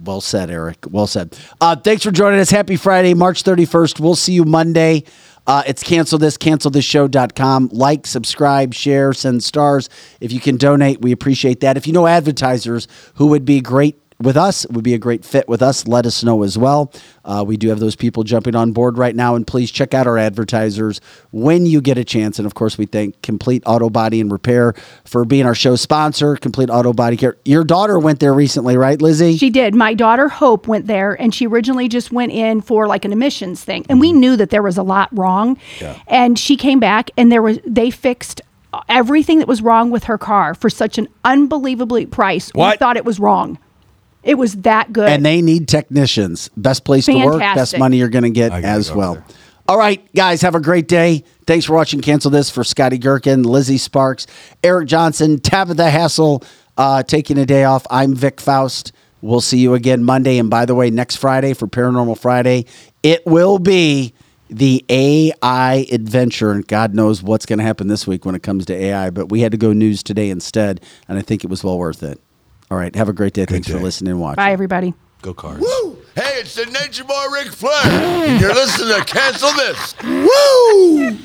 Well said, Eric. Well said. Uh, thanks for joining us. Happy Friday, March 31st. We'll see you Monday. Uh, it's cancel this, cancelthisshow.com. Like, subscribe, share, send stars. If you can donate, we appreciate that. If you know advertisers who would be great with us, would be a great fit with us, let us know as well. Uh, we do have those people jumping on board right now, and please check out our advertisers when you get a chance. And of course, we thank Complete Auto Body and Repair for being our show sponsor. Complete Auto Body Care. Your daughter went there recently, right, Lizzie? She did. My daughter Hope went there, and she originally just went in for like an emissions thing, and we knew that there was a lot wrong. Yeah. And she came back, and there was they fixed everything that was wrong with her car for such an unbelievably price. What? We thought it was wrong. It was that good. And they need technicians. Best place to work, best money you're going to get as well. All right, guys, have a great day. Thanks for watching Cancel This for Scotty Gherkin, Lizzie Sparks, Eric Johnson, Tabitha Hassel uh, taking a day off. I'm Vic Faust. We'll see you again Monday. And by the way, next Friday for Paranormal Friday, it will be the AI adventure. And God knows what's going to happen this week when it comes to AI. But we had to go news today instead. And I think it was well worth it. All right, have a great day. Thanks for listening and watching. Bye, everybody. Go cards. Hey, it's the Nature Boy Ric Flair. You're listening to Cancel This. Woo!